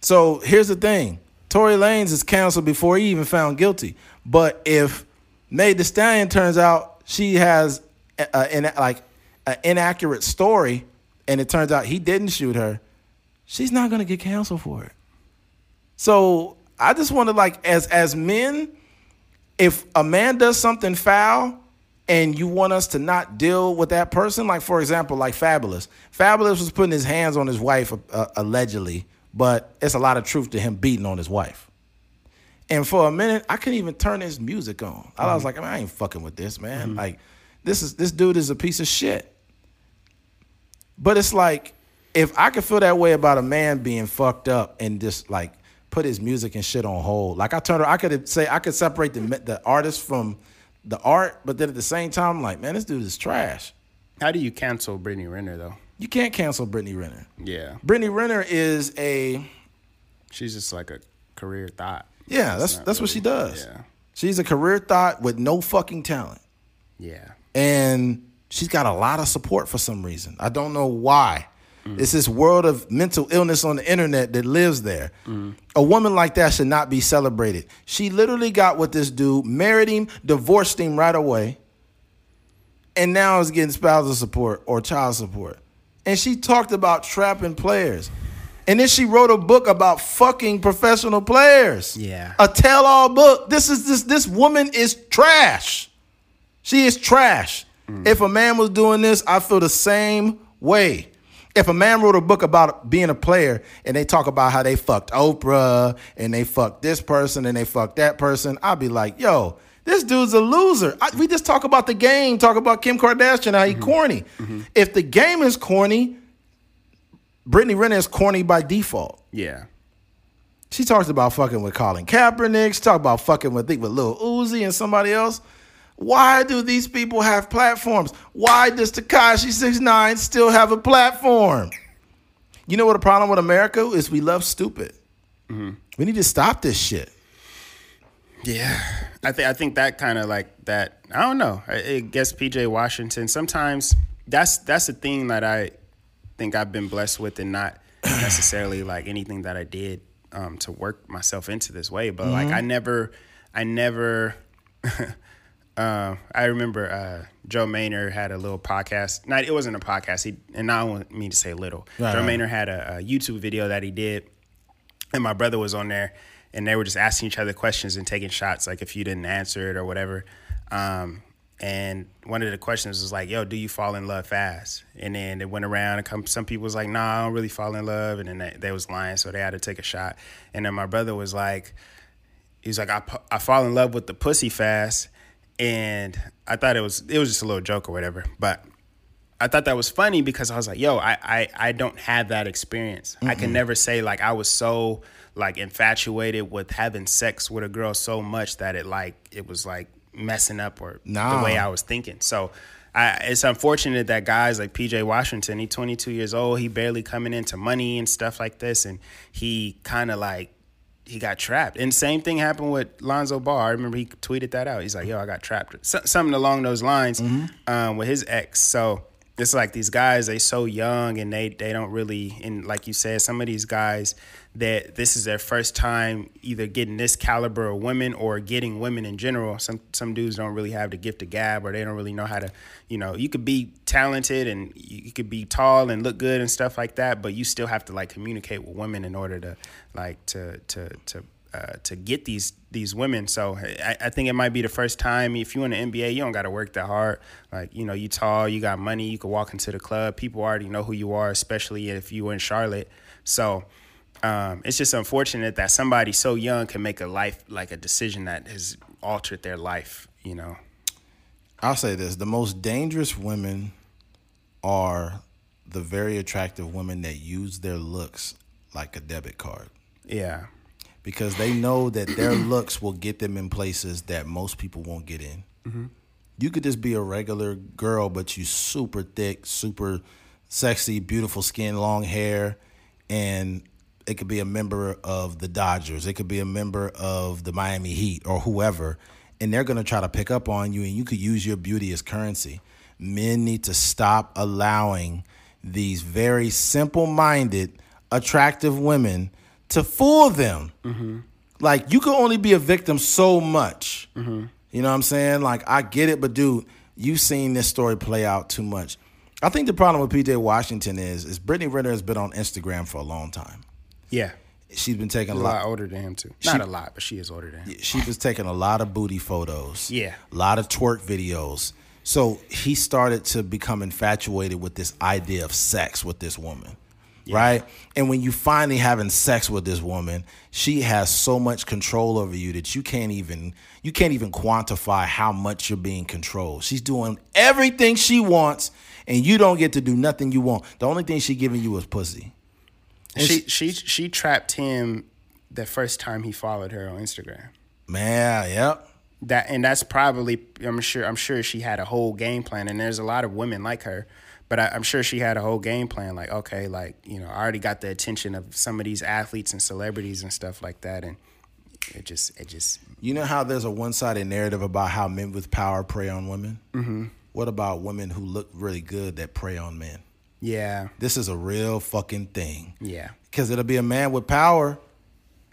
So here's the thing: Tory Lanez is canceled before he even found guilty. But if Meg The Stallion turns out she has an, like an inaccurate story, and it turns out he didn't shoot her, she's not gonna get canceled for it. So I just want to like as as men, if a man does something foul and you want us to not deal with that person, like for example, like Fabolous. Fabolous was putting his hands on his wife uh, allegedly, but it's a lot of truth to him beating on his wife. And for a minute, I couldn't even turn his music on. I was mm-hmm. like, I, ain't fucking with this, man. Mm-hmm. Like, this is this dude is a piece of shit. But it's like, if I could feel that way about a man being fucked up and just like put his music and shit on hold, like I turned, I could say I could separate the the artist from the art, but then at the same time, I'm like, man, this dude is trash. How do you cancel Brittany Renner though? You can't cancel Brittany Renner. Yeah. Brittany Renner is a She's just like a career thought. yeah, that's that's what she does. Yeah. She's a career thought with no fucking talent. Yeah. and she's got a lot of support for some reason. I don't know why. Mm. It's this world of mental illness on the internet that lives there. Mm. A woman like that should not be celebrated. She literally got with this dude, married him, divorced him right away, and now is getting spousal support or child support. And she talked about trapping players. And then she wrote a book about fucking professional players. Yeah. A tell-all book. This is this this woman is trash. She is trash. Mm. If a man was doing this, I feel the same way. If a man wrote a book about being a player and they talk about how they fucked Oprah and they fucked this person and they fucked that person, I'd be like, yo, this dude's a loser. I, we just talk about the game, talk about Kim Kardashian, how he mm-hmm. corny. Mm-hmm. If the game is corny, Brittany Renner is corny by default. Yeah. She talks about fucking with Colin Kaepernick. She talked about fucking with, with Lil Uzi and somebody else. Why do these people have platforms? Why does Tekashi 69 still have a platform? You know what the problem with America is? We love stupid. Mm-hmm. We need to stop this shit. Yeah, I think I think that kind of like that. I don't know. I, I guess PJ Washington. Sometimes that's that's the thing that I think I've been blessed with, and not [CLEARS THROAT] necessarily like anything that I did um, to work myself into this way. But like I never, I never. [LAUGHS] uh, I remember uh, Joe Maynard had a little podcast. Not it wasn't a podcast. He and I don't mean to say little. Right, Joe right. Maynard had a, a YouTube video that he did and my brother was on there and they were just asking each other questions and taking shots like if you didn't answer it or whatever. Um, and one of the questions was like yo do you fall in love fast? And then it went around and come, some people was like nah i don't really fall in love. And then they, they was lying so they had to take a shot. And then my brother was like he was like I, I fall in love with the pussy fast. And i thought it was it was just a little joke or whatever. But I thought that was funny because I was like, yo, I I, I don't have that experience. I can never say like I was so like infatuated with having sex with a girl so much that it like it was like messing up or Nah. the way I was thinking. So I, it's unfortunate that guys like PJ Washington, he's 22 years old, he barely coming into money and stuff like this, and he kind of like he got trapped. And same thing happened with Lonzo Ball. I remember he tweeted that out. He's like, "Yo, I got trapped." So, something along those lines um, with his ex. So it's like these guys they so young and they they don't really and like you said some of these guys that this is their first time either getting this caliber of women or getting women in general. Some some dudes don't really have the gift of gab or they don't really know how to you know you could be talented and you could be tall and look good and stuff like that but you still have to like communicate with women in order to like to to to uh, to get these these women. So I, I think it might be the first time if you're in the NBA, you don't got to work that hard. Like you know, you tall, you got money, you can walk into the club. People already know who you are, especially if you were in Charlotte. So um, it's just unfortunate that somebody so young can make a life like a decision that has altered their life. You know. I'll say this: the most dangerous women are the very attractive women that use their looks like a debit card. Yeah. Because they know that their [CLEARS THROAT] looks will get them in places that most people won't get in. Mm-hmm. You could just be a regular girl, but you super thick, super sexy, beautiful skin, long hair, and it could be a member of the Dodgers. It could be a member of the Miami Heat or whoever, and they're gonna try to pick up on you, and you could use your beauty as currency. Men need to stop allowing these very simple-minded, attractive women to fool them. Mm-hmm. Like you can only be a victim so much. Mm-hmm. You know what I'm saying? Like I get it, but dude, you've seen this story play out too much. I think the problem with PJ Washington is is Brittany Renner has been on Instagram for a long time. Yeah. She's been taking A a lot lot. older than him too. Not a lot, but she is older than him. She was taking a lot of booty photos. Yeah. A lot of twerk videos. So he started to become infatuated with this idea of sex with this woman. Right? And when you finally having sex with this woman, she has so much control over you that you can't even you can't even quantify how much you're being controlled. She's doing everything she wants and you don't get to do nothing you want. The only thing she giving you is pussy. And She she she trapped him the first time he followed her on Instagram. Man, yep. that and that's probably I'm sure I'm sure she had a whole game plan and there's a lot of women like her but I, I'm sure she had a whole game plan like okay like you know I already got the attention of some of these athletes and celebrities and stuff like that and it just it just You know how there's a one sided narrative about how men with power prey on women? Mm-hmm. What about women who look really good that prey on men? Yeah. This is a real fucking thing. Yeah. Because it'll be a man with power,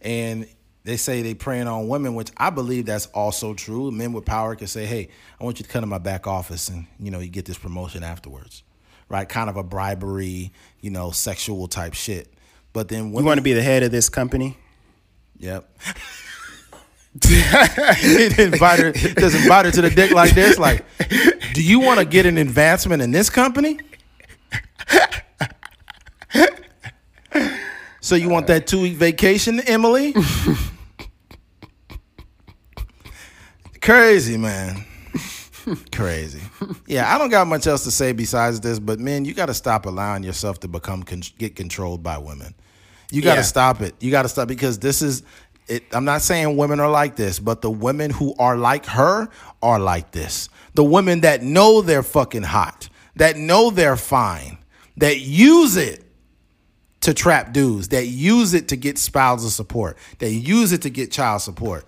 and they say they preying on women, which I believe that's also true. Men with power can say, "Hey, I want you to come to my back office, and you know, you get this promotion afterwards." Right? Kind of a bribery, you know, sexual type shit. But then women, You want to be the head of this company? Yep. [LAUGHS] He'd invite her, just invite her to the dick like this. Like, do you want to get an advancement in this company? So you want that two week vacation, Emily? [LAUGHS] Crazy, man. [LAUGHS] Crazy. Yeah, I don't got much else to say besides this, but men, you got to stop allowing yourself to become con- get controlled by women. You got to Yeah. stop it. You got to stop because this is it, I'm not saying women are like this, but the women who are like her are like this. The women that know they're fucking hot, that know they're fine, that use it to trap dudes, that use it to get spousal support, that use it to get child support.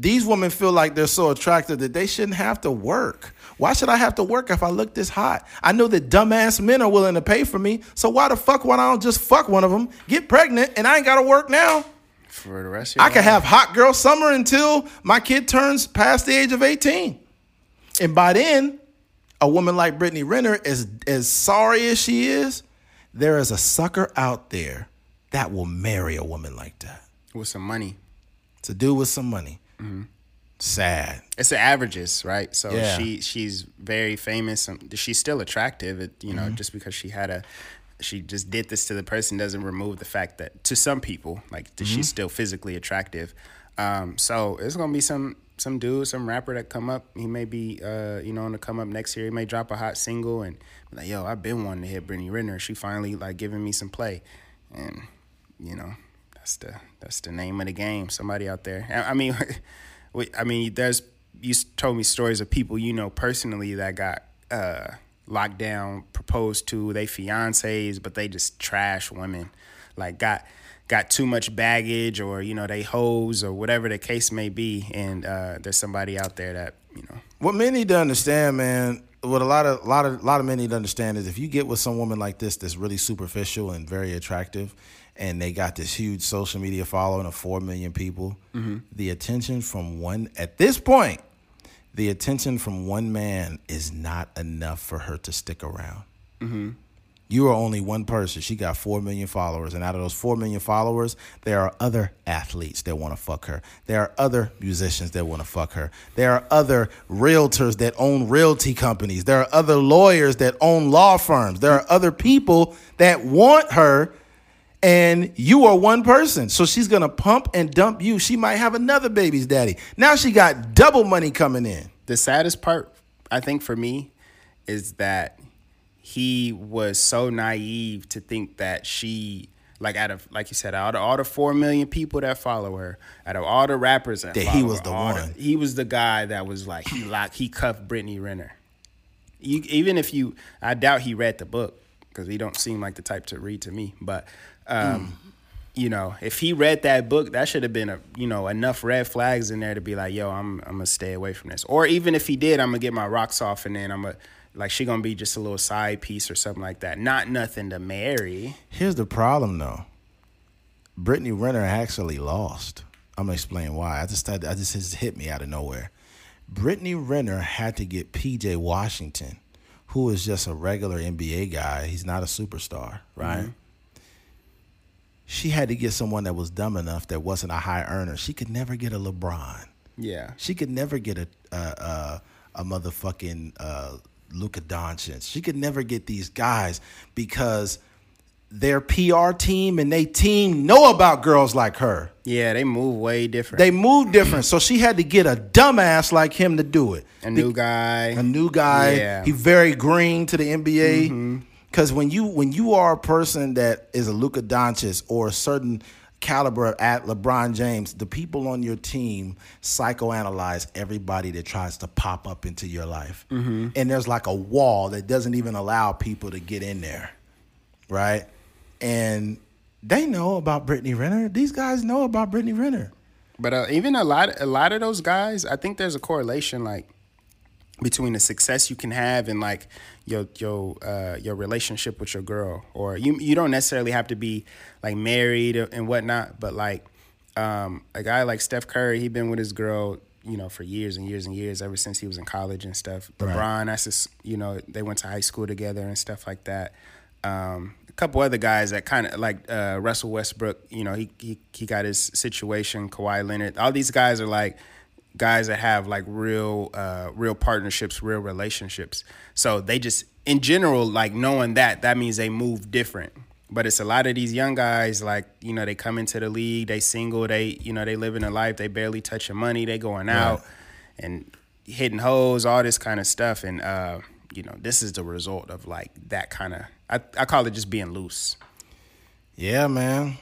These women feel like they're so attractive that they shouldn't have to work. Why should I have to work if I look this hot? I know that dumbass men are willing to pay for me, so why the fuck would I don't I just fuck one of them, get pregnant, and I ain't gotta work now? For the rest of your I can have hot girl summer until my kid turns past the age of 18. And by then, a woman like Brittany Renner, as as sorry as she is, there is a sucker out there that will marry a woman like that. with some money. To do with some money. Mm-hmm. Sad. It's the averages, right? So Yeah. she she's very famous. She's still attractive. It, you know, Mm-hmm. just because she had a she just did this to the person doesn't remove the fact that to some people, like Mm-hmm. she's still physically attractive. Um, so it's gonna be some some dude, some rapper that come up. He may be uh, you know on the come up next year. He may drop a hot single and be like, yo, I've been wanting to hit Brittany Renner. She finally like giving me some play, and you know that's the that's the name of the game. Somebody out there. I mean, [LAUGHS] I mean, there's you told me stories of people you know personally that got uh, locked down, proposed to they fiancés, but they just trash women, like got got too much baggage or you know they hoes or whatever the case may be, and uh, there's somebody out there that you know. What men need to understand, man, what a lot of lot of lot of men need to understand is if you get with some woman like this that's really superficial and very attractive, and they got this huge social media following of four million people, mm-hmm. the attention from one at this point, the attention from one man is not enough for her to stick around. Mm-hmm. You are only one person. She got four million followers, and out of those four million followers, there are other athletes that want to fuck her. There are other musicians that want to fuck her. There are other realtors that own realty companies. There are other lawyers that own law firms. There are other people that want her, and you are one person. So she's gonna pump and dump you. She might have another baby's daddy. Now she got double money coming in. The saddest part, I think, for me, is that he was so naive to think that she, like, out of, like you said, out of all the four million people that follow her, out of all the rappers that, That he was the one. he was the guy that was like he locked, he cuffed Brittany Renner. You, even if you, I doubt he read the book because he don't seem like the type to read to me. But, um, you know, if he read that book, that should have been a, you know, enough red flags in there to be like, yo, I'm, I'm gonna stay away from this. Or even if he did, I'm gonna get my rocks off and then I'm gonna, like, she gonna be just a little side piece or something like that. Not nothing to marry. Here's the problem, though. Brittany Renner actually lost. I'm gonna explain why. I just I just just hit me out of nowhere. Brittany Renner had to get PJ Washington, who is just a regular NBA guy. He's not a superstar, right? She had to get someone that was dumb enough that wasn't a high earner. She could never get a LeBron. Yeah. She could never get a a, a, a motherfucking uh, Luka Doncic. She could never get these guys because their PR team and they team know about girls like her. Yeah, they move way different. They move different, so she had to get a dumbass like him to do it. a new guy. A new guy. Yeah. He very green to the NBA. Because when you when you are a person that is a Luka Doncic or a certain caliber at LeBron James, the people on your team psychoanalyze everybody that tries to pop up into your life, and there's like a wall that doesn't even allow people to get in there, right? And they know about Brittany Renner. These guys know about Brittany Renner. But uh, even a lot, a lot of those guys, I think there's a correlation. Like between the success you can have and like your your uh, your relationship with your girl, or you you don't necessarily have to be like married and whatnot, but like um, a guy like Steph Curry, he been with his girl, you know, for years and years and years, ever since he was in college and stuff. Right. LeBron, that's just you know, they went to high school together and stuff like that. Um, a couple other guys that kind of like uh, Russell Westbrook, you know, he, he he got his situation. Kawhi Leonard, all these guys are like guys that have like real uh, real partnerships, real relationships. So they just in general like knowing that that means they move different. But it's a lot of these young guys like you know they come into the league, they single, they you know they living a life, they barely touching money, they going out and hitting hoes, all this kind of stuff, and uh, you know this is the result of like that kind of I I call it just being loose. Yeah, man.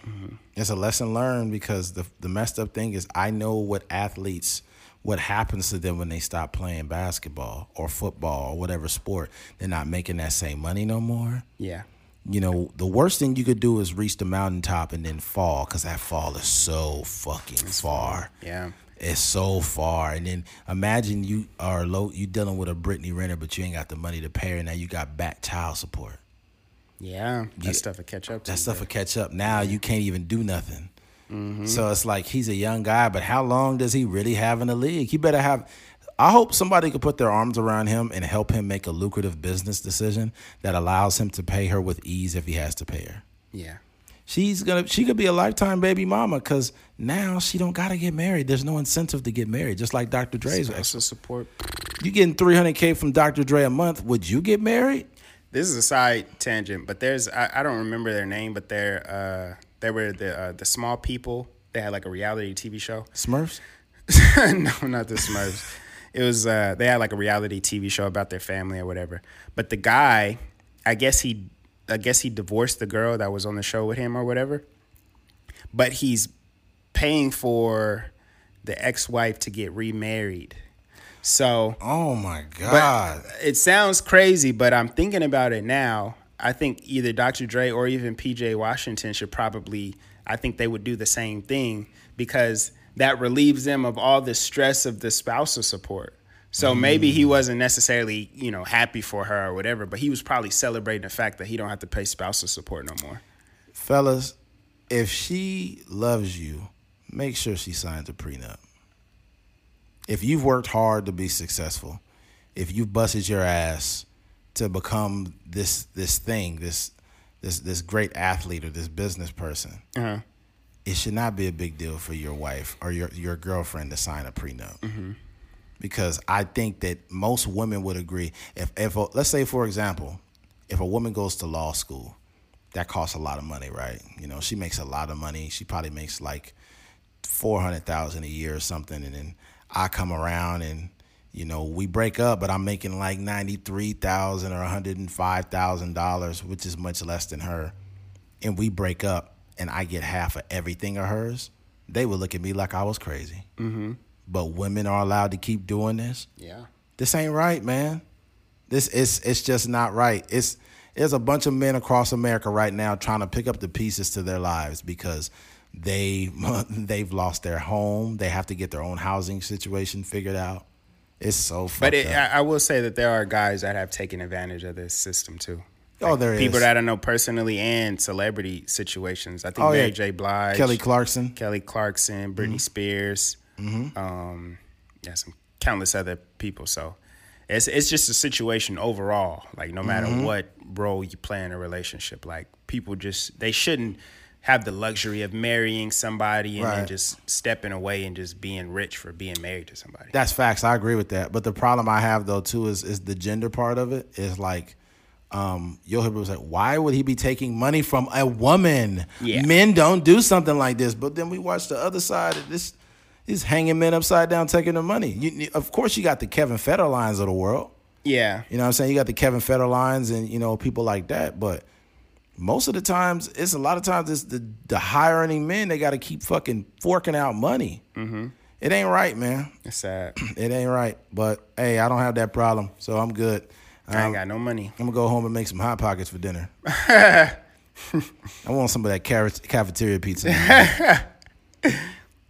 It's a lesson learned because the the messed up thing is I know what athletes what happens to them when they stop playing basketball or football or whatever sport. They're not making that same money no more. Yeah. You know, the worst thing you could do is reach the mountaintop and then fall because that fall is so fucking far. Yeah. It's so far. And then imagine you are low, you dealing with a Brittany Renner, but you ain't got the money to pay her. Now you got back child support. Yeah. That stuff will catch up That stuff will catch up. Now you can't even do nothing. Mm-hmm. So it's like he's a young guy, but how long does he really have in the league? He better have. I hope somebody could put their arms around him and help him make a lucrative business decision that allows him to pay her with ease if he has to pay her. Yeah. She's gonna. She could be a lifetime baby mama because now she don't gotta get married. There's no incentive to get married. Just like Dr. Dre's. Spousal support. You getting 300k from Dr. Dre a month? Would you get married? This is a side tangent, but there's I, I don't remember their name, but they're uh they were the uh, the small people. They had like a reality TV show. Smurfs. [LAUGHS] no, not the Smurfs. It was uh they had like a reality TV show about their family or whatever. But the guy, I guess he I guess he divorced the girl that was on the show with him or whatever. But he's paying for the ex-wife to get remarried. So Oh my god. it sounds crazy, but I'm thinking about it now. I think either Dr. Dre or even PJ Washington should probably, I think they would do the same thing because that relieves them of all the stress of the spousal support. So maybe he mm. wasn't necessarily, you know, happy for her or whatever, but he was probably celebrating the fact that he don't have to pay spousal support no more. Fellas, if she loves you, make sure she signs a prenup. If you've worked hard to be successful, if you've busted your ass to become this this thing, this this this great athlete or this business person, Uh-huh. it should not be a big deal for your wife or your your girlfriend to sign a prenup. Because I think that most women would agree. If if a, let's say for example, if a woman goes to law school, that costs a lot of money, right? You know, she makes a lot of money. She probably makes like four hundred thousand a year or something, and then I come around and you know we break up, but I'm making like ninety three thousand or one hundred and five thousand dollars, which is much less than her, and we break up, and I get half of everything of hers. They would look at me like I was crazy. Mm-hmm. But women are allowed to keep doing this Yeah. this ain't right, man. This is it's just not right. It's there's a bunch of men across America right now trying to pick up the pieces to their lives because they [LAUGHS] they've lost their home. They have to get their own housing situation figured out. It's so fucked But it. I, I will say that there are guys that have taken advantage of this system too. oh, there is People that I know personally and celebrity situations. I think Oh, yeah. Mary J. Blige, Kelly Clarkson. Kelly Clarkson, Britney mm-hmm. Spears, mm-hmm. um, yeah, some countless other people. So it's it's just a situation overall. Like no matter mm-hmm. what role you play in a relationship, like people just they shouldn't have the luxury of marrying somebody and then just stepping away and just being rich for being married to somebody. That's facts. I agree with that. But the problem I have though too is is the gender part of it is like um hear people say, Why would he be taking money from a woman? Yeah. Men don't do something like this. But then we watch the other side of this He's hanging men upside down taking their money. You, of course, you got the Kevin Federlines of the world. Yeah, You know what I'm saying? You got the Kevin Federlines and, you know, people like that. But most of the times, it's a lot of times it's the, the higher earning men, they got to keep fucking forking out money. Mm-hmm. It ain't right, man. it's sad. [CLEARS THROAT] It ain't right. But hey, I don't have that problem, so I'm good. I Um, ain't got no money. I'm gonna go home and make some hot pockets for dinner. [LAUGHS] I want some of that carrot cafeteria pizza. [LAUGHS]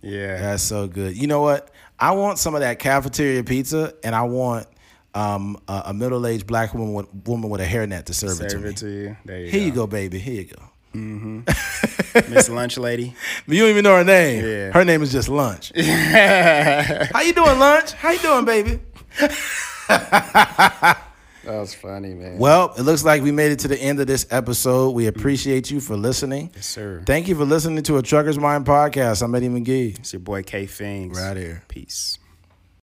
Yeah. That's so good. You know what? I want some of that cafeteria pizza, and I want um, a, a middle aged black woman with, woman with a hairnet to serve, it to Serve me. it to you. There you Here go. you go, baby. Here you go. Miss Lunch Lady. [LAUGHS] You don't even know her name. Yeah. Her name is just Lunch. [LAUGHS] How you doing, Lunch? How you doing, baby? [LAUGHS] That was funny, man. Well, it looks like we made it to the end of this episode. We appreciate you for listening. Yes, sir. Thank you for listening to a Trucker's Mind podcast. I'm Eddie McGee. It's your boy K Fings. Right here. Peace.